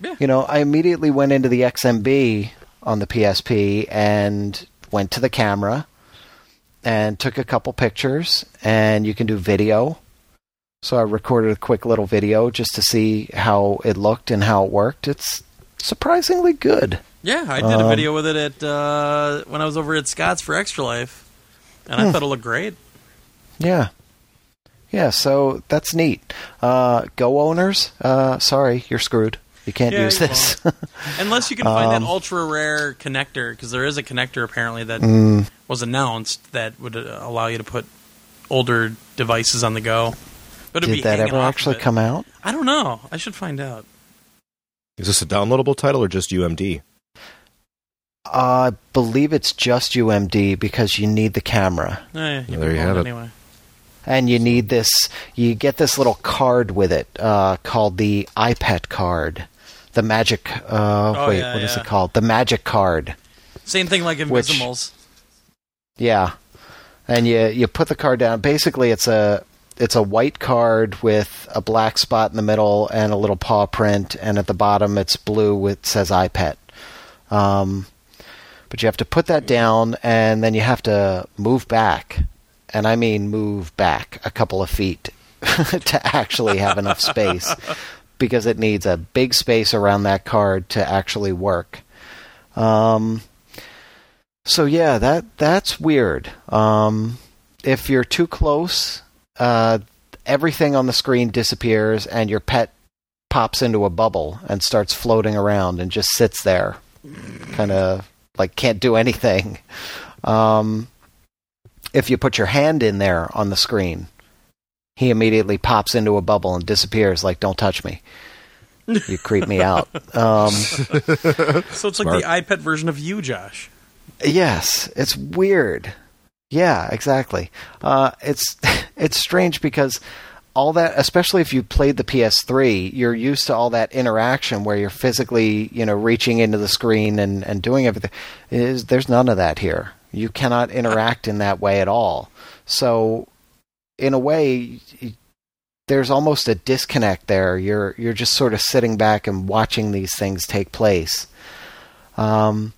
Yeah. You know, I immediately went into the XMB on the PSP and went to the camera and took a couple pictures and you can do video. So I recorded a quick little video just to see how it looked and how it worked. It's surprisingly good. Yeah, I did a Um, video with it at uh, when I was over at Scott's for Extra Life, and Hmm. I thought it looked great. Yeah. Yeah, so that's neat. Uh, Go owners, uh, sorry, you're screwed. You can't Yeah, use you this. Unless you can find Um, that ultra rare connector, because there is a connector apparently that Mm. was announced that would uh, allow you to put older devices on the go. But it'd be Did that ever actually come out? I don't know. I should find out. Is this a downloadable title or just UMD? I believe it's just UMD because you need the camera. Eh, Well, there you have it. Anyway, And you need this, you get this little card with it uh, called the EyePet card. The magic, uh, Oh, wait, yeah, what is yeah. it called? The magic card. same thing like Which- Invisimals. Yeah, and you you put the card down. Basically, it's a it's a white card with a black spot in the middle and a little paw print, and at the bottom it's blue with says EyePet. Um, but you have to put that down, and then you have to move back, and I mean move back a couple of feet to actually have enough space, because it needs a big space around that card to actually work. Um, so yeah, that that's weird. Um, if you're too close, uh, everything on the screen disappears, and your pet pops into a bubble and starts floating around and just sits there, kind of like can't do anything. Um, if you put your hand in there on the screen, he immediately pops into a bubble and disappears. Like, don't touch me. You creep me out. Um, So it's like Smart. the EyePet version of you, Josh. Yes, it's weird. Yeah, exactly. Uh, it's it's strange because all that, especially if you played the PS3, you're used to all that interaction where you're physically, you know, reaching into the screen and, and doing everything. Is there's none of that here. You cannot interact in that way at all. So, in a way, there's almost a disconnect there. You're you're just sort of sitting back and watching these things take place. Um,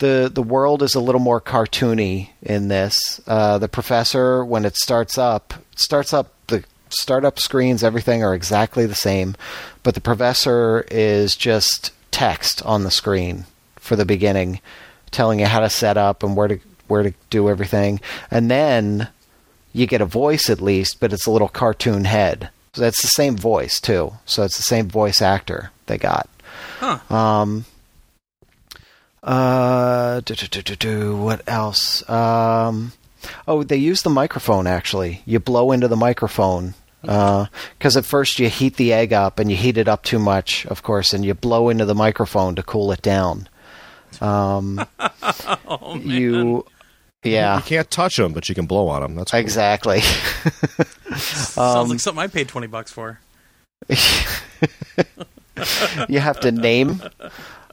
the the world is a little more cartoony in this. Uh, the professor, when it starts up, starts up the startup screens, everything are exactly the same, but the professor is just text on the screen for the beginning, telling you how to set up and where to where to do everything, and then you get a voice at least, but it's a little cartoon head. So that's the same voice too. So it's the same voice actor they got. Huh. Um. Uh. Do, do, do, do, do, what else? Um. Oh, they use the microphone actually. You blow into the microphone. Because at first you heat the egg up and you heat it up too much, of course, and you blow into the microphone to cool it down. Um, Oh man. you, yeah, You can't touch them, but you can blow on them. That's cool. exactly. Sounds um, like something I paid twenty bucks for. you have to name,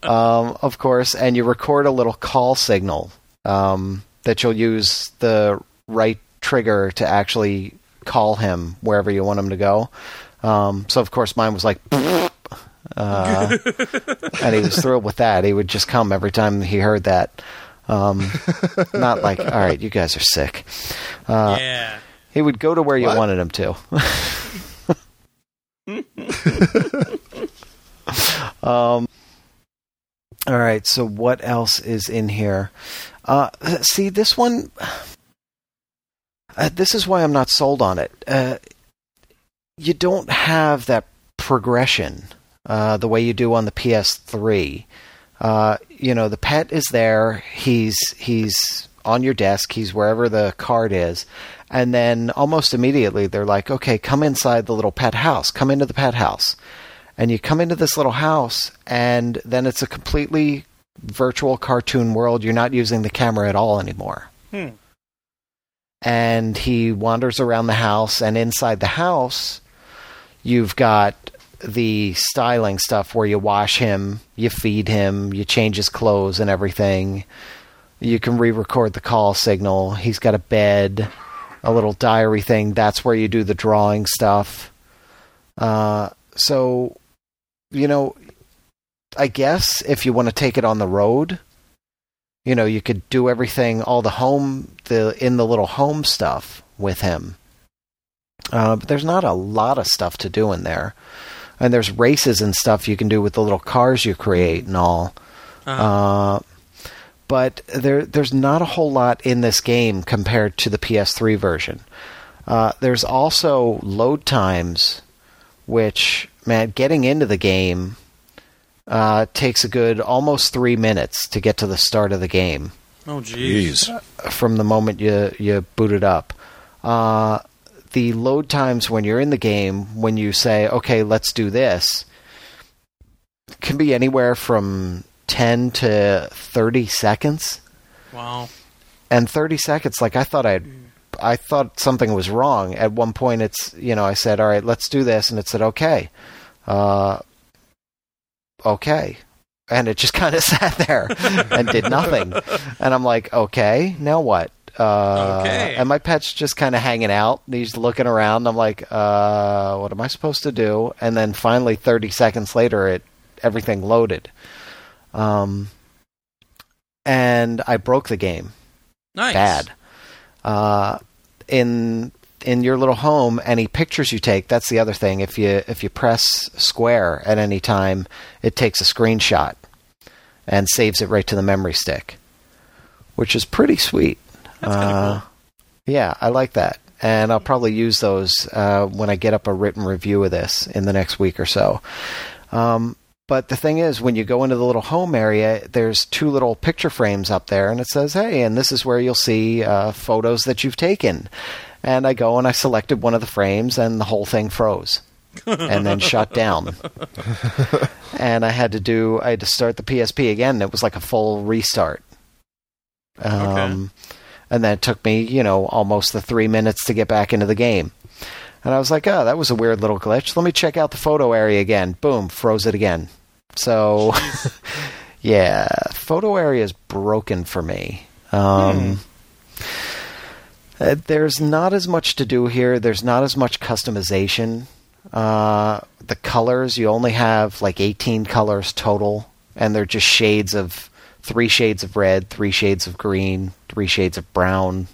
um, of course, and you record a little call signal um, that you'll use the right trigger to actually call him wherever you want him to go. Um, so, of course, mine was like, uh, and he was thrilled with that. He would just come every time he heard that. Um, not like, all right, you guys are sick. Uh, yeah. He would go to where you What? wanted him to. um, all right. So what else is in here? Uh, see this one. Uh, this is why I'm not sold on it. Uh, you don't have that progression uh, the way you do on the PS3. Uh, you know, the pet is there. He's he's on your desk. He's wherever the card is, and then almost immediately they're like, "Okay, come inside the little pet house. Come into the pet house." And you come into this little house, and then it's a completely virtual cartoon world. You're not using the camera at all anymore. Hmm. And he wanders around the house, and inside the house, you've got the styling stuff where you wash him, you feed him, you change his clothes and everything. You can re record the call signal. He's got a bed, a little diary thing. That's where you do the drawing stuff. Uh, so, you know, I guess if you want to take it on the road, you know, you could do everything, all the home, the in the little home stuff with him. Uh, but there's not a lot of stuff to do in there, and there's races and stuff you can do with the little cars you create and all. Uh-huh. Uh, but there, there's not a whole lot in this game compared to the PS3 version. Uh, there's also load times, which man, getting into the game uh, takes a good almost three minutes to get to the start of the game oh jeez. Jeez. from the moment you you boot it up. Uh, the load times when you're in the game, when you say, "Okay, let's do this," can be anywhere from ten to thirty seconds. Wow. And thirty seconds, like I thought I'd. I thought something was wrong. At one point, it's you know I said, "All right, let's do this," and it said, "Okay, uh, okay," and it just kind of sat there and did nothing. And I'm like, "Okay, now what?" Uh, Okay. And my pet's just kind of hanging out. He's looking around. I'm like, uh, "What am I supposed to do?" And then finally, 30 seconds later, it everything loaded. Um, and I broke the game Nice. bad. Uh, in in your little home, any pictures you take, that's the other thing. If you if you press square at any time, it takes a screenshot and saves it right to the memory stick, which is pretty sweet. Uh, Yeah, I like that, and I'll probably use those uh, when I get up a written review of this in the next week or so. Um, but the thing is, when you go into the little home area, there's two little picture frames up there, and it says, "Hey," and this is where you'll see uh, photos that you've taken. And I go and I selected one of the frames, and the whole thing froze, and then shut down. and I had to do, I had to start the PSP again. It was like a full restart. Um, And then it took me, you know, almost the three minutes to get back into the game. And I was like, oh, that was a weird little glitch. Let me check out the photo area again. Boom, froze it again. So, yeah, photo area is broken for me. Um, uh, There's not as much to do here. There's not as much customization. Uh, the colors, you only have like 18 colors total, and they're just shades of three shades of red, three shades of green, three shades of brown,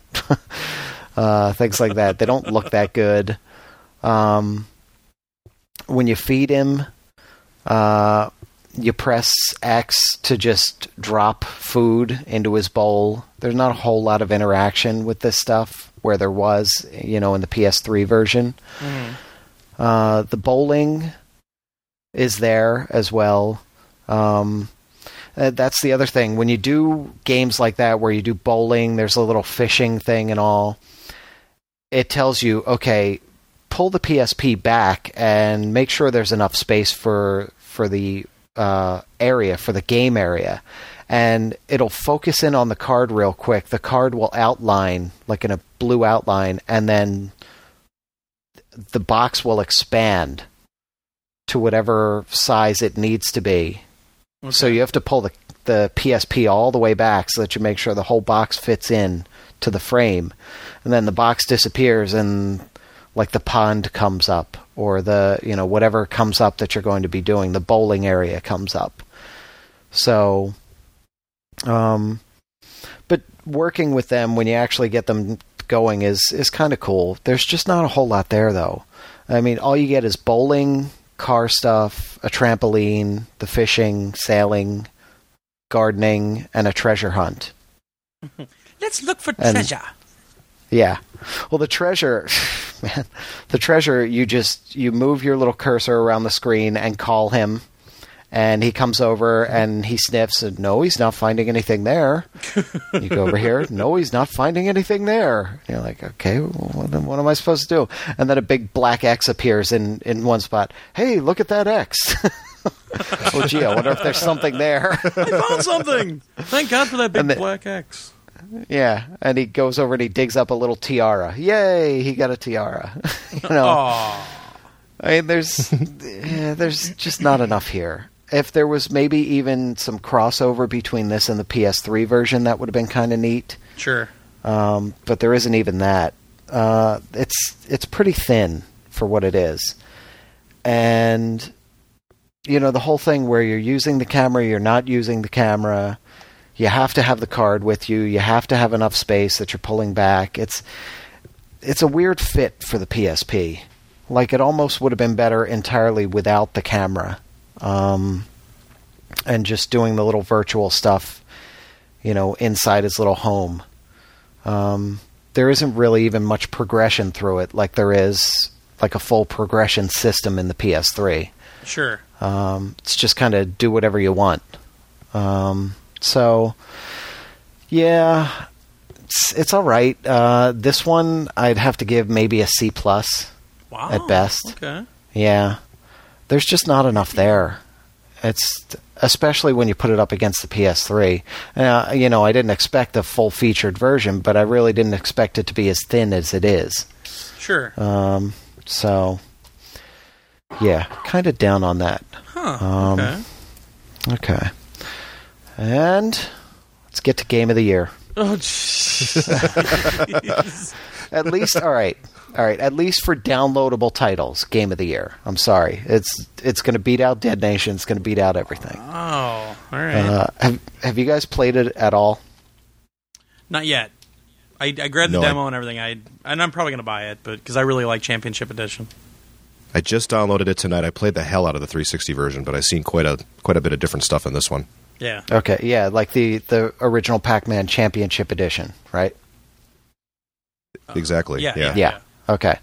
uh, things like that. They don't look that good. Um, when you feed him, uh, you press X to just drop food into his bowl. There's not a whole lot of interaction with this stuff where there was, you know, in the PS3 version. Uh, the bowling is there as well. Um, uh, that's the other thing. When you do games like that, where you do bowling, there's a little fishing thing and all. It tells you, okay, pull the PSP back and make sure there's enough space for for the uh, area for the game area, and it'll focus in on the card real quick. The card will outline like in a blue outline, and then the box will expand to whatever size it needs to be. So you have to pull the the PSP all the way back so that you make sure the whole box fits in to the frame, and then the box disappears and like the pond comes up or the you know whatever comes up that you're going to be doing the bowling area comes up. So um but working with them when you actually get them going is is kind of cool. There's just not a whole lot there though. I mean all you get is bowling car stuff a trampoline the fishing sailing gardening and a treasure hunt. Let's look for And- treasure. Yeah. Well, the treasure, man, the treasure, you just, you move your little cursor around the screen and call him. And he comes over and he sniffs and no, he's not finding anything there. you go over here, no, he's not finding anything there. And you're like, okay, well, what, am- what am I supposed to do? And then a big black X appears in, in one spot. Hey, look at that X. oh, gee, I wonder if there's something there. I found something. Thank God for that big the- black X. yeah. And he goes over and he digs up a little tiara. Yay, he got a tiara. you know? Aw. I mean, there's yeah, there's just not enough here. If there was maybe even some crossover between this and the PS3 version, that would have been kind of neat. Sure. Um, but there isn't even that. Uh, it's it's pretty thin for what it is, and you know the whole thing where you're using the camera, you're not using the camera. You have to have the card with you. You have to have enough space that you're pulling back. It's it's a weird fit for the PSP. Like it almost would have been better entirely without the camera, um, and just doing the little virtual stuff, you know, inside his little home. Um, there isn't really even much progression through it, like there is like a full progression system in the PS3. Sure. Um, it's just kind of do whatever you want. Um, so, yeah, it's it's all right. Uh, this one I'd have to give maybe a C plus. Wow. At best. Okay. Yeah, there's just not enough there. It's especially when you put it up against the PS3. Uh, you know, I didn't expect a full featured version, but I really didn't expect it to be as thin as it is. Sure. Um, so, yeah, kind of down on that. Huh. um, okay. Okay. And let's get to game of the year. Oh, jeez. At least, all right, all right. At least for downloadable titles, game of the year. I'm sorry, it's it's going to beat out Dead Nation. It's going to beat out everything. oh, all right. Uh, have Have you guys played it at all? Not yet. I, I grabbed the No, I- demo and everything. I and I'm probably gonna buy it, but because I really like Championship Edition. I just downloaded it tonight. I played the hell out of the 360 version, but I've seen quite a quite a bit of different stuff in this one. Yeah. Okay, yeah, like the the original Pac-Man Championship Edition, right? exactly. Yeah. Yeah. Yeah. Okay.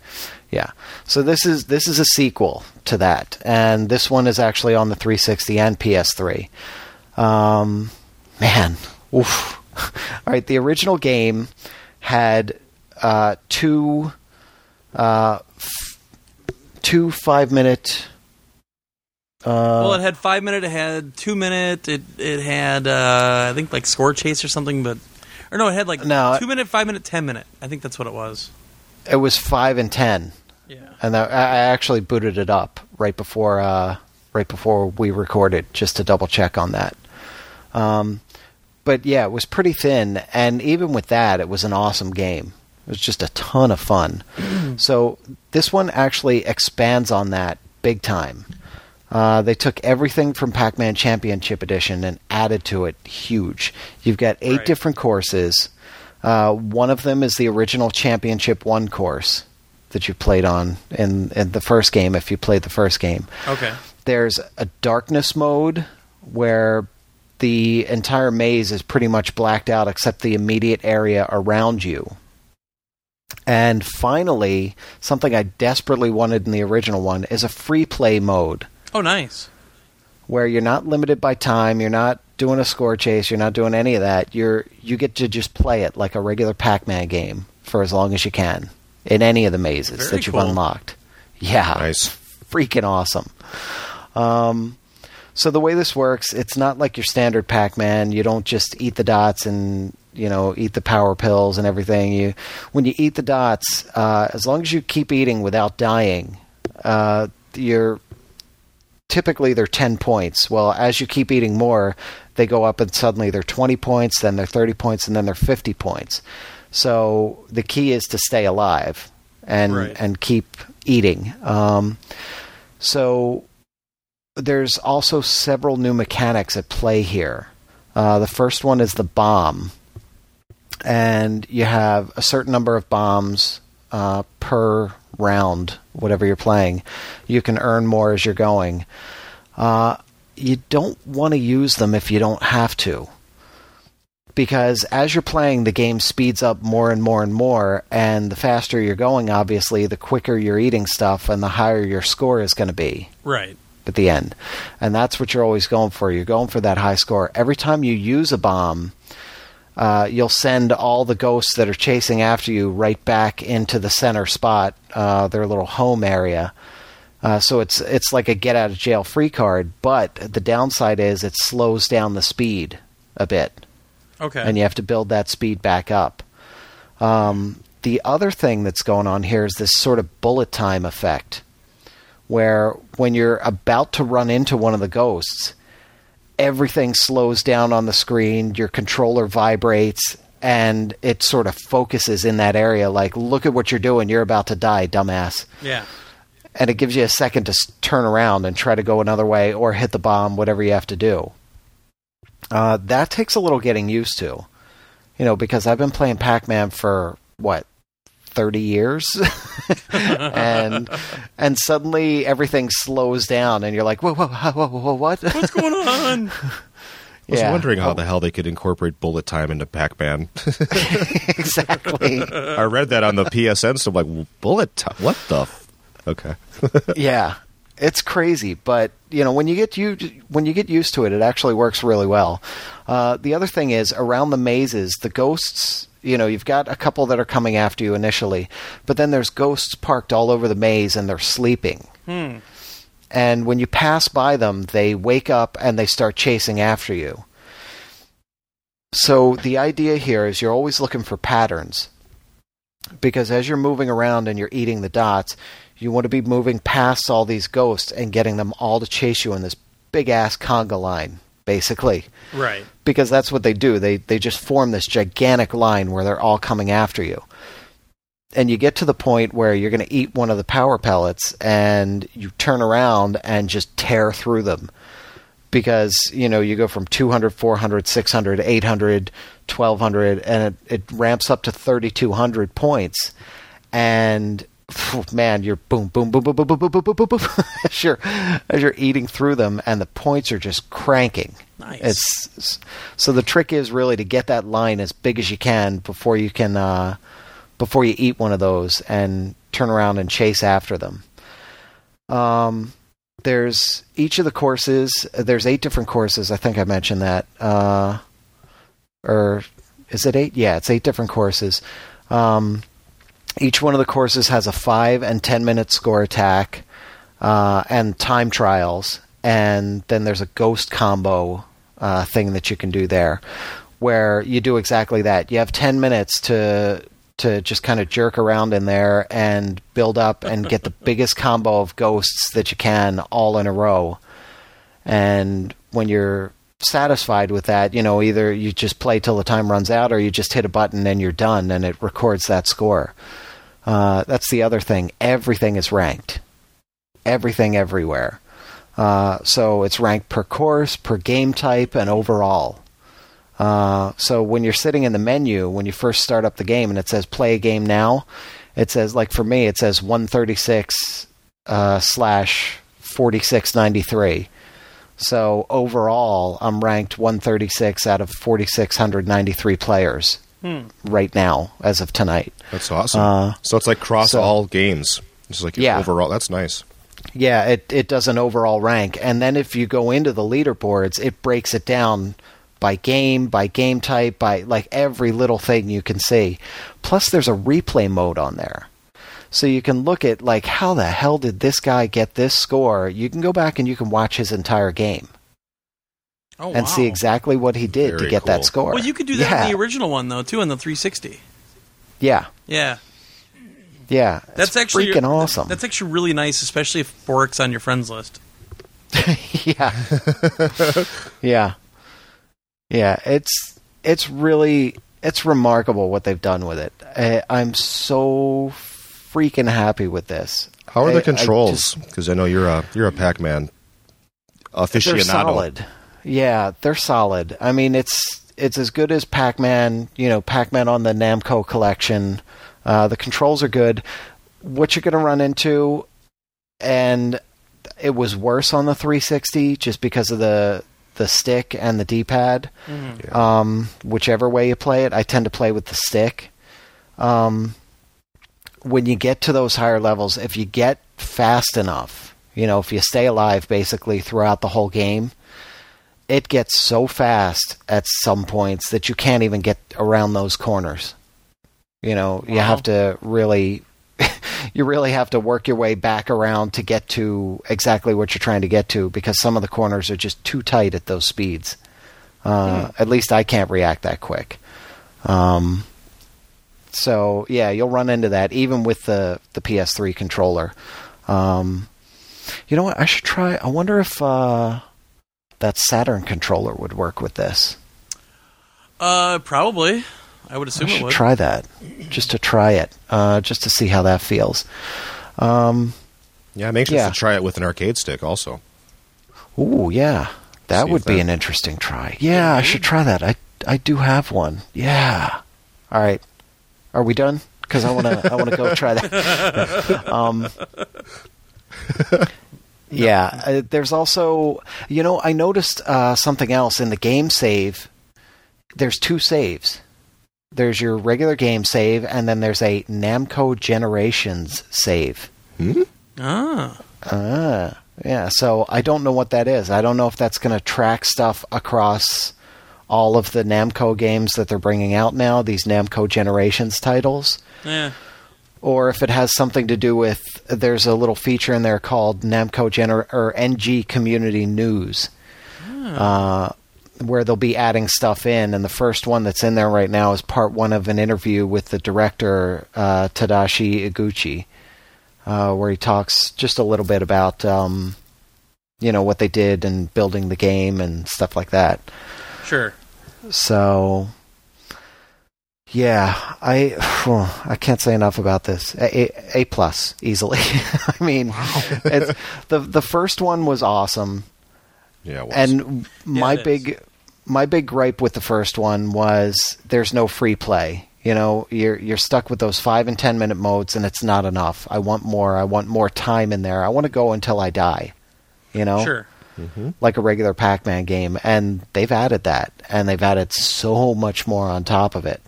Yeah. So this is this is a sequel to that, and this one is actually on the 360 and PS3. Um, man, oof. All right. The original game had uh, two uh, f- two five minute. Uh, well, it had five minute. It had two minute. It it had uh, I think like score chase or something, but or no, it had like No, two minute, five minute, ten minute. I think that's what it was. it was five and ten. Yeah. and I I actually booted it up right before uh, right before we recorded just to double check on that. Um, but yeah, it was pretty thin, and even with that, it was an awesome game. It was just a ton of fun. so this one actually expands on that big time. Uh, they took everything from Pac-Man Championship Edition and added to it huge. You've got eight Right. different courses. Uh, one of them is the original Championship One course, that you played on in, in the first game if you played the first game. Okay. There's a darkness mode where the entire maze is pretty much blacked out except the immediate area around you. And finally, something I desperately wanted in the original one is a free play mode Oh, nice. where you're not limited by time, you're not doing a score chase, you're not doing any of that. You're you get to just play it like a regular Pac-Man game for as long as you can in any of the mazes Very that you've cool. unlocked. Yeah, Nice. freaking awesome. Um, so the way this works, it's not like your standard Pac-Man. You don't just eat the dots and you know eat the power pills and everything. You when you eat the dots, uh, as long as you keep eating without dying, uh, you're typically they're 10 points. Well, as you keep eating more, they go up and suddenly they're 20 points, then they're 30 points, and then they're 50 points. So the key is to stay alive and Right. and keep eating. Um, so there's also several new mechanics at play here. Uh, the first one is the bomb, and you have a certain number of bombs uh, per round, whatever you're playing. You can earn more as you're going. Uh, you don't want to use them if you don't have to. Because as you're playing, the game speeds up more and more and more, and the faster you're going, obviously, the quicker you're eating stuff and the higher your score is going to be Right. at the end. And that's what you're always going for. You're going for that high score. Every time you use a bomb, uh, you'll send all the ghosts that are chasing after you right back into the center spot, uh, their little home area. Uh, so it's it's like a get out of jail free card, but the downside is it slows down the speed a bit Okay. and you have to build that speed back up. Um, the other thing that's going on here is this sort of bullet time effect, where when you're about to run into one of the ghosts, everything slows down on the screen, your controller vibrates, and it sort of focuses in that area like, look at what you're doing, you're about to die, dumbass yeah. and it gives you a second to turn around and try to go another way or hit the bomb, whatever you have to do. Uh, that takes a little getting used to, you know, because I've been playing Pac-Man for what thirty years, and and suddenly everything slows down, and you're like, whoa, whoa, whoa, whoa, whoa what? What's going on? I was Yeah. wondering how the hell they could incorporate bullet time into Pac-Man. exactly. I read that on the PSN, so I'm like, bullet time? What the? F-? Okay. yeah, it's crazy, but you know when you get you when you get used to it, it actually works really well. Uh, the other thing is around the mazes, the ghosts. You know, you've got a couple that are coming after you initially, but then there's ghosts parked all over the maze and they're sleeping. Hmm. And when you pass by them, they wake up and they start chasing after you. So the idea here is you're always looking for patterns. Because as you're moving around and you're eating the dots, you want to be moving past all these ghosts and getting them all to chase you in this big ass conga line, basically. right. Because that's what they do. They they just form this gigantic line where they're all coming after you. And you get to the point where you're going to eat one of the power pellets and you turn around and just tear through them. Because, you know, you go from 200, 400, 600, 800, 1200 and it, it ramps up to 3200 points. And man, you're boom, boom, boom, boom, boom, boom, boom, boom, boom, boom, boom, as you're as you're eating through them, and the points are just cranking. Nice. It's so the trick is really to get that line as big as you can before you can uh, before you eat one of those and turn around and chase after them. Um, there's each of the courses. There's eight different courses. I think I mentioned that. Uh, or is it eight? Yeah, it's eight different courses. Um, each one of the courses has a five and ten minute score attack uh, and time trials, and then there's a ghost combo uh, thing that you can do there, where you do exactly that. You have ten minutes to to just kind of jerk around in there and build up and get the biggest combo of ghosts that you can all in a row. And when you're satisfied with that, you know, either you just play till the time runs out or you just hit a button and you're done and it records that score. Uh, that's the other thing. Everything is ranked. Everything everywhere. Uh, so it's ranked per course, per game type, and overall. Uh, so when you're sitting in the menu, when you first start up the game and it says play a game now, It says like for me, it says 136 uh, slash 4693. So overall, I'm ranked 136 out of 4,693 players right now as of tonight. That's awesome. Uh, so it's like cross so- all games. It's like Yeah. overall. That's nice. Yeah, it it does an overall rank, and then if you go into the leaderboards, it breaks it down by game, by game type, by like every little thing you can see. Plus, there's a replay mode on there, so you can look at like how the hell did this guy get this score? You can go back and you can watch his entire game Oh, and wow. see exactly what he did to get cool. that score. Well, you could do that yeah. in the original one though, too, in the 360. Yeah, Yeah, yeah, that's It's actually freaking awesome. That's actually really nice, especially if Bork's on your friends list. yeah yeah yeah it's it's really it's remarkable what they've done with it I, i'm so freaking happy with this. How are I- the I controls? Because I, know you're a you're a Pac-Man aficionado. they're solid. Yeah they're solid. I mean it's it's as good as pac-man you know pac-man on the namco collection. Uh, the controls are good. What you're going to run into and it was worse on the 360 just because of the the stick and the d-pad um, whichever way you play it i tend to play with the stick. Um, when you get to those higher levels if you get fast enough you know if you stay alive basically throughout the whole game it gets so fast at some points that you can't even get around those corners you know you have to really you really have to work your way back around to get to exactly what you're trying to get to because some of the corners are just too tight at those speeds. Uh, At least I can't react that quick. Um, so yeah, you'll run into that even with the the PS3 controller. Um, you know what? I should try. I wonder if uh, that Saturn controller would work with this. Uh, probably. I would I assume it should would. try that just to try it, uh, just to see how that feels. Um, Yeah, I'm anxious Yeah. to try it with an arcade stick also. Ooh, yeah. That See would be that- an interesting try. Yeah, I should try that. I I do have one. Yeah. All right. Are we done? Because I want to I want to go try that. um. Yeah, uh, there's also, you know, I noticed uh, something else in the game save. There's two saves. There's your regular game save, and then there's a Namco Generations save. Ah, Ah, yeah. So I don't know what that is. I don't know if that's going to track stuff across all of the Namco games that they're bringing out now, these Namco Generations titles, yeah. or if it has something to do with. There's a little feature in there called Namco Gener- or NG Community News, uh, where they'll be adding stuff in. And the first one that's in there right now is part one of an interview with the director uh, Tadashi Iguchi uh, where he talks just a little bit about um, you know what they did and building the game and stuff like that. Sure. So yeah, I I can't say enough about this. A, a, a plus easily. I mean, it's, the the first one was awesome, Yeah, it was. and my it is. big my big gripe with the first one was there's no free play. You know, you're you're stuck with those five and ten minute modes, and it's not enough. I want more. I want more time in there. I want to go until I die. You know, Sure. Like a regular Pac-Man game, and they've added that, and they've added so much more on top of it.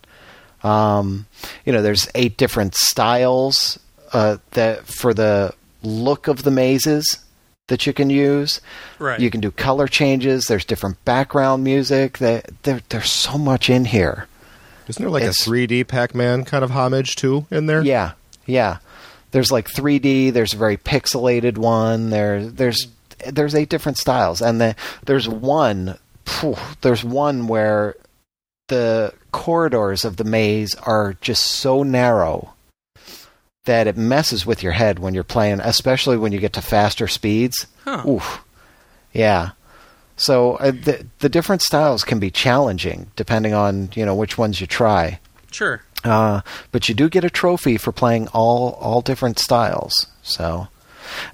Um, you know, there's eight different styles uh, that for the look of the mazes that you can use. Right. You can do color changes. There's different background music. That there, there's so much in here. Isn't there like it's- a 3D Pac-Man kind of homage too in there? Yeah, yeah. There's like 3D. There's a very pixelated one. There, there's there's eight different styles, and the, there's one. phew, there's one where the corridors of the maze are just so narrow that it messes with your head when you're playing, especially when you get to faster speeds. Huh. Oof. Yeah. So uh, the the different styles can be challenging depending on you know which ones you try. Sure. Uh, but you do get a trophy for playing all all different styles. So,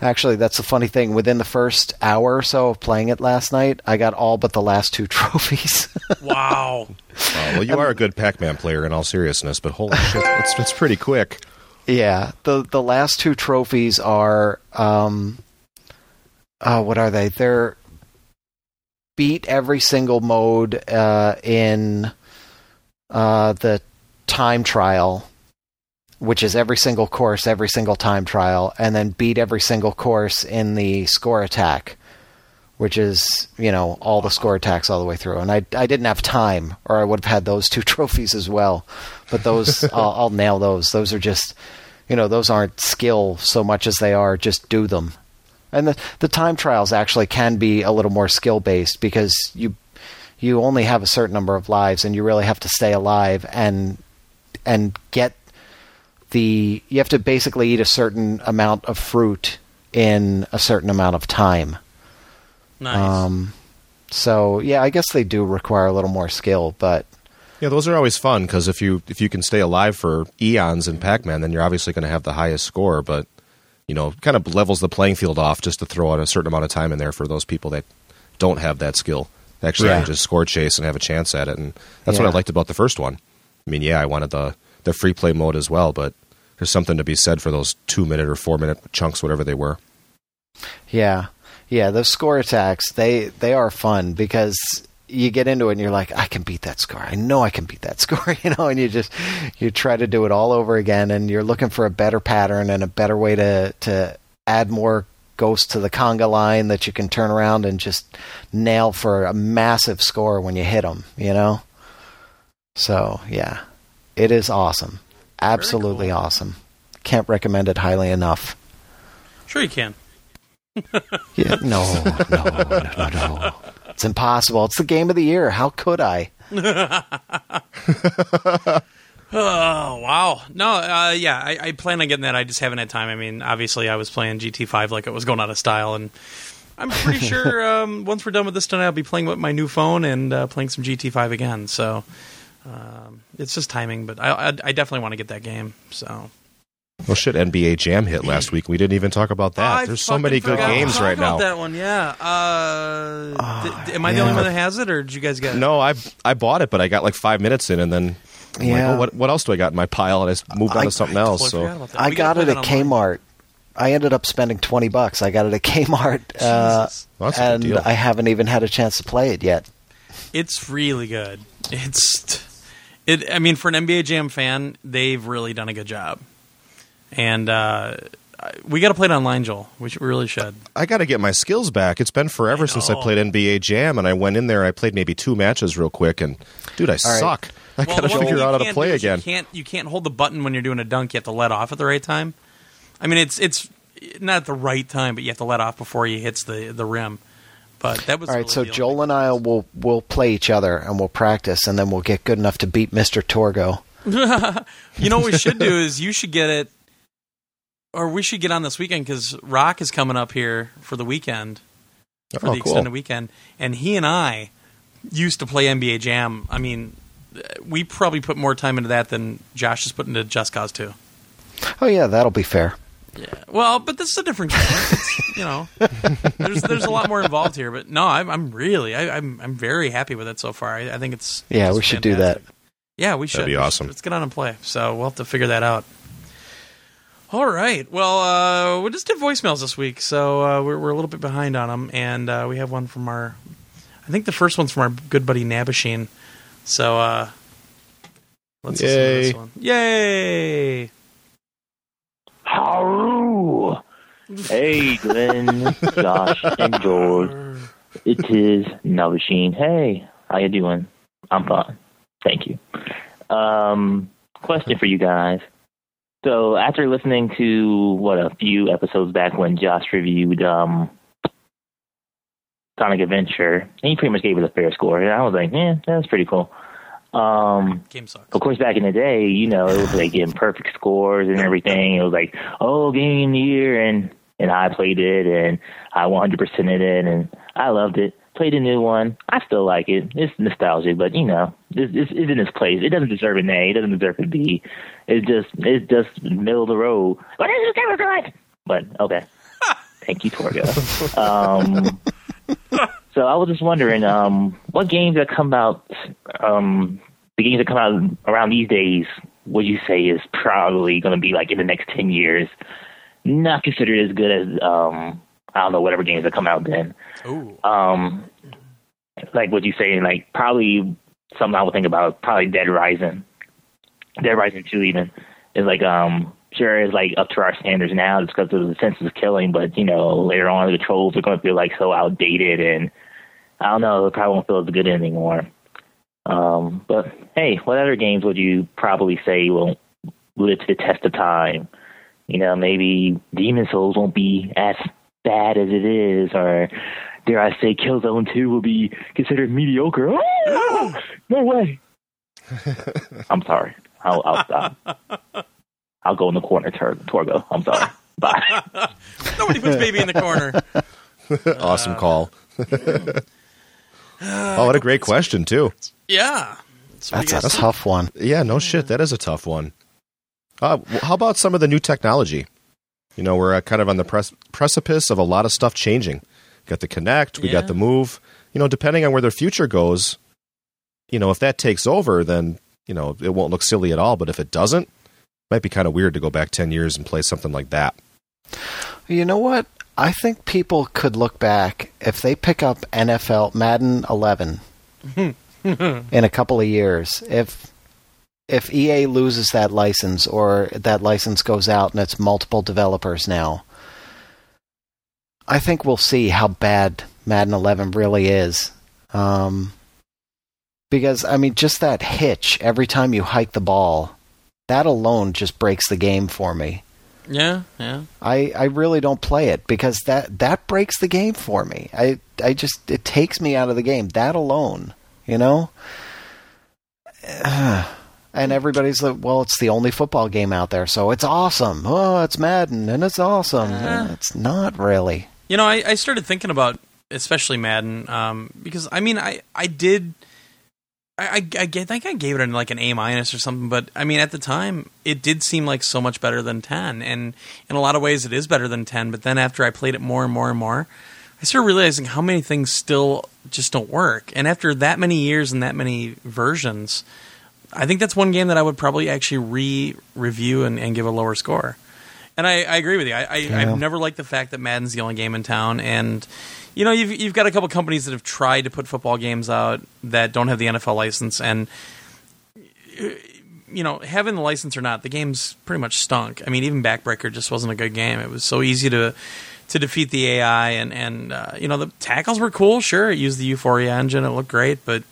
actually, that's the funny thing. Within the first hour or so of playing it last night, I got all but the last two trophies. Wow. Uh, well, you are a good Pac-Man player in all seriousness, but holy shit, it's it's pretty quick. Yeah, the the last two trophies are um uh what are they? They're beat every single mode uh in uh the time trial which is every single course, every single time trial, and then beat every single course in the score attack, which is, you know, all the score attacks all the way through. And I, I didn't have time, or I would have had those two trophies as well. But those, I'll, I'll nail those. Those are just, you know, those aren't skill so much as they are just do them. And the, the time trials actually can be a little more skill based because you you only have a certain number of lives and you really have to stay alive and and get the you have to basically eat a certain amount of fruit in a certain amount of time. Nice. Um, so yeah, I guess they do require a little more skill, but Yeah, those are always fun because if you if you can stay alive for eons in Pac-Man, then you're obviously going to have the highest score. But you know, kind of levels the playing field off just to throw out a certain amount of time in there for those people that don't have that skill. Actually, Yeah. can just score chase and have a chance at it, and that's what I liked about the first one. I mean, yeah, I wanted the the free play mode as well, but there's something to be said for those two minute or four minute chunks, whatever they were. yeah, yeah, those score attacks they they are fun because you get into it and you're like, I can beat that score. I know I can beat that score, you know, and you just you try to do it all over again, and you're looking for a better pattern and a better way to to add more ghosts to the conga line that you can turn around and just nail for a massive score when you hit them, you know. So yeah, it is awesome, absolutely cool. awesome. Can't recommend it highly enough. Sure, you can. Yeah, no, no, no, no, no. It's impossible. It's the game of the year. How could I? Oh wow! No, uh, yeah, I, I plan on getting that. I just haven't had time. I mean, obviously, I was playing GT5 like it was going out of style, and I'm pretty sure um, once we're done with this tonight, I'll be playing with my new phone and uh, playing some GT5 again. So um, it's just timing, but I, I, I definitely want to get that game. So Well, shit, NBA Jam hit last week. We didn't even talk about that. I There's so many good games talk right about now. That one, yeah. Uh, Ah, d- d- am I the only one that has it, or did you guys get it? No, I I bought it, but I got like five minutes in, and then I'm like, Yeah. oh, what what else do I got in my pile? And I s- moved on I- to something I else. totally So. I gotta it at. Kmart. I ended up spending twenty bucks. I got it at Kmart, uh, Jesus. Well, that's a and. I haven't even had a chance to play it yet. It's really good. It's it. I mean, for an NBA Jam fan, they've really done a good job. And uh, we got to play it online, Joel. We, should, we really should. I got to get my skills back. It's been forever since I played NBA Jam, and I went in there. I played maybe two matches real quick, and dude, I right. suck. I got to the figure out how to play again. You can't you can't hold the button when you're doing a dunk. You have to let off at the right time. I mean, it's it's not at the right time, but you have to let off before he hits the the rim. But that was All right, really so Joel and I will will play each other and we'll practice, and then we'll get good enough to beat Mister Torgo. You know what we should do is you should get it, or we should get on this weekend because Rock is coming up here for the weekend for Oh, the cool. extended weekend, and he and I used to play NBA Jam. I mean, we probably put more time into that than Josh is putting into Just Cause Two. Oh yeah, that'll be fair. Yeah. Well, but this is a different game. It's, you know, there's there's a lot more involved here. But no, I'm I'm really I, I'm I'm very happy with it so far. I, I think it's Yeah, just we should do that. Yeah, we should. be We should. awesome. Let's get on and play. So we'll have to figure that out. All right. Well, uh, we just did voicemails this week, so uh, we're we're a little bit behind on them, and uh, we have one from our. I think the first one's from our good buddy Nabashine. So uh, let's listen to this one. Yay! Haru! Hey, Glenn, Josh, and George. It is Navashine. Hey, how you doing? I'm fine. Thank you. Um, question for you guys. So after listening to what a few episodes back when Josh reviewed um Sonic Adventure, he pretty much gave it a fair score. And I was like, yeah, that's pretty cool. Um, Game sucks. of course, back in the day, you know, it was like getting perfect scores and everything. It was like, oh, game of the year, and and I played it, and I 100 percent it, and I loved it. Played a new one. I still like it. It's nostalgic, but you know, it's, it's, it's in its place. It doesn't deserve an A. It doesn't deserve a B. It's just it's just middle of the road. What is this ever good? But okay. Thank you, Torgo. Um, so I was just wondering, um, what games that come out, um, the games that come out around these days would you say is probably going to be like in the next ten years? Not considered as good as um, I don't know whatever games that come out then. Ooh. Um, like what you say, like probably something I would think about. Probably Dead Rising, Dead Rising Two even is like um sure is like up to our standards now just because of the senseless killing, but you know later on the controls are going to feel like so outdated and I don't know it probably won't feel as good anymore. Um, but hey, what other games would you probably say won't live to the test of time? You know, maybe Demon's Souls won't be as bad as it is, or dare I say, Killzone Two will be considered mediocre. Oh, no way. I'm sorry. I'll, I'll stop. I'll go in the corner, Tor- Torgo. I'm sorry. Bye. Nobody puts baby in the corner. awesome call. Oh, what a great question too. Yeah. So what do That's a guys tough one. Yeah, no shit. That is a tough one. Uh, how about some of the new technology? You know, we're uh, kind of on the pres- precipice of a lot of stuff changing. Got the Kinect, we Yeah. got the Move. You know, depending on where their future goes, you know, if that takes over, then you know it won't look silly at all. But if it doesn't, it might be kind of weird to go back ten years and play something like that. You know what? I think people could look back if they pick up NFL Madden 11 in a couple of years. If if EA loses that license or that license goes out and it's multiple developers now, I think we'll see how bad Madden 11 really is. Um, because I mean, just that hitch every time you hike the ball, that alone just breaks the game for me. Yeah, yeah. I, I really don't play it because that that breaks the game for me. I I just it takes me out of the game. That alone, you know. And everybody's like, "Well, it's the only football game out there, so it's awesome. Oh, it's Madden, and it's awesome. Uh. it's not really. You know, I, I started thinking about especially Madden um, because I mean, I I did. I, I, I think I gave it an, like an A minus or something, but I mean at the time it did seem like so much better than ten, and in a lot of ways it is better than ten. But then after I played it more and more and more, I started realizing how many things still just don't work. And after that many years and that many versions, I think that's one game that I would probably actually re-review and, and give a lower score. And I, I agree with you. I, I, Yeah. I've never liked the fact that Madden's the only game in town, and you know you've you've got a couple companies that have tried to put football games out that don't have the NFL license, and you know having the license or not, the game's pretty much stunk. I mean, even Backbreaker just wasn't a good game. It was so easy to to defeat the AI, and and uh, you know the tackles were cool. Sure, it used the Euphoria engine. It looked great, but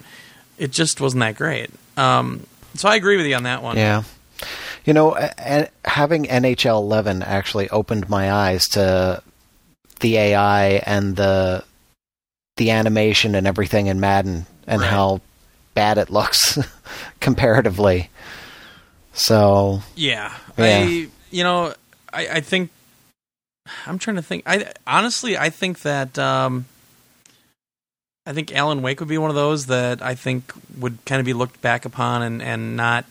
it just wasn't that great. Um, so I agree with you on that one. Yeah. You know, having NHL 11 actually opened my eyes to the AI and the the animation and everything in Madden and Right. how bad it looks comparatively. So, Yeah. Yeah. I you know, I, I think I'm trying to think I honestly I think that um I think Alan Wake would be one of those that I think would kind of be looked back upon and, and not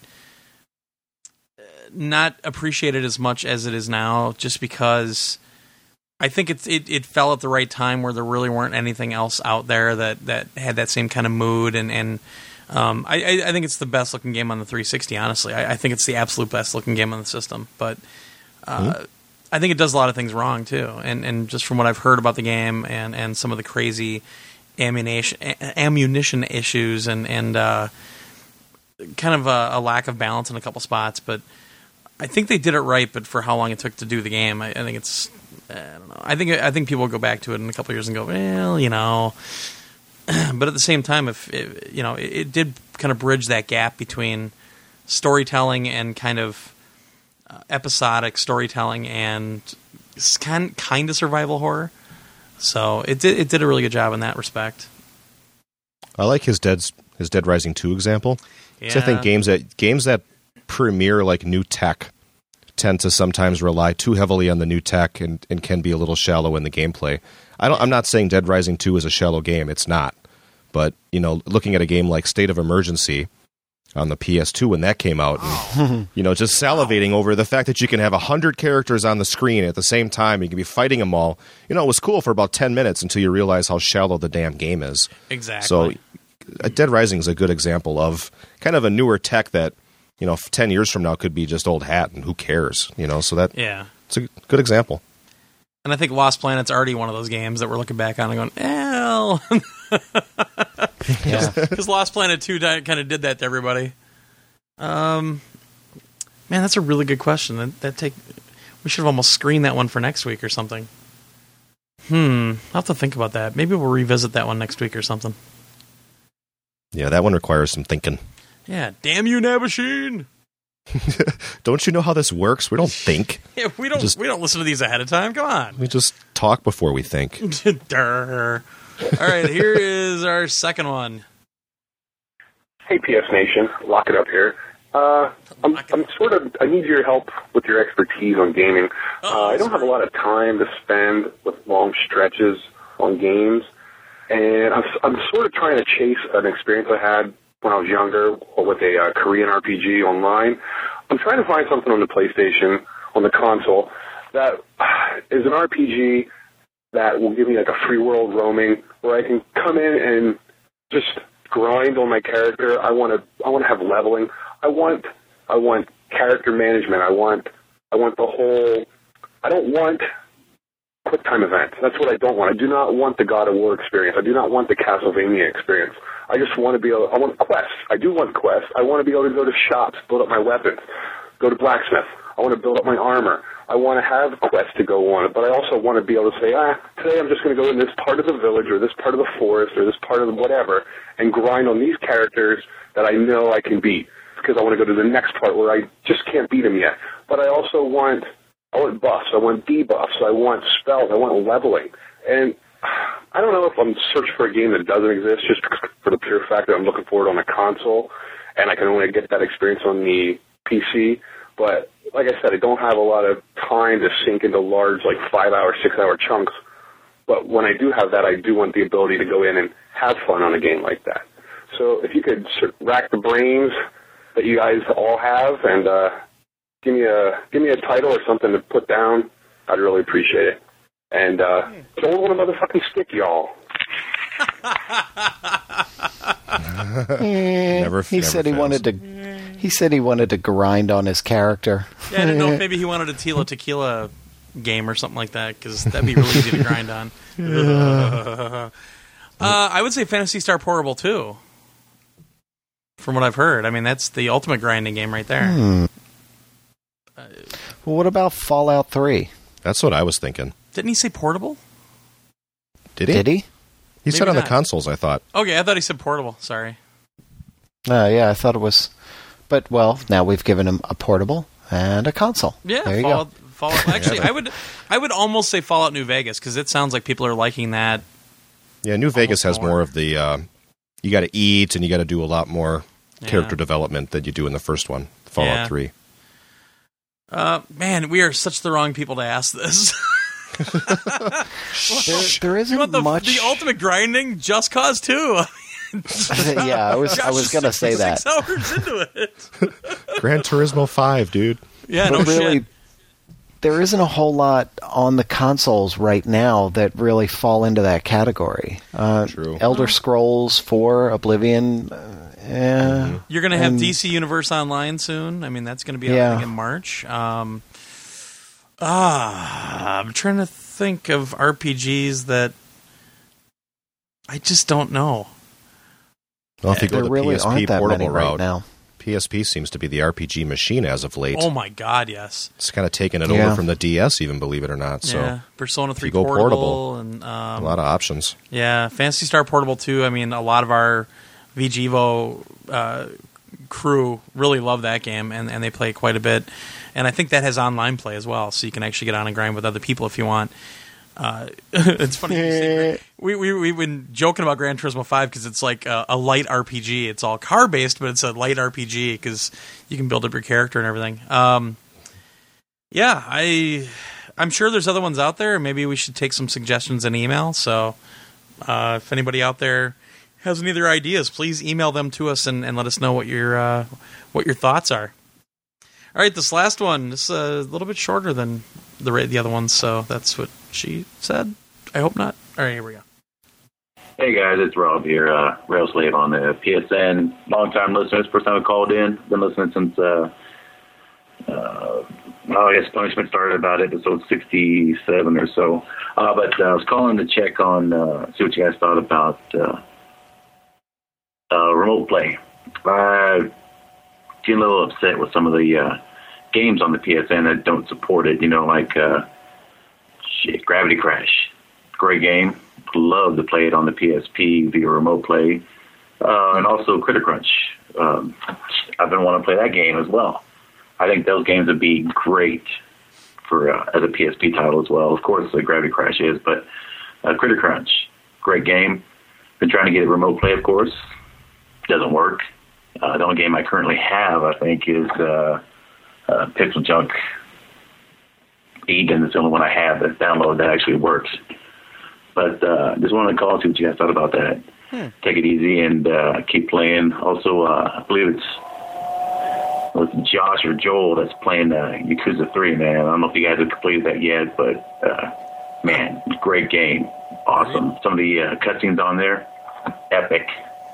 not appreciated as much as it is now just because I think it's it, it fell at the right time where there really weren't anything else out there that, that had that same kind of mood and, and um, I, I, think it's the best looking game on the 360. Honestly, I, I think it's the absolute best looking game on the system. But uh, I think it does a lot of things wrong too. And and just from what I've heard about the game and, and some of the crazy ammunition ammunition issues and and uh, kind of a, a lack of balance in a couple spots. But I think they did it right. But for how long it took to do the game, I, I think it's I don't know. I think I think people will go back to it in a couple years and go, well, you know. but at the same time, if it, you know, it, it did kind of bridge that gap between storytelling and kind of uh, episodic storytelling and kind kind of survival horror. So it did it did a really good job in that respect. I like his Dead his Dead Rising two example. 'Cause I think games that games that premiere like new tech tend to sometimes rely too heavily on the new tech and, and can be a little shallow in the gameplay. I don't I'm not saying Dead Rising 2 is a shallow game, it's not. But, you know, looking at a game like State of Emergency on the PS2 when that came out and, you know, just salivating over the fact that you can have 100 characters on the screen at the same time, you can be fighting them all. You know, it was cool for about 10 minutes until you realize how shallow the damn game is. exactly. So, uh, Dead Rising is a good example of kind of a newer tech that you know, ten years from now could be just old hat, and who cares? You know, so that Yeah. it's a good example. And I think Lost Planet's already one of those games that we're looking back on and going, "Well," Yeah. because Lost Planet Two kind of did that to everybody. Um, man, that's a really good question. That, that take we should have almost screened that one for next week or something. Hmm, I'll have to think about that. Maybe we'll revisit that one next week or something. Yeah, that one requires some thinking. Yeah, damn you, Nabasheen! Don't you know how this works? We don't think. Yeah, we don't Just- we don't listen to these ahead of time. Come on. We just talk before we think. All right, here is our second one. Hey, PS Nation, lock it up here. Uh, I'm, I'm sort of, I need your help with your expertise on gaming. Uh, I don't have a lot of time to spend with long stretches on games, and I'm, I'm sort of trying to chase an experience I had when I was younger with a uh, Korean RPG online. I'm trying to find something on the PlayStation, on the console, that is an RPG that will give me like a free world roaming where I can come in and just grind on my character. I want to I want to have leveling. I want I want character management. I want I want the whole I don't want quick time events. That's what I don't want. I do not want the God of War experience. I do not want the Castlevania experience. I just want to be able I want quests. I do want quests. I want to be able to go to shops, build up my weapons, go to blacksmith. I want to build up my armor. I want to have quests to go on, but I also want to be able to say, ah, today I'm just going to go in this part of the village or this part of the forest or this part of the whatever and grind on these characters that I know I can beat because I want to go to the next part where I just can't beat them yet. But I also want, I want buffs, I want debuffs, I want spells, I want leveling. And I don't know if I'm searching for a game that doesn't exist just for the pure fact that I'm looking for it on a console and I can only get that experience on the PC. But like I said, I don't have a lot of time to sink into large, like five hour, six hour chunks. But when I do have that, I do want the ability to go in and have fun on a game like that. So if you could rack the brains that you guys all have and uh, give me a give me a title or something to put down, I'd really appreciate it. And uh, don't want a motherfucking stick, y'all. Never- he never said he fails. wanted to. He said he wanted to grind on his character. Yeah, I didn't know if maybe he wanted a Tila Tequila game or something like that because that'd be really easy to grind on. uh, I would say Phantasy Star Portable too. From what I've heard, I mean that's the ultimate grinding game right there. Hmm. Well, what about Fallout Three? That's what I was thinking. Didn't he say portable? Did he? Did he? He said Maybe on the consoles. I thought. Okay, I thought he said portable. Sorry. Uh, yeah, I thought it was. But well, now we've given him a portable and a console. Yeah, there you Fallout. go. Fallout. Actually, I would, I would almost say Fallout New Vegas because it sounds like people are liking that. Yeah, New Vegas has more. more of the. Uh, you got to eat and you got to do a lot more Yeah. character development than you do in the first one, Fallout Yeah. Three. Uh, man, we are such the wrong people to ask this. There, there you isn't want the, much. the ultimate grinding? Just Cause Two. yeah, I was I was gonna say that. Six hours into it. Gran Turismo Five, dude. Yeah, no but really, shit. there isn't a whole lot on the consoles right now that really fall into that category. Uh, True. Elder Scrolls Four, Oblivion. Uh, yeah, You're going to have and- DC Universe Online soon. I mean, that's going to be out Yeah. I in March. Um, ah, I'm trying to think of RPGs that I just don't know. Well, if you go there the really PSP aren't that portable many right route, now. PSP seems to be the RPG machine as of late. Oh my god, yes. It's kind of taken it Yeah. over from the DS, even believe it or not. So yeah, Persona Three you go portable, portable, and a um, lot of options. Yeah, Phantasy Star Portable too. I mean, a lot of our VGevo uh, crew really love that game, and, and they play quite a bit. And I think that has online play as well, so you can actually get on and grind with other people if you want. Uh, it's funny. say- we we we've been joking about Gran Turismo Five because it's like a, a light RPG. It's all car based, but it's a light RPG because you can build up your character and everything. Um, yeah, I I'm sure there's other ones out there. Maybe we should take some suggestions in email. So uh, if anybody out there has any other ideas, please email them to us and, and let us know what your uh, what your thoughts are. All right, this last one is a little bit shorter than the the other ones, so that's what she said. I hope not. All right, here we go. Hey guys, it's Rob here, uh, Rail Slave on the PSN. Long time listeners, first time I called in. Been listening since, uh, uh, well, I guess punishment started about episode 67 or so. Uh, but uh, I was calling to check on, uh, see what you guys thought about uh, uh, remote play. I get a little upset with some of the uh, games on the PSN that don't support it. You know, like uh, shit, Gravity Crash, great game. Love to play it on the PSP via remote play, uh, and also Critter Crunch. Um, I've been wanting to play that game as well. I think those games would be great for uh, as a PSP title as well. Of course, uh, Gravity Crash is, but uh, Critter Crunch, great game. Been trying to get it remote play, of course. Doesn't work. Uh, the only game I currently have, I think, is uh, uh, Pixel Junk Eden. It's the only one I have that's downloaded that actually works. But uh, just wanted to call see what you guys thought about that. Hmm. Take it easy and uh, keep playing. Also, uh, I believe it's it's Josh or Joel that's playing uh, Yakuza 3, man. I don't know if you guys have completed that yet, but uh, man, great game. Awesome. Some of the uh, cutscenes on there, epic,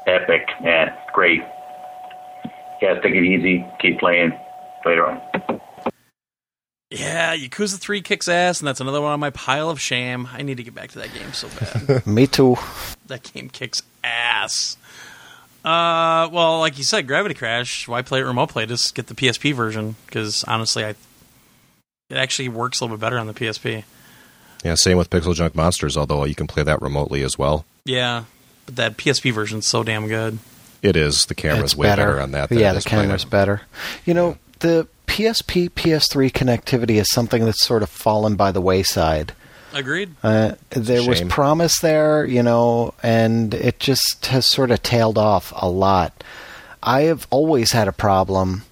epic, man, great. Guys, take it easy. Keep playing. Later on. Yeah, Yakuza 3 kicks ass, and that's another one on my pile of shame. I need to get back to that game so bad. Me too. that game kicks ass. Uh, well, like you said, Gravity Crash. Why play it remote play? Just get the PSP version because honestly, I it actually works a little bit better on the PSP. Yeah, same with Pixel Junk Monsters, although you can play that remotely as well. Yeah, but that PSP version's so damn good. It is. The camera's It's way better. on that. Than yeah, the camera's better. You know, the PSP, PS3 connectivity is something that's sort of fallen by the wayside. Agreed. Uh, there was promise there, you know, and it just has sort of tailed off a lot. I have always had a problem,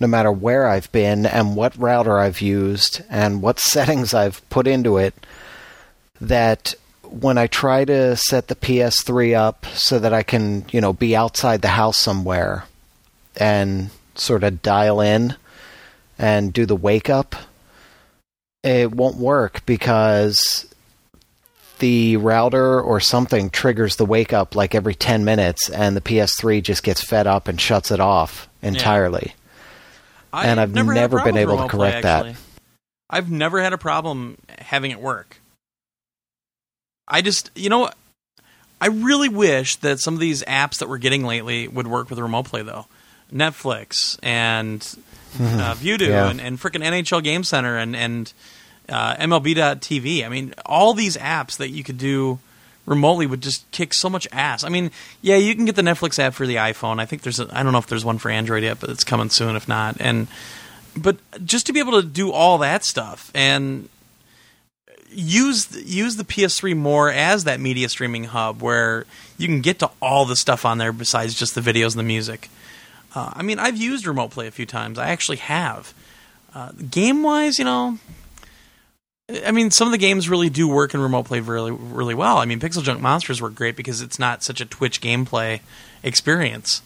no matter where I've been and what router I've used and what settings I've put into it, that when I try to set the PS3 up so that I can, you know, be outside the house somewhere and sort of dial in and do the wake up, it won't work because the router or something triggers the wake up like every 10 minutes and the PS3 just gets fed up and shuts it off entirely. And I've a never been able to remote play, correct that. I've never had a problem having it work. I just, you know, I really wish that some of these apps that we're getting lately would work with remote play, though. Netflix and uh, Vudu Yeah. and, and freaking NHL Game Center and and uh, MLB.TV. I mean, all these apps that you could do remotely would just kick so much ass. I mean, yeah, you can get the Netflix app for the iPhone. I think there's a, I don't know if there's one for Android yet, but it's coming soon if not. And but just to be able to do all that stuff and use use the PS3 more as that media streaming hub where you can get to all the stuff on there besides just the videos and the music. Uh, I mean, I've used remote play a few times. I actually have. Uh, game wise, you know, I mean, some of the games really do work in remote play really, really well. I mean, Pixel Junk Monsters work great because it's not such a Twitch gameplay experience.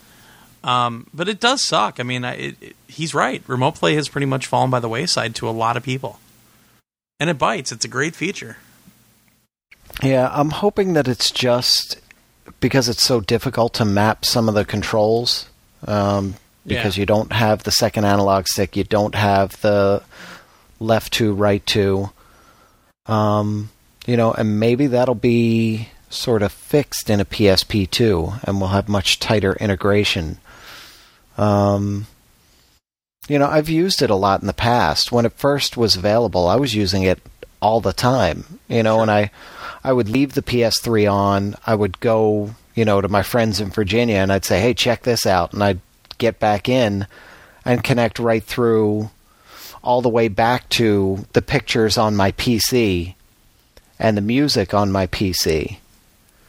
Um, but it does suck. I mean, it, it, he's right. Remote play has pretty much fallen by the wayside to a lot of people, and it bites. It's a great feature. Yeah, I'm hoping that it's just because it's so difficult to map some of the controls. Um, because Yeah. you don't have the second analog stick, you don't have the left to, right to. Um, you know, and maybe that'll be sort of fixed in a PSP too, and we'll have much tighter integration. Um, you know, I've used it a lot in the past. When it first was available, I was using it all the time. You know, and I I would leave the PS3 on. I would go, you know, to my friends in Virginia and I'd say, "Hey, check this out." And I'd get back in and connect right through all the way back to the pictures on my PC and the music on my PC.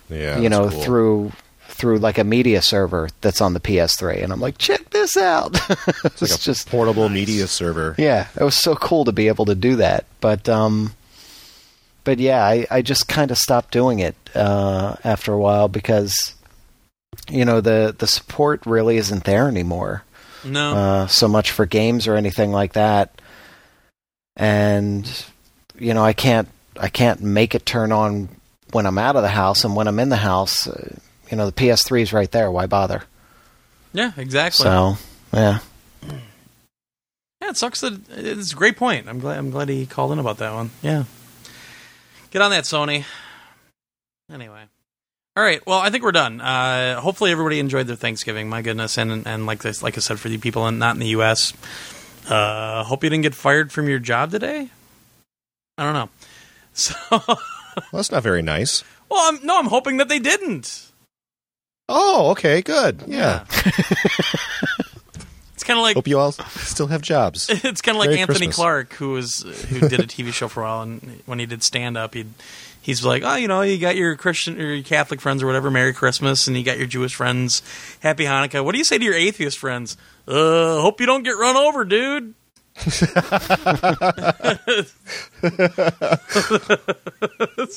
Yeah, you know, cool. through through like a media server that's on the PS3 and I'm like, "Check this out." It's like a just portable media server. yeah, it was so cool to be able to do that. But um, but yeah, I, I just kind of stopped doing it uh, after a while because you know the the support really isn't there anymore. No, Uh, so much for games or anything like that, and you know I can't I can't make it turn on when I'm out of the house, and when I'm in the house, uh, you know, the PS3 is right there. Why bother? Yeah, exactly. So, yeah. Yeah, it sucks that it's a great point. I'm glad I'm glad he called in about that one. Yeah. Get on that, Sony. Anyway. All right. Well, I think we're done. Uh, hopefully, everybody enjoyed their Thanksgiving. My goodness, and and like this, like I said, for the people in, not in the U.S., uh, hope you didn't get fired from your job today. I don't know. So, Well, that's not very nice. well, I'm, no, I'm hoping that they didn't. Oh, okay, good. Yeah. It's kind of like Hope you all still have jobs. it's kind of like Merry Anthony Christmas. Clark, who was who did a TV show for a while, and when he did stand up, he he's like, oh, you know, you got your Christian or your Catholic friends or whatever, Merry Christmas, and you got your Jewish friends, Happy Hanukkah. What do you say to your atheist friends? Uh, hope you don't get run over, dude.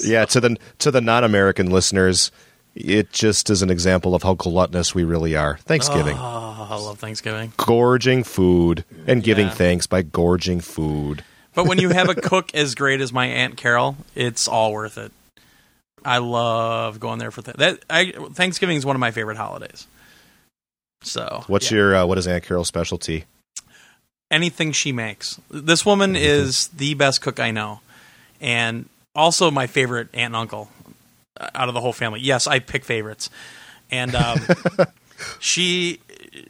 Yeah, to the to the non-American listeners, it just is an example of how gluttonous we really are. Thanksgiving, Oh, I love Thanksgiving. gorging food and giving Yeah. thanks by gorging food. But when you have a cook as great as my aunt Carol, it's all worth it. I love going there for th- that. I, Thanksgiving is one of my favorite holidays. So, What's yeah. your uh, what is Aunt Carol's specialty? anything she makes. This woman is the best cook I know, and also my favorite aunt and uncle out of the whole family. Yes, I pick favorites, and um, she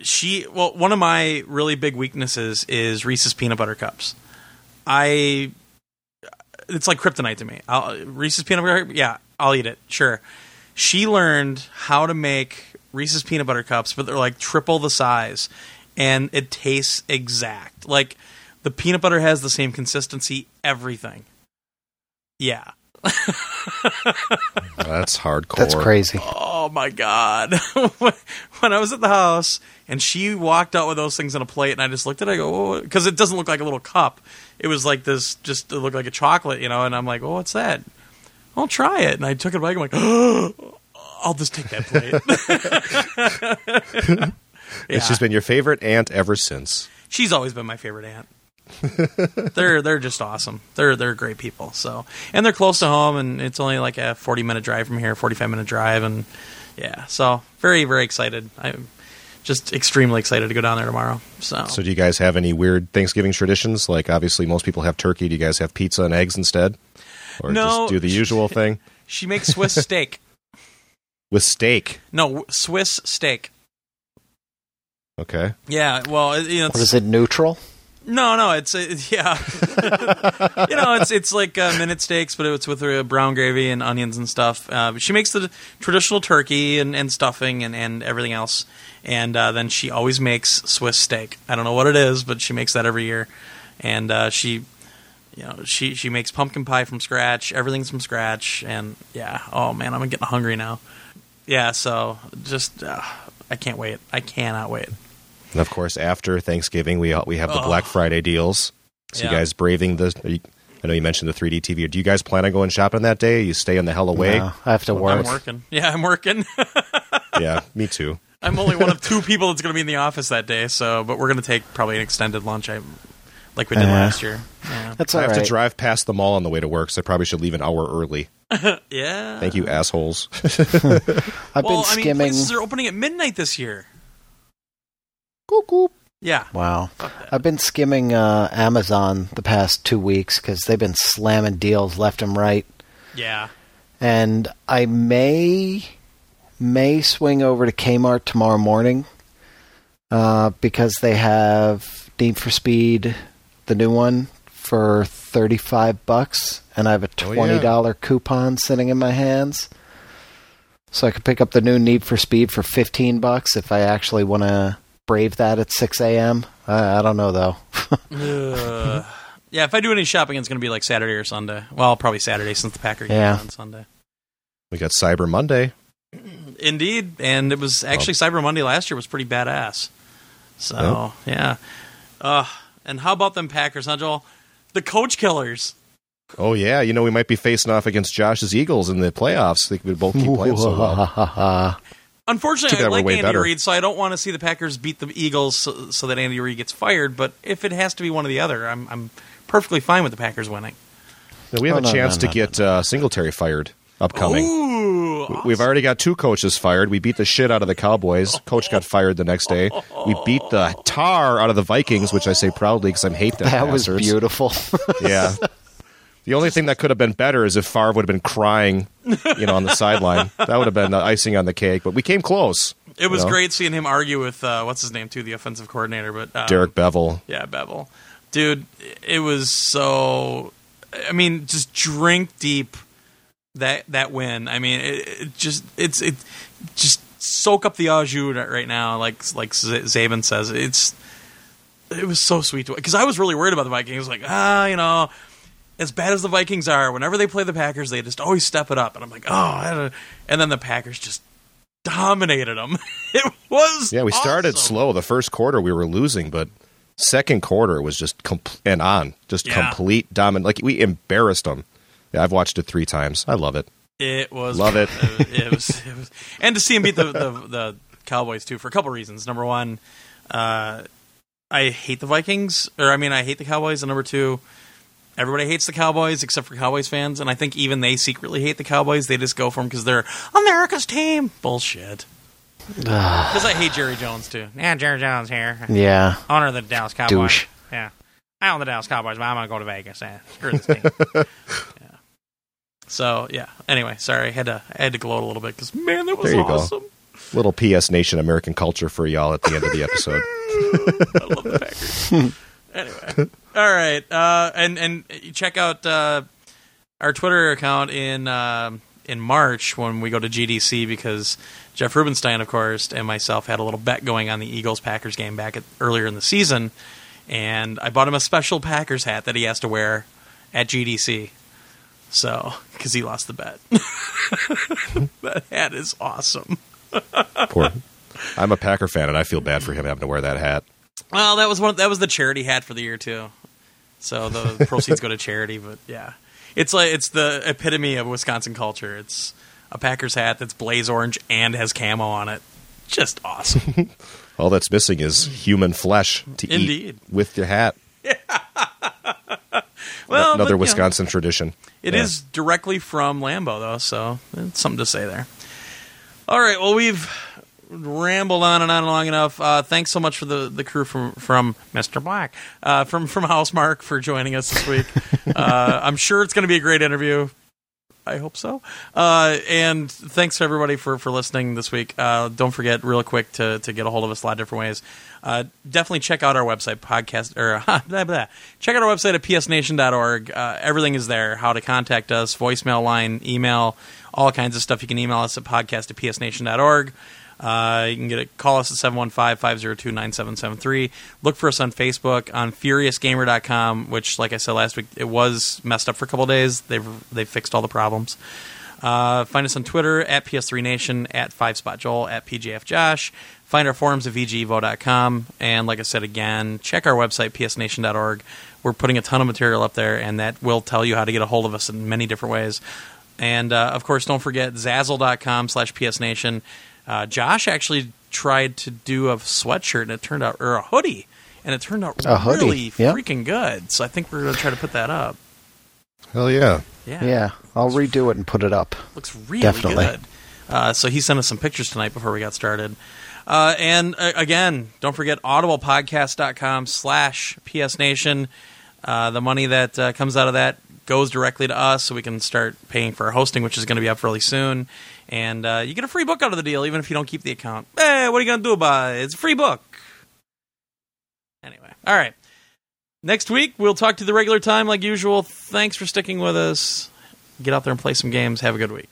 she well one of my really big weaknesses is Reese's peanut butter cups. I it's like kryptonite to me. I'll, Reese's peanut butter, yeah, I'll eat it. Sure. She learned how to make Reese's peanut butter cups, but they're like triple the size, and it tastes exact. Like the peanut butter has the same consistency, everything. Yeah. That's hardcore. That's crazy. Oh my god! when I was at the house and she walked out with those things on a plate, and I just looked at it, I go, because it doesn't look like a little cup. It was like this, just it looked like a chocolate, you know. And I'm like, oh, what's that? I'll try it. And I took it back. I'm like, oh, I'll just take that plate. And Yeah. she's been your favorite aunt ever since. She's always been my favorite aunt. they're they're just awesome. They're they're great people. So and they're close to home, and it's only like a forty minute drive from here, forty five minute drive, and yeah. So very very excited. I'm just extremely excited to go down there tomorrow. So, So, do you guys have any weird Thanksgiving traditions? Like, obviously, most people have turkey. Do you guys have pizza and eggs instead, or No. just do the usual thing she makes Swiss steak. with steak? No, Swiss steak. Okay. Yeah, well, it- you know, it's, What is it? Neutral? No, no, it's it, yeah. you know, it's it's like uh, minute steaks, but it's with uh, brown gravy and onions and stuff. Uh, she makes the traditional turkey and, and stuffing and, and everything else, and uh, then she always makes Swiss steak. I don't know what it is, but she makes that every year, and uh, she. You know, she she makes pumpkin pie from scratch. Everything's from scratch, and yeah. Oh man, I'm getting hungry now. Yeah, so just uh, I can't wait. I cannot wait. And of course, after Thanksgiving, we we have the Oh. Black Friday deals. So you guys braving the. you- I know you mentioned the 3D TV. Do you guys plan on going shopping that day? You stay in the hell away. No, I have to work. I'm work. working. Yeah, I'm working. yeah, me too. I'm only one of two people that's going to be in the office that day. So, but we're going to take probably an extended lunch, I, like we did Yeah. last year. Yeah. That's I have right. to drive past the mall on the way to work, so I probably should leave an hour early. yeah. Thank you, assholes. I've well, been I mean, skimming. places are opening at midnight this year. Cuckoo. Yeah. Wow. I've been skimming uh, Amazon the past two weeks because they've been slamming deals left and right. Yeah. And I may may swing over to Kmart tomorrow morning uh, because they have Need for Speed, the new one, for thirty five bucks, and I have a Oh, yeah. twenty dollar coupon sitting in my hands. So I could pick up the new Need for Speed for fifteen bucks if I actually want to brave that at six a.m. I, I don't know though. Ugh. yeah. If I do any shopping, it's going to be like Saturday or Sunday. Well, probably Saturday since the Packer game Yeah. on Sunday. We got Cyber Monday. Indeed, and it was actually Cyber Monday last year was pretty badass. So yeah. Uh, and how about them Packers, huh, Joel? The coach killers. Oh yeah, you know we might be facing off against Josh's Eagles in the playoffs. They could both keep playing so well. Unfortunately, Too I like way Andy better. Reid, so I don't want to see the Packers beat the Eagles so, so that Andy Reid gets fired. But if it has to be one or the other, I'm, I'm perfectly fine with the Packers winning. Now, we have Oh, a no, chance no, to no, get uh, Singletary fired. upcoming. Ooh, We've already got two coaches fired. We beat the shit out of the Cowboys. Coach got fired the next day. We beat the tar out of the Vikings, which I say proudly because I hate them That was beautiful. Yeah. The only thing that could have been better is if Favre would have been crying, you know, on the sideline. That would have been the icing on the cake. But we came close. It was you know? great seeing him argue with uh, what's his name too, the offensive coordinator, but um, Derek Bevell. Yeah, Bevell, dude, it was so. I mean, just drink deep that that win. I mean, it, it just it's it just soak up the au jus right now, like like Z- Zabin says. It's it was so sweet to because I was really worried about the Vikings. Like ah, you know. As bad as the Vikings are, whenever they play the Packers, they just always step it up, and I'm like, oh, I don't- and then the Packers just dominated them. it was Yeah, we started awesome. slow. The first quarter we were losing, but second quarter was just com- and on, just Yeah. complete dominant. Like we embarrassed them. Yeah, I've watched it three times. I love it. It was Love it. It was, it was, and to see him beat the, the the Cowboys too for a couple reasons. Number one, uh, I hate the Vikings, or I mean, I hate the Cowboys. And number two, everybody hates the Cowboys except for Cowboys fans, and I think even they secretly hate the Cowboys. They just go for them because they're America's team. Bullshit. Because I hate Jerry Jones too. Yeah, Jerry Jones here, yeah. owner of the Dallas Cowboys. Douche. Yeah, I own the Dallas Cowboys, but I'm gonna go to Vegas. Eh, screw this team. yeah. So yeah. Anyway, sorry, I had to I had to gloat a little bit because man, that was There you go. awesome. Little PS Nation American culture for y'all at the end of the episode. I love the Packers. anyway, all right, uh, and and check out uh, our Twitter account in uh, in March when we go to GDC because Jeff Rubenstein, of course, and myself had a little bet going on the Eagles Packers game back at, earlier in the season, and I bought him a special Packers hat that he has to wear at GDC. So, because he lost the bet, that hat is awesome. Poor. I'm a Packer fan, and I feel bad for him having to wear that hat. Well, that was one. That was the charity hat for the year too. So the proceeds go to charity. But yeah, it's like it's the epitome of Wisconsin culture. It's a Packers hat that's blaze orange and has camo on it. Just awesome. All that's missing is human flesh to Indeed. eat with your hat. Well, Another but, you know, Wisconsin tradition. It is Yeah. directly from Lambeau, though, so it's something to say there. All right, well, we've rambled on and on long enough. Uh, thanks so much for the, the crew from from Mr. Black uh, from from Housemarque for joining us this week. uh, I'm sure it's going to be a great interview. I hope so. Uh, and thanks to everybody for, for listening this week. Uh, don't forget, real quick, to, to get a hold of us a lot of different ways. Uh, definitely check out our website, podcast, or blah, blah. check out our website at psnation.org. Uh, everything is there. How to contact us, voicemail line, email, all kinds of stuff. You can email us at podcast at psnation.org. Uh, you can get it. Call us at 715-502-9773. Look for us on Facebook, on FuriousGamer.com, which, like I said last week, it was messed up for a couple days. They've they've fixed all the problems. Uh, find us on Twitter at PS3Nation, at 5SpotJoel, at PJFJosh. Find our forums at VGEvo.com. And like I said again, check our website, psnation.org. We're putting a ton of material up there, and that will tell you how to get a hold of us in many different ways. And uh, of course, don't forget Zazzle.com slash PSNation. Uh, Josh actually tried to do a sweatshirt, and it turned out, or a hoodie, and it turned out A really yeah. freaking good. So I think we're going to try to put that up. Hell yeah. Yeah. Yeah. I'll redo it and put it up. Looks really Definitely. good. Uh, so he sent us some pictures tonight before we got started. Uh, and uh, again, don't forget audiblepodcast.com slash psnation. Uh, the money that uh, comes out of that goes directly to us so we can start paying for our hosting, which is going to be up really soon. And uh, you get a free book out of the deal, even if you don't keep the account. Hey, what are you to do about it? It's a free book. Anyway, all right. Next week, we'll talk to the regular time like usual. Thanks for sticking with us. Get out there and play some games. Have a good week.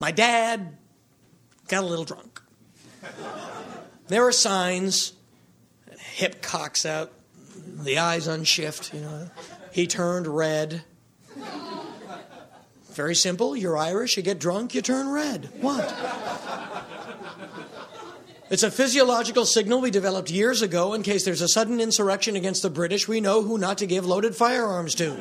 My dad got a little drunk. There were signs, hip cocks out, the eyes unshift, you know. He turned red. Very simple. You're Irish, you get drunk, you turn red. What? It's a physiological signal we developed years ago in case there's a sudden insurrection against the British, we know who not to give loaded firearms to.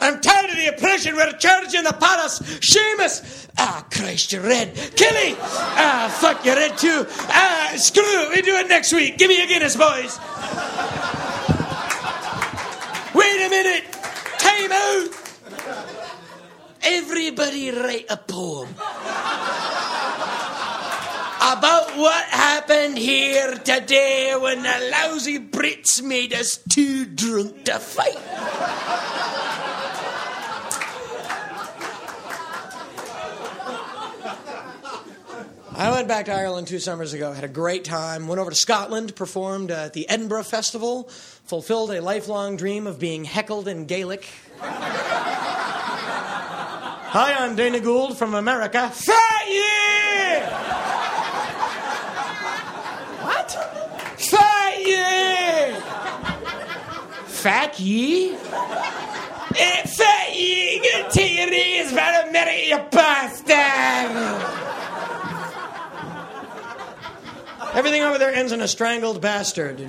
I'm tired of the oppression. We're charging the palace. Seamus. Ah, Christ, you're red. Kelly. Ah, fuck, you're red too. Ah, screw. We do it next week. Give me a Guinness, boys. Everybody write a poem about what happened here today when the lousy Brits made us too drunk to fight. I went back to Ireland two summers ago, had a great time, went over to Scotland, performed at the Edinburgh Festival, fulfilled a lifelong dream of being heckled in Gaelic. Hi, I'm Dana Gould from America. Fat ye! What? Fat ye! Fat ye? Eh, Fat ye! Get to your knees, man, America, you bastard! Everything over there ends in a strangled bastard.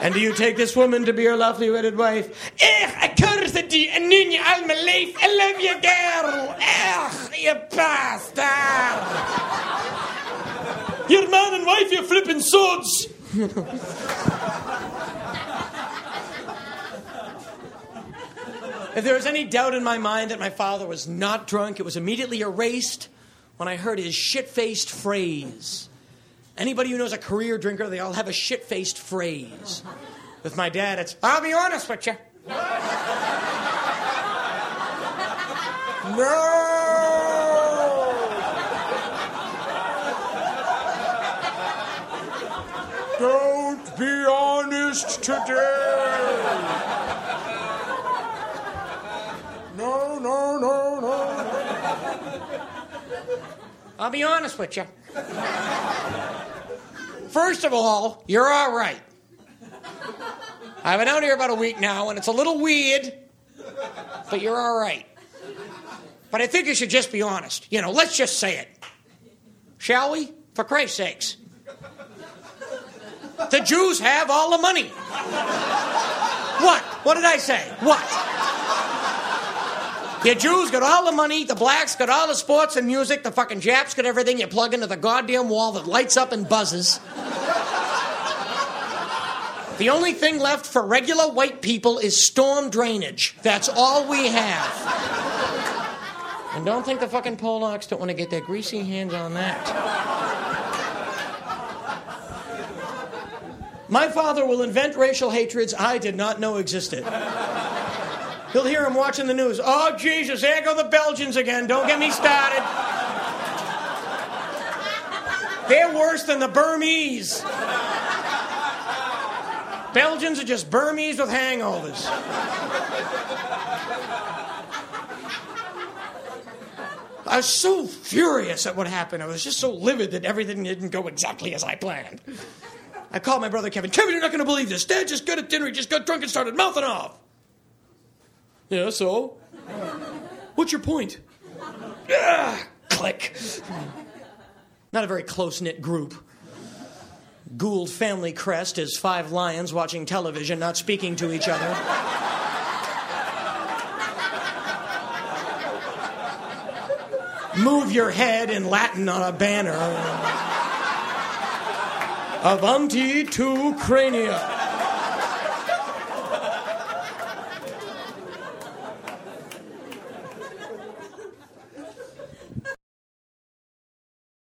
And do you take this woman to be your lovely wedded wife? Eh, I cursed you and knew you all my life. I love you, girl. Eh, you bastard. Your man and wife, you flipping swords. if there was any doubt in my mind that my father was not drunk, it was immediately erased when I heard his shit faced phrase. Anybody who knows a career drinker, they all have a shit faced phrase. With my dad, it's, I'll be honest with you. No! Don't be honest today. No, no, no, no. I'll be honest with you. First of all, you're all right. I've been out here about a week now, and it's a little weird, but you're all right. But I think you should just be honest. You know, let's just say it. Shall we? For Christ's sakes. The Jews have all the money. What? What did I say? What? The Jews got all the money, the blacks got all the sports and music, the fucking Japs got everything you plug into the goddamn wall that lights up and buzzes. The only thing left for regular white people is storm drainage. That's all we have. And don't think the fucking Polacks don't want to get their greasy hands on that. My father will invent racial hatreds I did not know existed. He'll hear him watching the news. Oh, Jesus, there go the Belgians again. Don't get me started. They're worse than the Burmese. Belgians are just Burmese with hangovers. I was so furious at what happened. I was just so livid that everything didn't go exactly as I planned. I called my brother Kevin. Kevin, you're not going to believe this. Dad just got at dinner. He just got drunk and started mouthing off. Yeah, so? What's your point? Ah, click. Not a very close knit group. Gould family crest is five lions watching television, not speaking to each other. Move your head in Latin on a banner. Avanti to Crania.